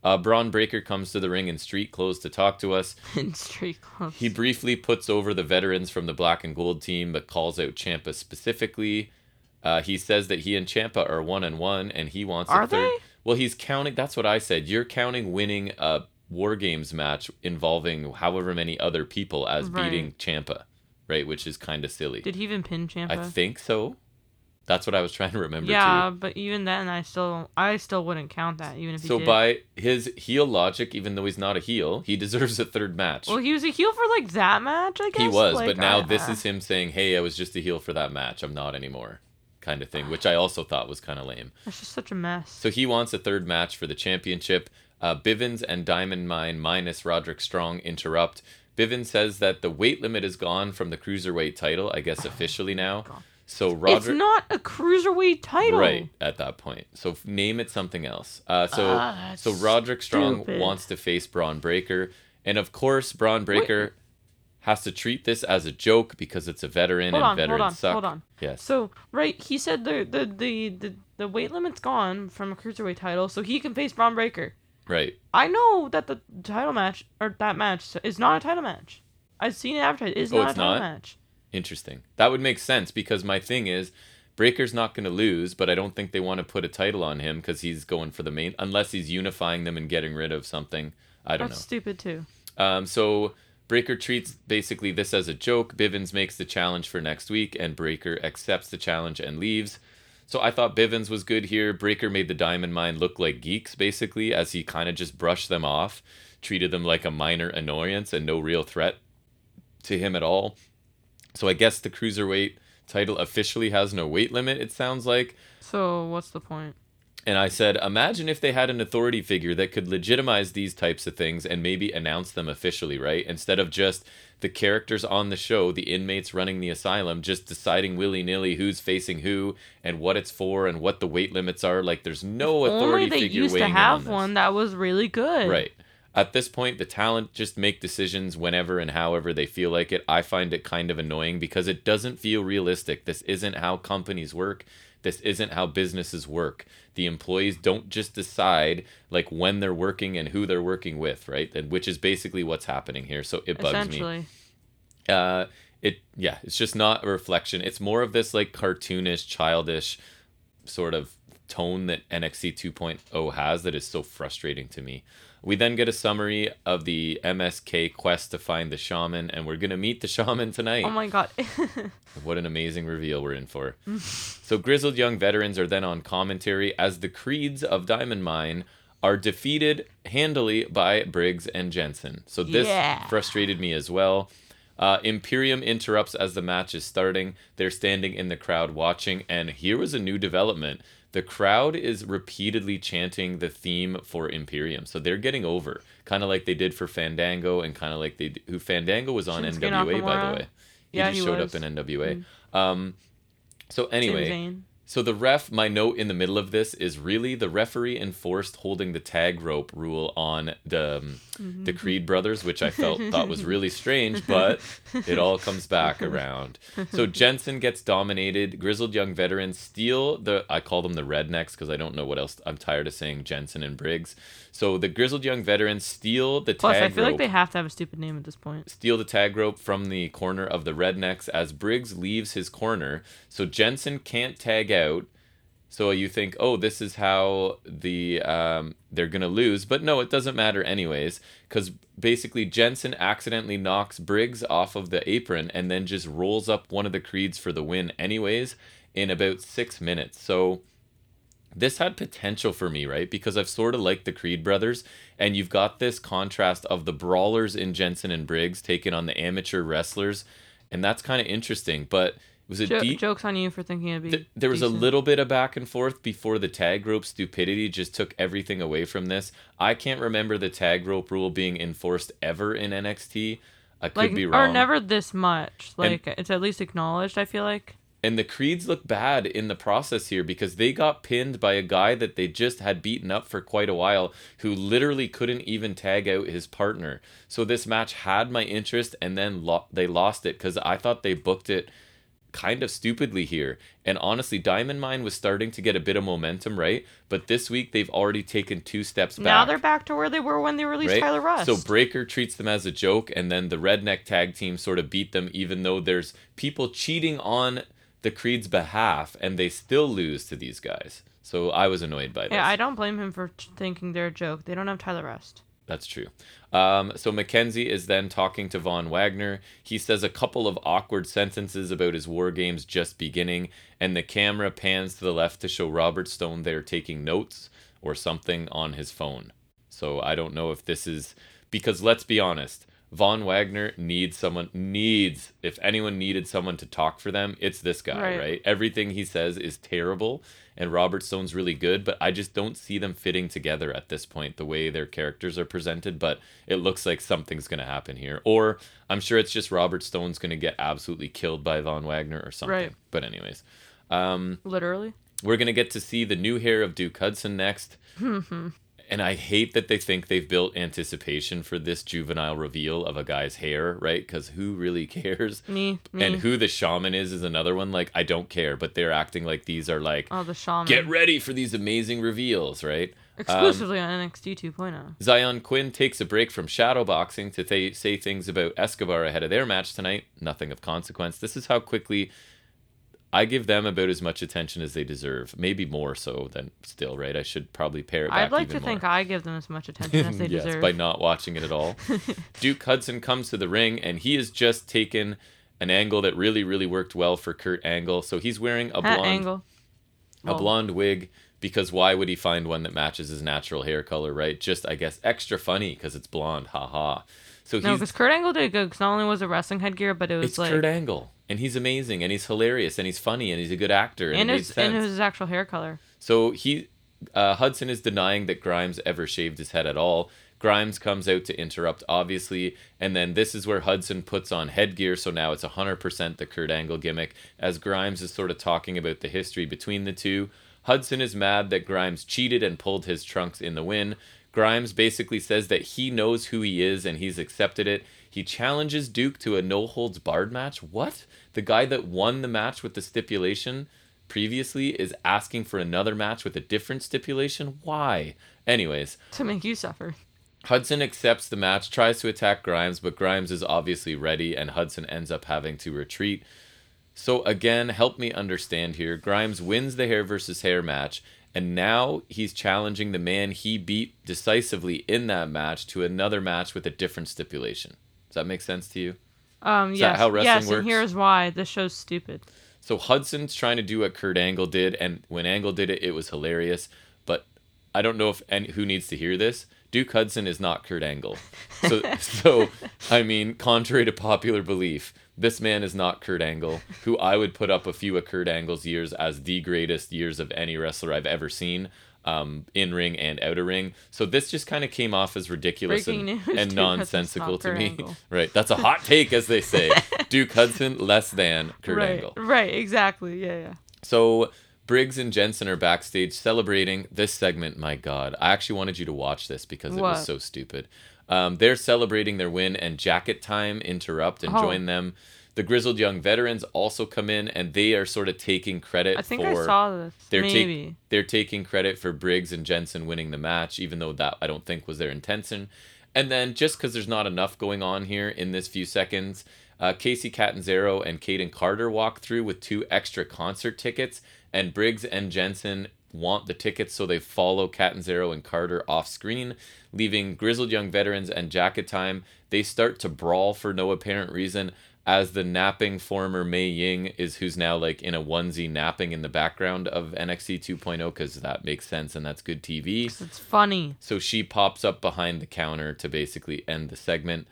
Uh, Bron Breakker comes to the ring in street clothes to talk to us. [laughs] In street clothes. He briefly puts over the veterans from the black and gold team, but calls out Ciampa specifically. Uh, he says that he and Ciampa are one and one, and he wants Are a third. they? Well, he's counting. That's what I said. You're counting winning a War Games match involving however many other people as Right. beating Ciampa, right? Which is kind of silly. Did he even pin Ciampa? I think so. That's what I was trying to remember yeah, too. but even then, I still, I still wouldn't count that, even if he So by his heel logic, even though he's not a heel, he deserves a third match. well, he was a heel for like that match, I guess. He was, Like, but now I- this is him saying, "Hey, I was just a heel for that match. I'm not anymore," kind of thing, which I also thought was kind of lame. It's just such a mess. So he wants a third match for the championship. Uh, Bivens and Diamond Mine minus Roderick Strong interrupt. Bivens says that the weight limit is gone from the cruiserweight title, I guess officially now. So it's not a cruiserweight title. right at that point. So f- name it something else. Uh, so that's so Roderick Strong stupid. wants to face Bron Breakker, and of course Bron Breakker has to treat this as a joke because it's a veteran Hold and on, hold on, suck. hold on. Yes. So right, he said the the the the, the weight limit's gone from a cruiserweight title, so he can face Bron Breakker. Right. I know that the title match or that match is not a title match. I've seen it advertised. It's Oh, not it's a title not? match. Interesting. That would make sense because my thing is Breakker's not going to lose, but I don't think they want to put a title on him because he's going for the main, unless he's unifying them and getting rid of something. I don't know. That's stupid too. Um, so Breakker treats basically this as a joke. Bivens makes the challenge for next week, and Breakker accepts the challenge and leaves. So I thought Bivens was good here. Breakker made the Diamond Mine look like geeks, basically, as he kind of just brushed them off, treated them like a minor annoyance and no real threat to him at all. So I guess the cruiserweight title officially has no weight limit. It sounds like. So what's the point? And I said, imagine if they had an authority figure that could legitimize these types of things and maybe announce them officially, right? Instead of just the characters on the show, the inmates running the asylum, just deciding willy nilly who's facing who and what it's for and what the weight limits are. Like, there's no authority Only they figure used to have on one that was really good. Right. At this point, the talent just make decisions whenever and however they feel like it. I find it kind of annoying because it doesn't feel realistic. This isn't how companies work. This isn't how businesses work. The employees don't just decide like when they're working and who they're working with, right? And which is basically what's happening here. So it bugs me uh it yeah it's just not a reflection it's more of this like cartoonish childish sort of tone that nxt 2.0 has that is so frustrating to me we then get a summary of the msk quest to find the shaman and we're gonna meet the shaman tonight Oh my god. [laughs] what an amazing reveal we're in for. [laughs] so, grizzled young veterans are then on commentary as the creeds of Diamond Mine are defeated handily by Briggs and Jensen. So, this Yeah. frustrated me as well. Uh, Imperium interrupts as the match is starting. They're standing in the crowd watching, and here was a new development. The crowd is repeatedly chanting the theme for Imperium, so they're getting over, kind of like they did for Fandango, and kind of like they who Fandango was on Shinsuke NWA by the way. He Yeah, just he showed was. Mm. up in NWA. Um, so anyway. So the ref, my note in the middle of this is really the referee enforced holding the tag rope rule on the um, Mm-hmm. the Creed brothers, which I felt thought was really strange, but it all comes back around. So Jensen gets dominated. Grizzled young veterans steal the I call them the rednecks because I don't know what else. I'm tired of saying Jensen and Briggs. So the grizzled young veterans steal the Plus, tag I feel rope like they have to have a stupid name at this point. steal the tag rope from the corner of the rednecks as Briggs leaves his corner. So Jensen can't tag out. So you think, oh, this is how the um, they're gonna lose, but no, it doesn't matter anyways, because basically Jensen accidentally knocks Briggs off of the apron and then just rolls up one of the creeds for the win anyways in about six minutes. So this had potential for me, right? Because I've sort of liked the Creed brothers, and you've got this contrast of the brawlers in Jensen and Briggs taking on the amateur wrestlers, and that's kind of interesting. But it was a Jo- deep. jokes on you for thinking it'd be. Th- there was a little bit of back and forth before the tag rope stupidity just took everything away from this. I can't remember the tag rope rule being enforced ever in NXT. I could like be wrong. or never this much. Like it's at least acknowledged. I feel like. And the Creeds look bad in the process here because they got pinned by a guy that they just had beaten up for quite a while who literally couldn't even tag out his partner. So this match had my interest and then lo- they lost it because I thought they booked it kind of stupidly here. And honestly, Diamond Mine was starting to get a bit of momentum, right? But this week they've already taken two steps back. Now they're back to where they were when they released right? Tyler Rust. So Breakker treats them as a joke, and then the Redneck tag team sort of beat them, even though there's people cheating on the Creed's behalf, and they still lose to these guys. So I was annoyed by this. yeah, I don't blame him for thinking they're a joke. They don't have Tyler Rust. That's true. Um, so McKenzie is then talking to Von Wagner. He says a couple of awkward sentences about his war games just beginning, and the camera pans to the left to show Robert Stone there taking notes or something on his phone. So I don't know if this is because let's be honest, Von Wagner needs someone needs if anyone needed someone to talk for them, it's this guy, Right. right? Everything he says is terrible and Robert Stone's really good, but I just don't see them fitting together at this point the way their characters are presented, but it looks like something's going to happen here. Or I'm sure it's just Robert Stone's going to get absolutely killed by Von Wagner or something. Right. But anyways, um Literally. we're going to get to see the new hair of Duke Hudson next. [laughs] and I hate that they think they've built anticipation for this juvenile reveal of a guy's hair, right? Because who really [laughs] cares? Me. Me. And who the shaman is is another one. Like, I don't care, but they're acting like these are like, oh, the shaman. get ready for these amazing reveals, right? Exclusively um, on NXT 2.0. Xyon Quinn takes a break from shadowboxing to th- say things about Escobar ahead of their match tonight. Nothing of consequence. This is how quickly I give them about as much attention as they deserve. Maybe more so than still, right? I should probably pare it back I'd like to even think. I give them as much attention as [laughs] they yes, deserve. by not watching it at all. [laughs] Duke Hudson comes to the ring and he has just taken an angle that really, really worked well for Kurt Angle. So he's wearing a blonde angle. a blonde wig because why would he find one that matches his natural hair color, right? Just I guess extra funny because it's blonde, haha. So No, because Kurt Angle did good. Because not only was it wrestling headgear, but it was it's like Kurt Angle and he's amazing and he's hilarious and he's funny and he's a good actor and, and his and his actual hair color. So he uh, Hudson is denying that Grimes ever shaved his head at all. Grimes comes out to interrupt, obviously, and then this is where Hudson puts on headgear, so now it's 100% the Kurt Angle gimmick, as Grimes is sort of talking about the history between the two. Hudson is mad that Grimes cheated and pulled his trunks in the win. Grimes basically says that he knows who he is and he's accepted it. He challenges Duke to a no holds barred match. What? The guy that won the match with the stipulation previously is asking for another match with a different stipulation? Why? Anyways, To make you suffer. Hudson accepts the match, tries to attack Grimes, but Grimes is obviously ready, and Hudson ends up having to retreat. So, again, help me understand here. Grimes wins the hair versus hair match, and now he's challenging the man he beat decisively in that match to another match with a different stipulation. That make sense to you? Um, Is yes, that how wrestling yes, works? and here's why this show's stupid. So Hudson's trying to do what Kurt Angle did, and when Angle did it, it was hilarious. But I don't know if any, who needs to hear this. Duke Hudson is not Kurt Angle. So, [laughs] so I mean, contrary to popular belief, this man is not Kurt Angle, who I would put up a few of Kurt Angle's years as the greatest years of any wrestler I've ever seen, um, in ring and outer ring. So this just kind of came off as ridiculous Breaking and, news, and nonsensical to me. [laughs] Right, that's a hot take, as they say. [laughs] Duke Hudson less than Kurt right, Angle. right, exactly. Yeah, yeah. So Briggs and Jensen are backstage celebrating this segment. My God, I actually wanted you to watch this because it was so stupid. Um, they're celebrating their win, and Jacket Time interrupt and Oh. join them. The grizzled young veterans also come in, and they are sort of taking credit I think for I saw this. they're Maybe. take, they're taking credit for Briggs and Jensen winning the match, even though that I don't think was their intention. And then just because there's not enough going on here in this few seconds, uh, Kacy Catanzaro and Kayden Carter walk through with two extra concert tickets, and Briggs and Jensen want the tickets, so they follow Catanzaro and Carter off screen, leaving grizzled young veterans and jacket time. They start to brawl for no apparent reason as the napping former Mei Ying is who's now like in a onesie napping in the background of NXT 2.0 because that makes sense and that's good TV. It's funny. So she pops up behind the counter to basically end the segment.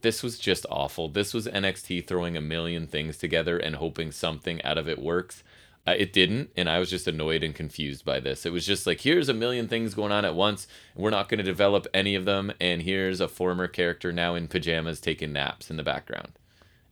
This was just awful. This was NXT throwing a million things together and hoping something out of it works. Uh, it didn't, and I was just annoyed and confused by this. It was just like, here's a million things going on at once, and we're not going to develop any of them. And here's a former character now in pajamas taking naps in the background.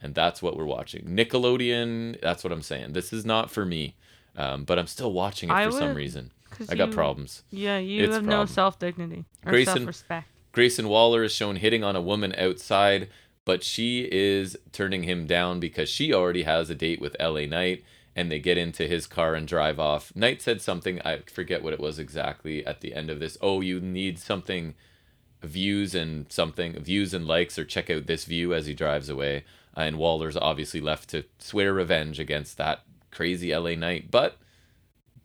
And that's what we're watching. Nickelodeon, that's what I'm saying. This is not for me, um, but I'm still watching it for I some reason. I got you- problems. Yeah, you It's have no self dignity or Grayson- self respect. Grayson Waller is shown hitting on a woman outside, but she is turning him down because she already has a date with LA Knight and they get into his car and drive off. Knight said something, I forget what it was exactly at the end of this. Oh, you need something views and something views and likes or check out this view as he drives away. Uh, and Waller's obviously left to swear revenge against that crazy LA Knight. But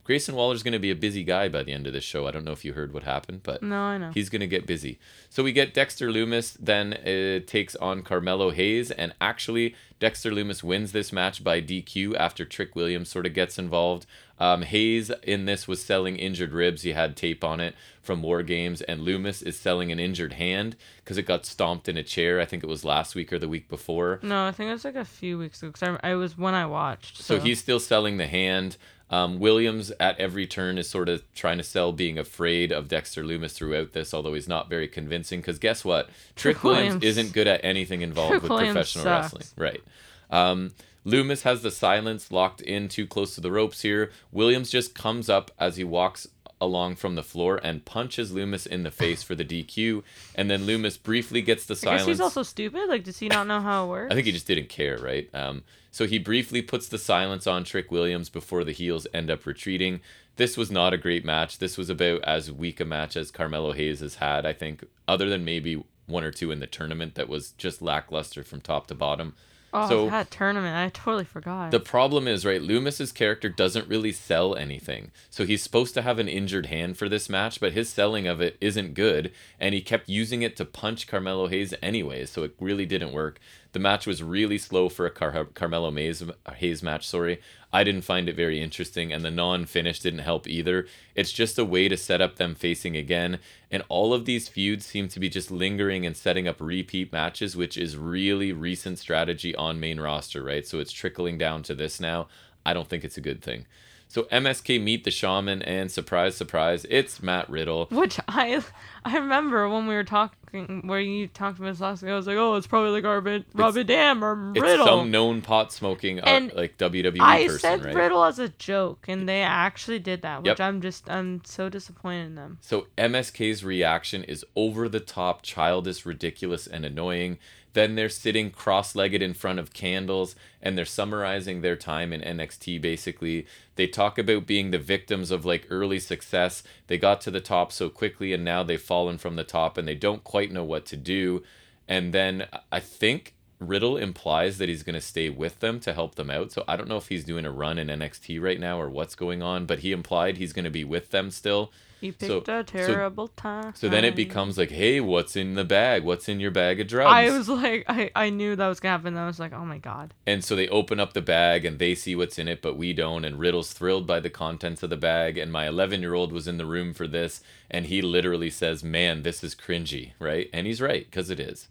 Grayson Waller's going to be a busy guy by the end of this show. I don't know if you heard what happened, but No, I know. He's going to get busy. So we get Dexter Lumis, then it takes on Carmelo Hayes, and actually, Dexter Lumis wins this match by DQ after Trick Williams sort of gets involved. Um, Hayes in this was selling injured ribs. He had tape on it from War Games, and Lumis is selling an injured hand because it got stomped in a chair. I think it was last week or the week before. No, I think it was like a few weeks ago because I, I was when I watched. So So, he's still selling the hand. Um, Williams at every turn is sort of trying to sell being afraid of Dexter Lumis throughout this, although he's not very convincing. Because guess what? Trick, Trick Williams, Williams- isn't good at anything involved Trick with Williams professional sucks. wrestling. Right. Um, Lumis has the silence locked in too close to the ropes here. Williams just comes up as he walks along from the floor and punches Lumis in the face for the DQ. And then Lumis briefly gets the I silence. he's also stupid. Like, does he not know how it works? I think he just didn't care, right? Um, so he briefly puts the silence on Trick Williams before the heels end up retreating. This was not a great match. This was about as weak a match as Carmelo Hayes has had, I think, other than maybe one or two in the tournament that was just lackluster from top to bottom. Oh, so- that tournament. I totally forgot. The problem is, right, Lumis's character doesn't really sell anything. So he's supposed to have an injured hand for this match, but his selling of it isn't good, and he kept using it to punch Carmelo Hayes anyway, so it really didn't work. The match was really slow for a Car- Carmelo Hayes, Hayes match, sorry. I didn't find it very interesting, and the non finish didn't help either. It's just a way to set up them facing again, and all of these feuds seem to be just lingering and setting up repeat matches, which is really recent strategy on main roster, right? So it's trickling down to this now. I don't think it's a good thing. So MSK meet the shaman, and surprise, surprise, it's Matt Riddle. Which I I remember when we were talking, where you talked about this last week, I was like, oh, it's probably like Robin, Rob Van Dam or Riddle. It's some known pot smoking uh, And like WWE I person, said right? Riddle as a joke, and they [laughs] actually did that, which Yep. I'm just I'm so disappointed in them. So MSK's reaction is over the top, childish, ridiculous, and annoying. Then they're sitting cross legged in front of candles and they're summarizing their time in NXT basically. They talk about being the victims of like early success. They got to the top so quickly and now they've fallen from the top and they don't quite know what to do. And then I think Riddle implies that he's going to stay with them to help them out. So I don't know if he's doing a run in NXT right now or what's going on, but he implied he's going to be with them still. He So- picked a terrible time. So then it becomes like, hey, what's in the bag? What's in your bag of drugs? I was like, I, I knew that was gonna happen. I was like, oh my god. and so they open up the bag and they see what's in it, but we don't. And Riddle's thrilled by the contents of the bag. And my 11 year old was in the room for this, and he literally says, man, this is cringy, right? And he's right, because it is.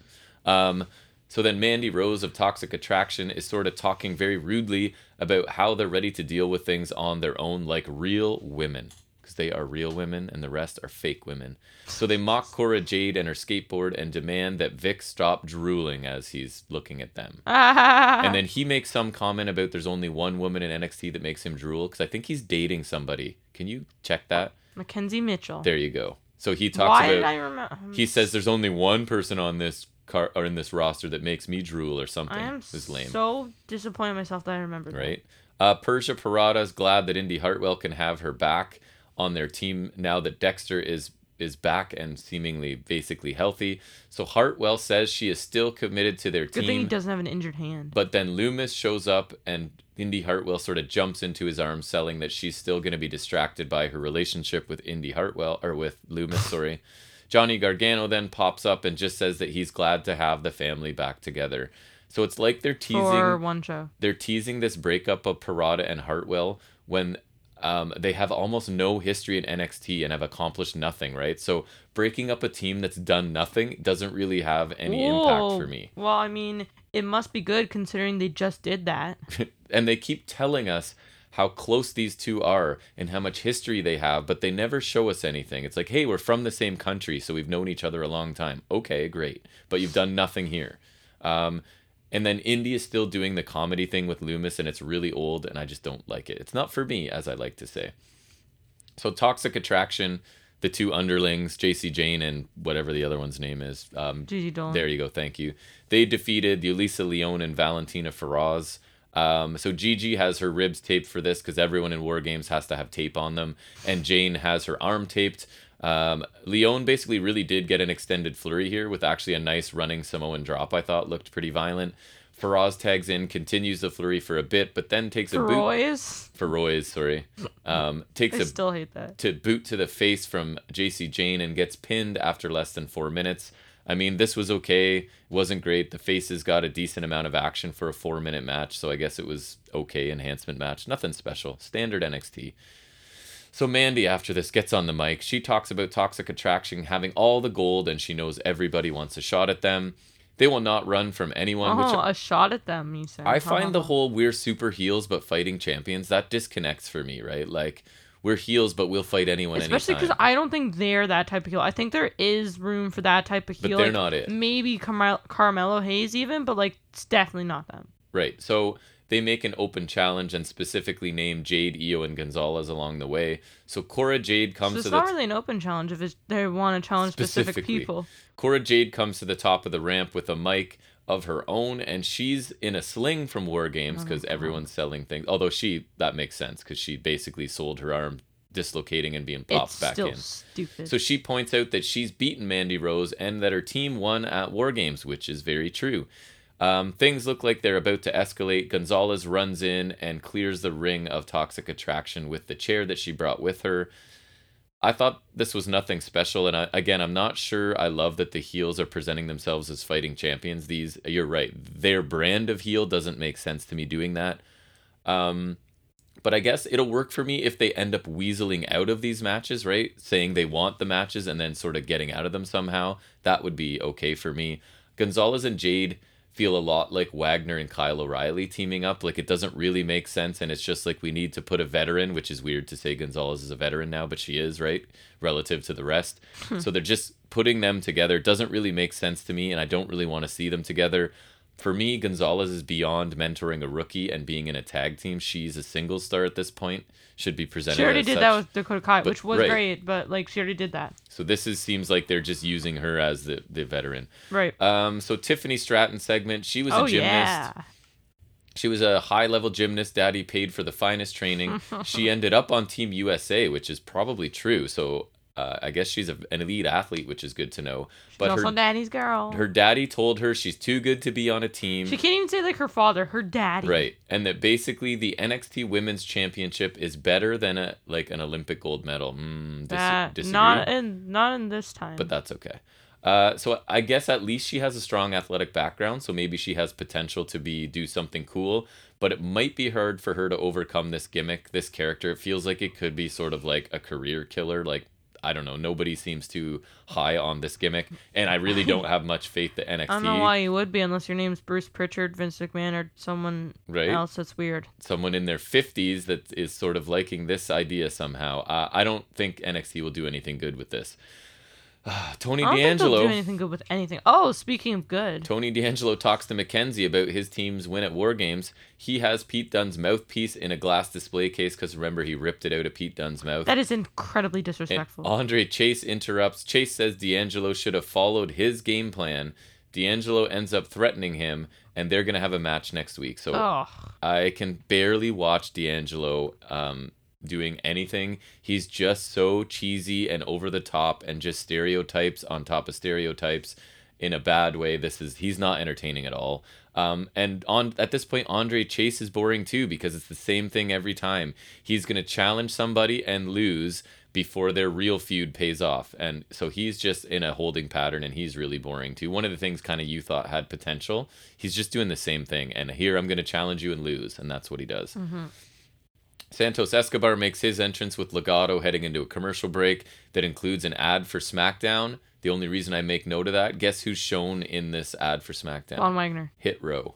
Um, so then Mandy Rose of Toxic Attraction is sort of talking very rudely about how they're ready to deal with things on their own, like real women. They are real women and the rest are fake women. So they mock Cora Jade and her skateboard and demand that Vic stop drooling as he's looking at them. [laughs] And then he makes some comment about there's only one woman in NXT that makes him drool because I think he's dating somebody. Can you check that? McKenzie Mitchell. There you go. So he talks Why about did I remember? he says there's only one person on this car or in this roster that makes me drool or something. I am This is lame, so disappointed in myself that I remembered. that. right? Uh, Persia Pirotta is glad that Indy Hartwell can have her back on their team now that Dexter is is back and seemingly basically healthy. So Hartwell says she is still committed to their Good team. thing he doesn't have an injured hand. But then Lumis shows up and Indy Hartwell sort of jumps into his arms, selling that she's still going to be distracted by her relationship with Indy Hartwell, or with Lumis, [laughs] sorry. Johnny Gargano then pops up and just says that he's glad to have the family back together. So it's like they're teasing For one show. they're teasing this breakup of Pirotta and Hartwell when um, they have almost no history in NXT and have accomplished nothing, right? So breaking up a team that's done nothing doesn't really have any impact for me. Well, I mean, it must be good considering they just did that. [laughs] and they keep telling us how close these two are and how much history they have, but they never show us anything. It's like, hey, we're from the same country, so we've known each other a long time. Okay, great, but you've done nothing here. Um, and then Indy is still doing the comedy thing with Lumis, and it's really old, and I just don't like it. It's not for me, as I like to say. So Toxic Attraction, the two underlings, Jacy Jayne and whatever the other one's name is, um, Gigi Dolin. there you go. Thank you. They defeated Yulisa Leon and Valentina Feroz. Um, so Gigi has her ribs taped for this because everyone in War Games has to have tape on them, and Jayne has her arm taped. Um, Leon basically really did get an extended flurry here with actually a nice running Samoan drop. I thought looked pretty violent. Feroz tags in, continues the flurry for a bit, but then takes a boot. Roy's. Feroz, sorry. Um, takes I a still hate that. to boot to the face from Jacy Jayne and gets pinned after less than four minutes. I mean, this was okay. It wasn't great. The faces got a decent amount of action for a four minute match, so I guess it was okay. Enhancement match. Nothing special. Standard NXT. So Mandy, after this, gets on the mic. She talks about Toxic Attraction having all the gold and she knows everybody wants a shot at them. They will not run from anyone, Oh, a shot at them, you said. I find the whole we're super heels but fighting champions that disconnects for me, right? Like we're heels but we'll fight anyone Especially because. I don't think they're that type of heel. I think there is room for that type of heel. But they're like, not it. Maybe Carmel- Carmelo Hayes even, but like it's definitely not them. Right. So they make an open challenge and specifically name Jade, Io, and Gonzalez along the way. So Cora Jade comes So it's to not the really an open challenge if it's, they want to challenge specific people. Cora Jade comes to the top of the ramp with a mic of her own, and she's in a sling from War Games oh, because everyone's selling things. Although she that makes sense because she basically sold her arm, dislocating and being popped It's back still in. stupid. So she points out that she's beaten Mandy Rose and that her team won at War Games, which is very true. Um, things look like they're about to escalate. Gonzalez runs in and clears the ring of toxic attraction with the chair that she brought with her. I thought this was nothing special, and I, again, I'm not sure. I love that the heels are presenting themselves as fighting champions. These, you're right, their brand of heel doesn't make sense to me doing that. Um, but I guess it'll work for me if they end up weaseling out of these matches, right? Saying they want the matches and then sort of getting out of them somehow. That would be okay for me. Gonzalez and Jade feel a lot like Wagner and Kyle O'Reilly teaming up. Like it doesn't really make sense, and it's just like we need to put a veteran, which is weird to say Gonzalez is a veteran now, but she is right relative to the rest. Hmm. so they're just putting them together. It doesn't really make sense to me, and I don't really want to see them together. For me, Gonzalez is beyond mentoring a rookie and being in a tag team. She's a single star at this point. Should be presented. She already did such. that with Dakota Kai, But- which was right. great, but like she already did that. So this is seems like they're just using her as the the veteran. Right. Um, so Tiffany Stratton segment. She was oh a gymnast. yeah. She was a high level gymnast. Daddy paid for the finest training. [laughs] she ended up on Team USA, which is probably true. So uh, I guess she's a, an elite athlete, which is good to know. She's But also her Daddy's girl. her daddy told her she's too good to be on a team. she can't even say like her father, her daddy. Right, and that basically the NXT Women's Championship is better than a like an Olympic gold medal. Mm, dis- That disagree. not in not in this time. but that's okay. Uh, so I guess at least she has a strong athletic background, so maybe she has potential to be do something cool. But it might be hard for her to overcome this gimmick, this character. It feels like it could be sort of like a career killer. Like I don't know, nobody seems too high on this gimmick, and I really don't have much faith that NXT. [laughs] I don't know why you would be unless your name's Bruce Pritchard, Vince McMahon, or someone Right. else that's weird. someone in their 50s that is sort of liking this idea somehow. Uh, I don't think NXT will do anything good with this. Uh, [sighs] Tony I don't think they'll do anything good with anything. Oh, speaking of good, Tony D'Angelo talks to McKenzie about his team's win at War Games. He has Pete Dunne's mouthpiece in a glass display case because remember he ripped it out of Pete Dunne's mouth. that is incredibly And disrespectful. Andre Chase interrupts. Chase says D'Angelo should have followed his game plan. D'Angelo ends up threatening him, and they're gonna have a match next week. So oh, I can barely watch D'Angelo um, doing anything. He's just so cheesy and over the top and just stereotypes on top of stereotypes in a bad way. This is he's not entertaining at all. Um, and on at this point, Andre Chase is boring too because it's the same thing every time. He's gonna challenge somebody and lose before their real feud pays off. And so he's just in a holding pattern and he's really boring too. One of the things kind of you thought had potential, he's just doing the same thing. And here I'm to challenge you and lose. And that's what he does. Santos Escobar makes his entrance with Legado heading into a commercial break that includes an ad for SmackDown. The only reason I make note of that, guess who's shown in this ad for SmackDown? Von Wagner. Hit row.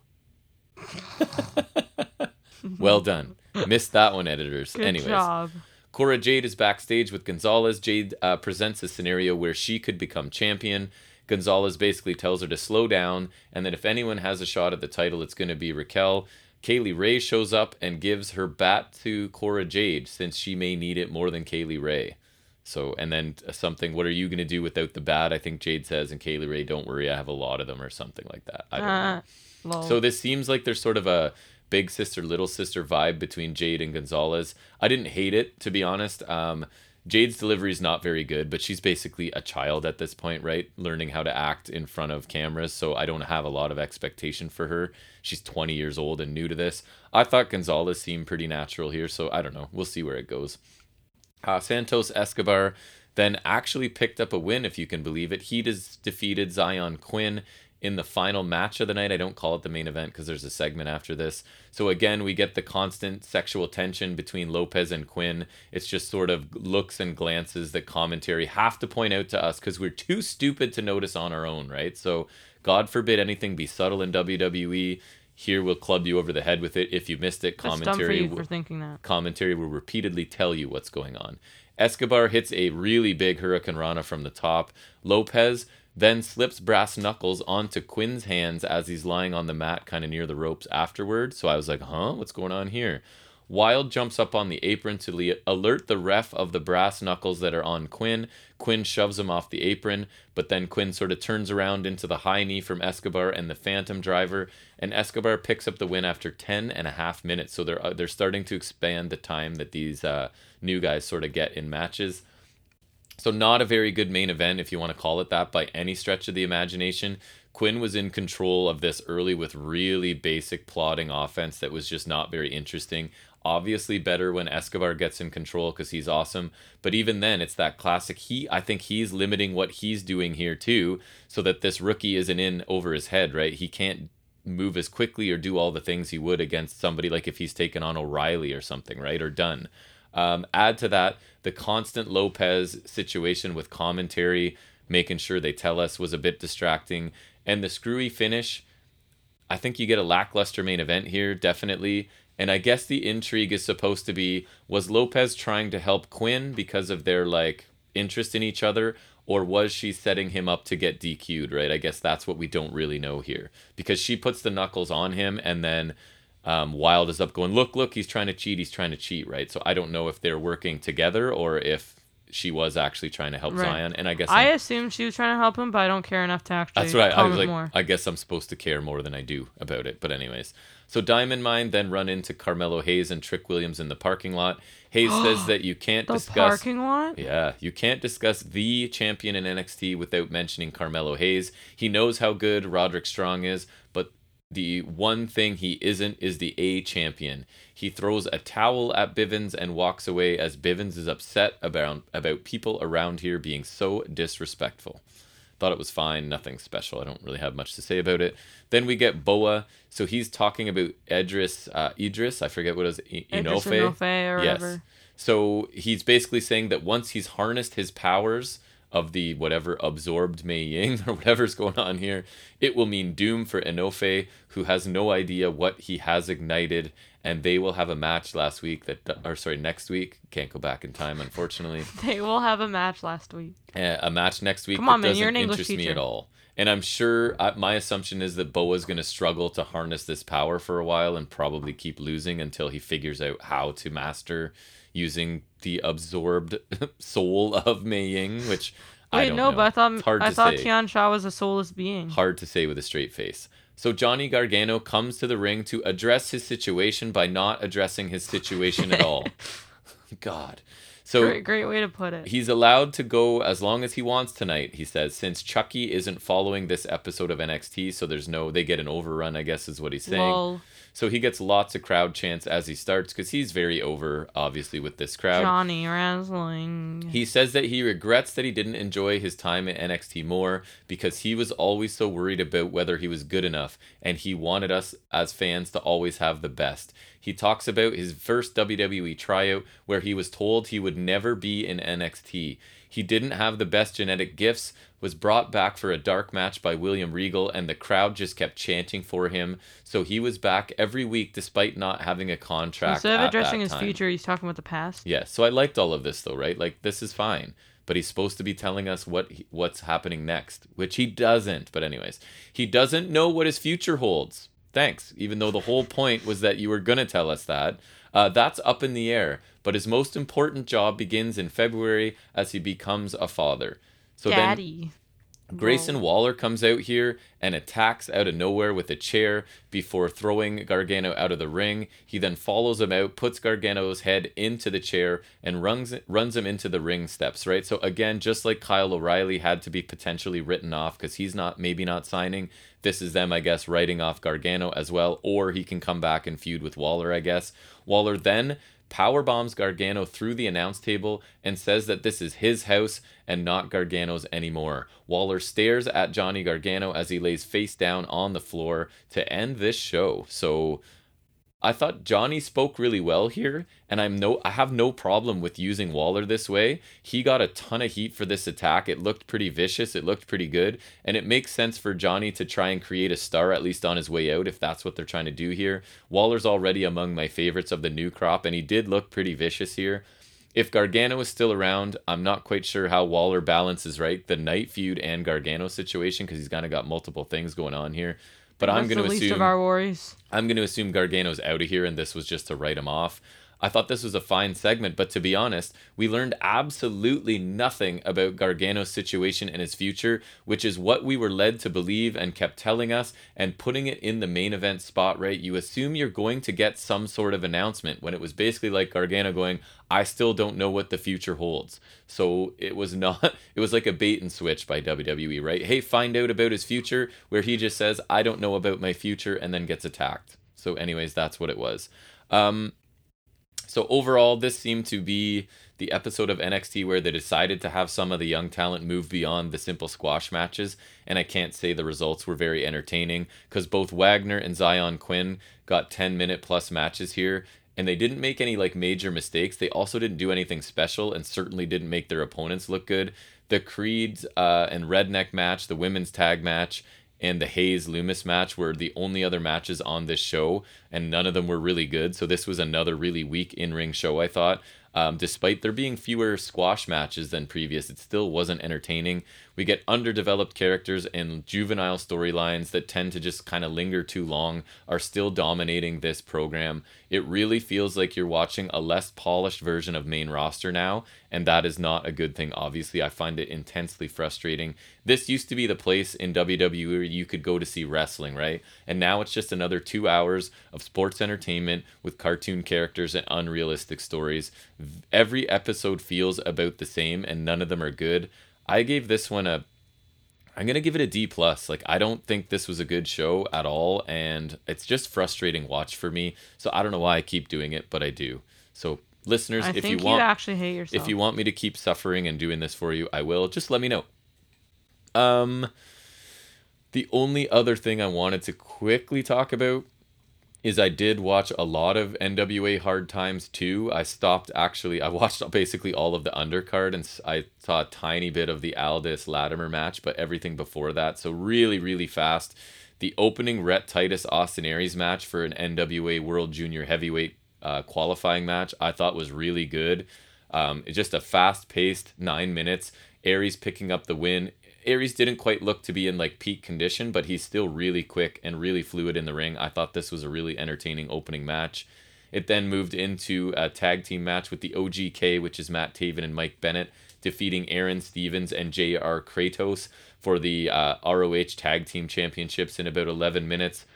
well done. Missed that one, editors. Good Anyways, job. Cora Jade is backstage with Gonzalez. Jade uh, presents a scenario where she could become champion. Gonzalez basically tells her to slow down, and that if anyone has a shot at the title, it's going to be Raquel. Kay Lee Ray shows up and gives her bat to Cora Jade since she may need it more than Kay Lee Ray. So, and then uh, something, what are you going to do without the bat? I think Jade says, and Kay Lee Ray, don't worry, I have a lot of them, or something like that. I don't know. Uh, lol. So this seems like there's sort of a big sister little sister vibe between Jade and Gonzalez. I didn't hate it to be honest. Um, Jade's delivery is not very good, but she's basically a child at this point, right? Learning how to act in front of cameras, so I don't have a lot of expectation for her. She's 20 years old and new to this. I thought Gonzalez seemed pretty natural here, so I don't know. We'll see where it goes. Uh, Santos Escobar then actually picked up a win, if you can believe it. He des- defeated Xyon Quinn in the final match of the night. I don't call it the main event because there's a segment after this. So again, we get the constant sexual tension between Lopez and Quinn. It's just sort of looks and glances that commentary have to point out to us because we're too stupid to notice on our own, right? So God forbid anything be subtle in WWE. Here we'll club you over the head with it if you missed it. That's for Commentary for thinking that. commentary will repeatedly tell you what's going on. Escobar hits a really big hurricanrana from the top. Lopez then slips brass knuckles onto Quinn's hands as he's lying on the mat, kind of near the ropes afterward. So I was like, huh, what's going on here? Wilde jumps up on the apron to le- alert the ref of the brass knuckles that are on Quinn. Quinn shoves him off the apron, but then Quinn sort of turns around into the high knee from Escobar and the Phantom Driver, and Escobar picks up the win after 10 and a half minutes. So they're uh, they're starting to expand the time that these uh, new guys sort of get in matches. So not a very good main event, if you want to call it that, by any stretch of the imagination. Quinn was in control of this early with really basic plotting offense that was just not very interesting. Obviously better when Escobar gets in control because he's awesome. But even then, it's that classic. He, I think he's limiting what he's doing here too, so that this rookie isn't in over his head, right? He can't move as quickly or do all the things he would against somebody like if he's taken on O'Reilly or something, right? Or done. Um, add to that the constant Lopez situation with commentary, making sure they tell us was a bit distracting, and the screwy finish. I think you get a lackluster main event here, definitely. And I guess the intrigue is supposed to be was Lopez trying to help Quinn because of their like interest in each other, or was she setting him up to get DQ'd, right? I guess that's what we don't really know here. Because she puts the knuckles on him and then um, Wilde is up going, look, look, he's trying to cheat, he's trying to cheat, right? So I don't know if they're working together or if she was actually trying to help Right. Xyon. And I guess I I'm- assume she was trying to help him, but I don't care enough to actually that's right. I was like, more. I guess I'm supposed to care more than I do about it. But anyways, so Diamond Mine then run into Carmelo Hayes and Trick Williams in the parking lot. Hayes [gasps] says that you can't the discuss. parking lot? Yeah, you can't discuss the champion in NXT without mentioning Carmelo Hayes. He knows how good Roderick Strong is, but the one thing he isn't is the A champion. He throws a towel at Bivens and walks away as Bivens is upset about about people around here being so disrespectful. Thought it was fine, nothing special. I don't really have much to say about it. Then we get Boa. So he's talking about Edris, uh, Idris. I forget what it was. I- Inofe. Inofe or Yes. whatever. So he's basically saying that once he's harnessed his powers of the whatever absorbed Mei Ying [laughs] or whatever's going on here, it will mean doom for Inofe, who has no idea what he has ignited, and they will have a match last week that, or sorry, next week. Can't go back in time, unfortunately. [laughs] They will have a match last week. Uh, a match next week Come that on, man, doesn't you're an English interest me at all. And I'm sure uh, my assumption is that Boa's going to struggle to harness this power for a while and probably keep losing until he figures out how to master using the absorbed [laughs] soul of Mei Ying, which I Wait, don't no, know. but I thought I thought say. Tian Sha was a soulless being. Hard to say with a straight face. So Johnny Gargano comes to the ring to address his situation by not addressing his situation at all. [laughs] God. So great, great way to put it. He's allowed to go as long as he wants tonight, he says, since Chucky isn't following this episode of NXT, so there's no they get an overrun, I guess is what he's saying. Lol. So he gets lots of crowd chants as he starts because he's very over, obviously, with this crowd. Johnny wrestling. He says that he regrets that he didn't enjoy his time at NXT more because he was always so worried about whether he was good enough and he wanted us as fans to always have the best. He talks about his first WWE tryout where he was told he would never be in NXT. He didn't have the best genetic gifts, was brought back for a dark match by William Regal, and the crowd just kept chanting for him. So he was back every week despite not having a contract. Instead of addressing his future, he's talking about the past. Yeah, so I liked all of this though, right? Like this is fine, but he's supposed to be telling us what he, what's happening next, which he doesn't. But anyways, he doesn't know what his future holds. Thanks, even though the whole point was that you were gonna tell us that. Uh, that's up in the air. But his most important job begins in February as he becomes a father. So then Daddy. Grayson Waller comes out here and attacks out of nowhere with a chair before throwing Gargano out of the ring. He then follows him out, puts Gargano's head into the chair, and runs runs him into the ring steps. Right. So again, just like Kyle O'Reilly had to be potentially written off because he's not maybe not signing. This is them, I guess, writing off Gargano as well, or he can come back and feud with Waller. I guess Waller then power bombs Gargano through the announce table and says that this is his house and not Gargano's anymore. Waller stares at Johnny Gargano as he lays face down on the floor to end this show. So I thought Johnny spoke really well here, and I'm no I have no problem with using Waller this way. He got a ton of heat for this attack. It looked pretty vicious, it looked pretty good, and it makes sense for Johnny to try and create a star at least on his way out if that's what they're trying to do here. Waller's already among my favorites of the new crop, and he did look pretty vicious here. If Gargano is still around, I'm not quite sure how Waller balances right the night feud and Gargano situation because he's kind of got multiple things going on here. But I'm going to assume least of our worries. I'm going to assume Gargano's out of here and this was just to write him off. I thought this was a fine segment, but to be honest, we learned absolutely nothing about Gargano's situation and his future, which is what we were led to believe and kept telling us. And putting it in the main event spot, right? You assume you're going to get some sort of announcement when it was basically like Gargano going, I still don't know what the future holds. So it was not, [laughs] it was like a bait and switch by WWE, right? Hey, find out about his future, where he just says, I don't know about my future, and then gets attacked. So, anyways, that's what it was. Um, so overall, this seemed to be the episode of NXT where they decided to have some of the young talent move beyond the simple squash matches, and I can't say the results were very entertaining because both Wagner and Xyon Quinn got 10 minute plus matches here, and they didn't make any like major mistakes. They also didn't do anything special, and certainly didn't make their opponents look good. The Creed uh, and Redneck match, the women's tag match, and the Hayes Loomis match were the only other matches on this show, and none of them were really good. So this was another really weak in ring show, I thought. Um, despite there being fewer squash matches than previous, it still wasn't entertaining. We get underdeveloped characters and juvenile storylines that tend to just kind of linger too long, are still dominating this program. It really feels like you're watching a less polished version of main roster now, and that is not a good thing, obviously. I find it intensely frustrating. This used to be the place in WWE you could go to see wrestling, right? And now it's just another two hours of sports entertainment with cartoon characters and unrealistic stories. Every episode feels about the same, and none of them are good. I gave this one a I'm gonna give it a D plus. Like I don't think this was a good show at all, and it's just frustrating watch for me. So I don't know why I keep doing it, but I do. So listeners, I if you want, actually hate yourself. if you want me to keep suffering and doing this for you, I will. Just let me know. Um, the only other thing I wanted to quickly talk about is I did watch a lot of NWA Hard Times too. I stopped actually. I watched [laughs] basically all of the undercard and I saw a tiny bit of the Aldis Latimer match, but everything before that. So really, really fast. The opening Rhett Titus Austin Aries match for an NWA World Junior Heavyweight uh, qualifying match I thought was really good. Um, just a fast paced nine minutes. Aries picking up the win. Aries didn't quite look to be in like peak condition, but he's still really quick and really fluid in the ring. I thought this was a really entertaining opening match. It then moved into a tag team match with the OGK, which is Matt Taven and Mike Bennett, defeating Aaron Stevens and JR Kratos for the uh, ROH Tag Team Championships in about 11 minutes.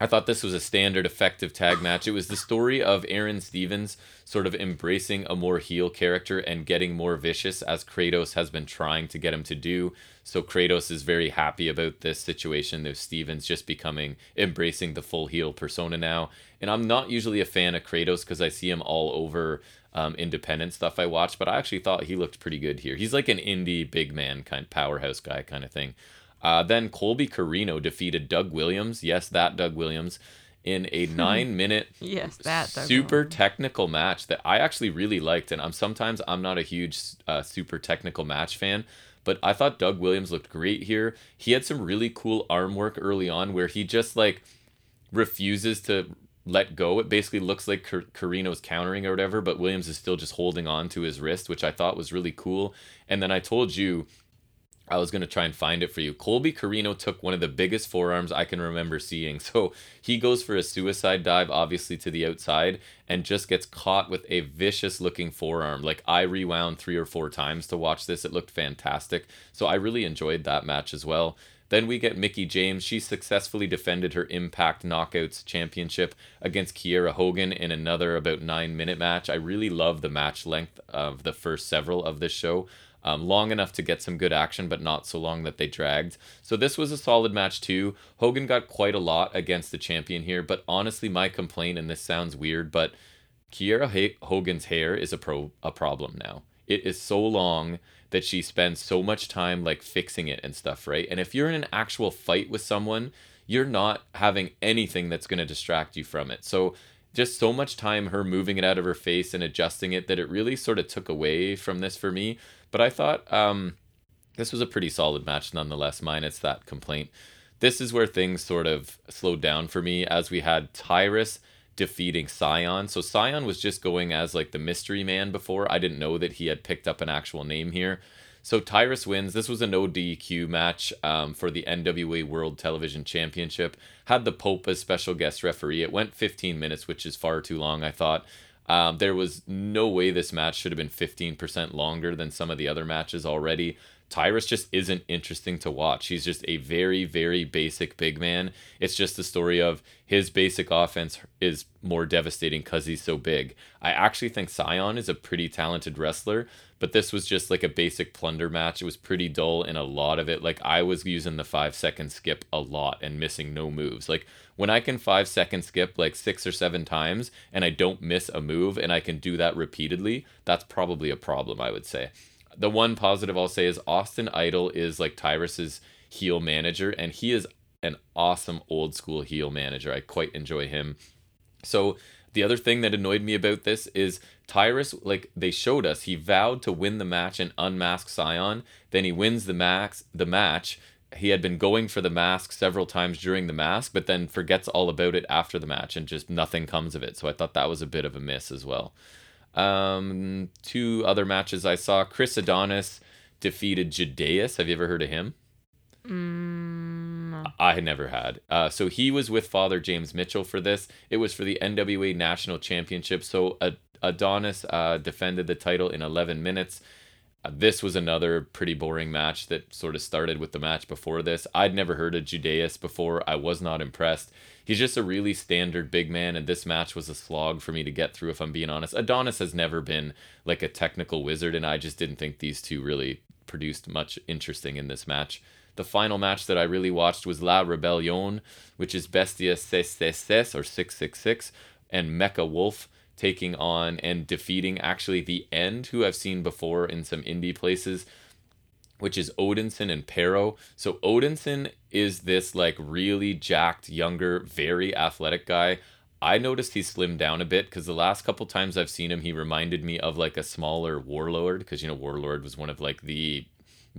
I thought this was a standard effective tag match. It was the story of Aaron Stevens sort of embracing a more heel character and getting more vicious as Kratos has been trying to get him to do. So Kratos is very happy about this situation of Stevens just becoming embracing the full heel persona now. And I'm not usually a fan of Kratos because I see him all over um, independent stuff I watch, but I actually thought he looked pretty good here. He's like an indie big man kind powerhouse guy kind of thing. Uh, then Colby Corino defeated Doug Williams. Yes, that Doug Williams in a [laughs] nine minute yes, that super Williams. technical match that I actually really liked. And I'm sometimes I'm not a huge uh, super technical match fan, but I thought Doug Williams looked great here. He had some really cool arm work early on where he just like refuses to let go. It basically looks like Car- Corino's countering or whatever, but Williams is still just holding on to his wrist, which I thought was really cool. And then I told you I was going to try and find it for you. Colby Corino took one of the biggest forearms I can remember seeing. [laughs] So he goes for a suicide dive, obviously to the outside, and just gets caught with a vicious looking forearm. Like I rewound three or four times to watch this. It looked fantastic. So I really enjoyed that match as well. Then we get Mickie James. She successfully defended her Impact Knockouts Championship against Kiera Hogan in another about nine minute match. I really love the match length of the first several of this show um, long enough to get some good action, but not so long that they dragged. So this was a solid match too. Hogan got quite a lot against the champion here, but honestly, my complaint, and this sounds weird, but Kiera Hogan's hair is a pro a problem now. It is so long that she spends so much time like fixing it and stuff, right? And if you're in an actual fight with someone, you're not having anything that's going to distract you from it. So just so much time her moving it out of her face and adjusting it that it really sort of took away from this for me. But I thought um, this was a pretty solid match nonetheless, minus that complaint. This is where things sort of slowed down for me as we had Tyrus defeating Cyon. So Cyon was just going as like the mystery man before. I didn't know that he had picked up an actual name here. So Tyrus wins. This was a no DQ match um, for the NWA World Television Championship. Had the Pope as special guest referee. It went 15 minutes, which is far too long, I thought. Um, there was no way this match should have been 15% longer than some of the other matches already. Tyrus just isn't interesting to watch. He's just a very, very basic big man. It's just the story of his basic offense is more devastating because he's so big. I actually think Cyon is a pretty talented wrestler, but this was just like a basic plunder match. It was pretty dull in a lot of it. Like I was using the five second skip a lot and missing no moves. Like when I can five second skip like six or seven times and I don't miss a move and I can do that repeatedly, that's probably a problem, I would say the one positive I'll say is Austin Idol is like Tyrus's heel manager, and he is an awesome old school heel manager. I quite enjoy him. So the other thing that annoyed me about this is Tyrus, like they showed us, he vowed to win the match and unmask Cyon. Then he wins the max the match, he had been going for the mask several times during the mask, but then forgets all about it after the match and just nothing comes of it. So I thought that was a bit of a miss as well. Um, two other matches I saw Chris Adonis defeated Judais. Have you ever heard of him? Mm, I had never had. Uh, so he was with Father James Mitchell for this. It was for the NWA National Championship. So Ad- Adonis uh, defended the title in 11 minutes. Uh, this was another pretty boring match that sort of started with the match before this. I'd never heard of Judais before. I was not impressed. He's just a really standard big man, and this match was a slog for me to get through, if I'm being honest. Adonis has never been like a technical wizard, and I just didn't think these two really produced much interesting in this match. The final match that I really watched was La Rebellion, which is Bestia 666 or 666 and Mecha Wolf taking on and defeating actually the end who I've seen before in some indie places which is Odinson and Parrow. So Odinson is this like really jacked, younger, very athletic guy. I noticed he slimmed down a bit because the last couple times I've seen him, he reminded me of like a smaller Warlord because you know Warlord was one of like the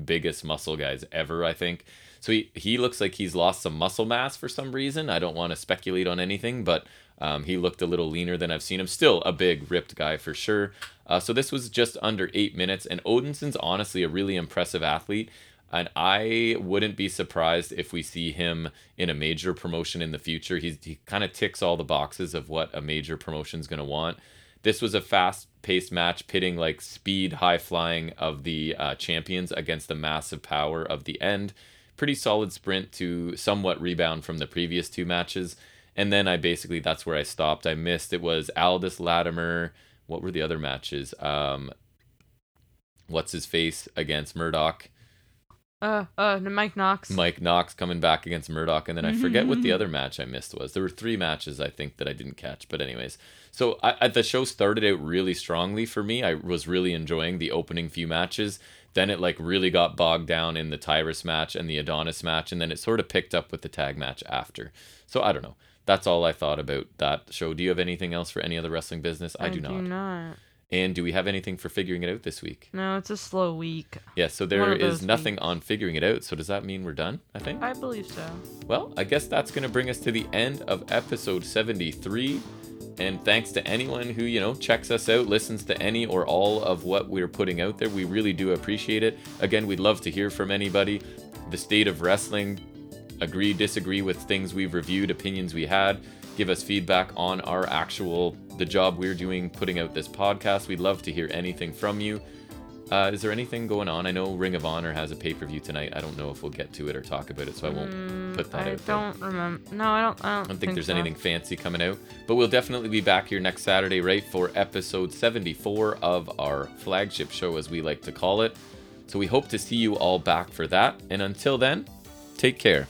biggest muscle guys ever, I think. So he, he looks like he's lost some muscle mass for some reason. I don't want to speculate on anything, but um, he looked a little leaner than I've seen him. Still a big, ripped guy for sure. Uh, so this was just under eight minutes, and Odinson's honestly a really impressive athlete. And I wouldn't be surprised if we see him in a major promotion in the future. He's, he kind of ticks all the boxes of what a major promotion's going to want. This was a fast paced match pitting like speed, high flying of the uh, champions against the massive power of the end. Pretty solid sprint to somewhat rebound from the previous two matches. And then I basically, that's where I stopped. I missed. It was Aldis Latimer. What were the other matches? Um, what's his face against Murdoch? uh, uh, Mike Knox. Mike Knox coming back against Murdoch, and then I forget what the other match I missed was. There were three matches I think that I didn't catch, but anyways. So I, I, the show started out really strongly for me. I was really enjoying the opening few matches. Then it like really got bogged down in the Tyrus match and the Adonis match, and then it sort of picked up with the tag match after. So I don't know. That's all I thought about that show. Do you have anything else for any other wrestling business? I, do, do not. not. And do we have anything for figuring it out this week? No, it's a slow week. Yeah, so there is nothing weeks. on figuring it out. So does that mean we're done? I think. I believe so. Well, I guess that's going to bring us to the end of episode 73. And thanks to anyone who, you know, checks us out, listens to any or all of what we're putting out there. We really do appreciate it. Again, we'd love to hear from anybody. The state of wrestling, agree, disagree with things we've reviewed, opinions we had, give us feedback on our actual, the job we're doing putting out this podcast. We'd love to hear anything from you. Uh, is there anything going on? I know Ring of Honor has a pay per view tonight. I don't know if we'll get to it or talk about it, so I won't put that Mm, I out there. don't remember. No, I don't. I don't, I don't think there's so. anything fancy coming out, but we'll definitely be back here next Saturday, right, for episode 74 of our flagship show, as we like to call it. So we hope to see you all back for that. And until then, take care.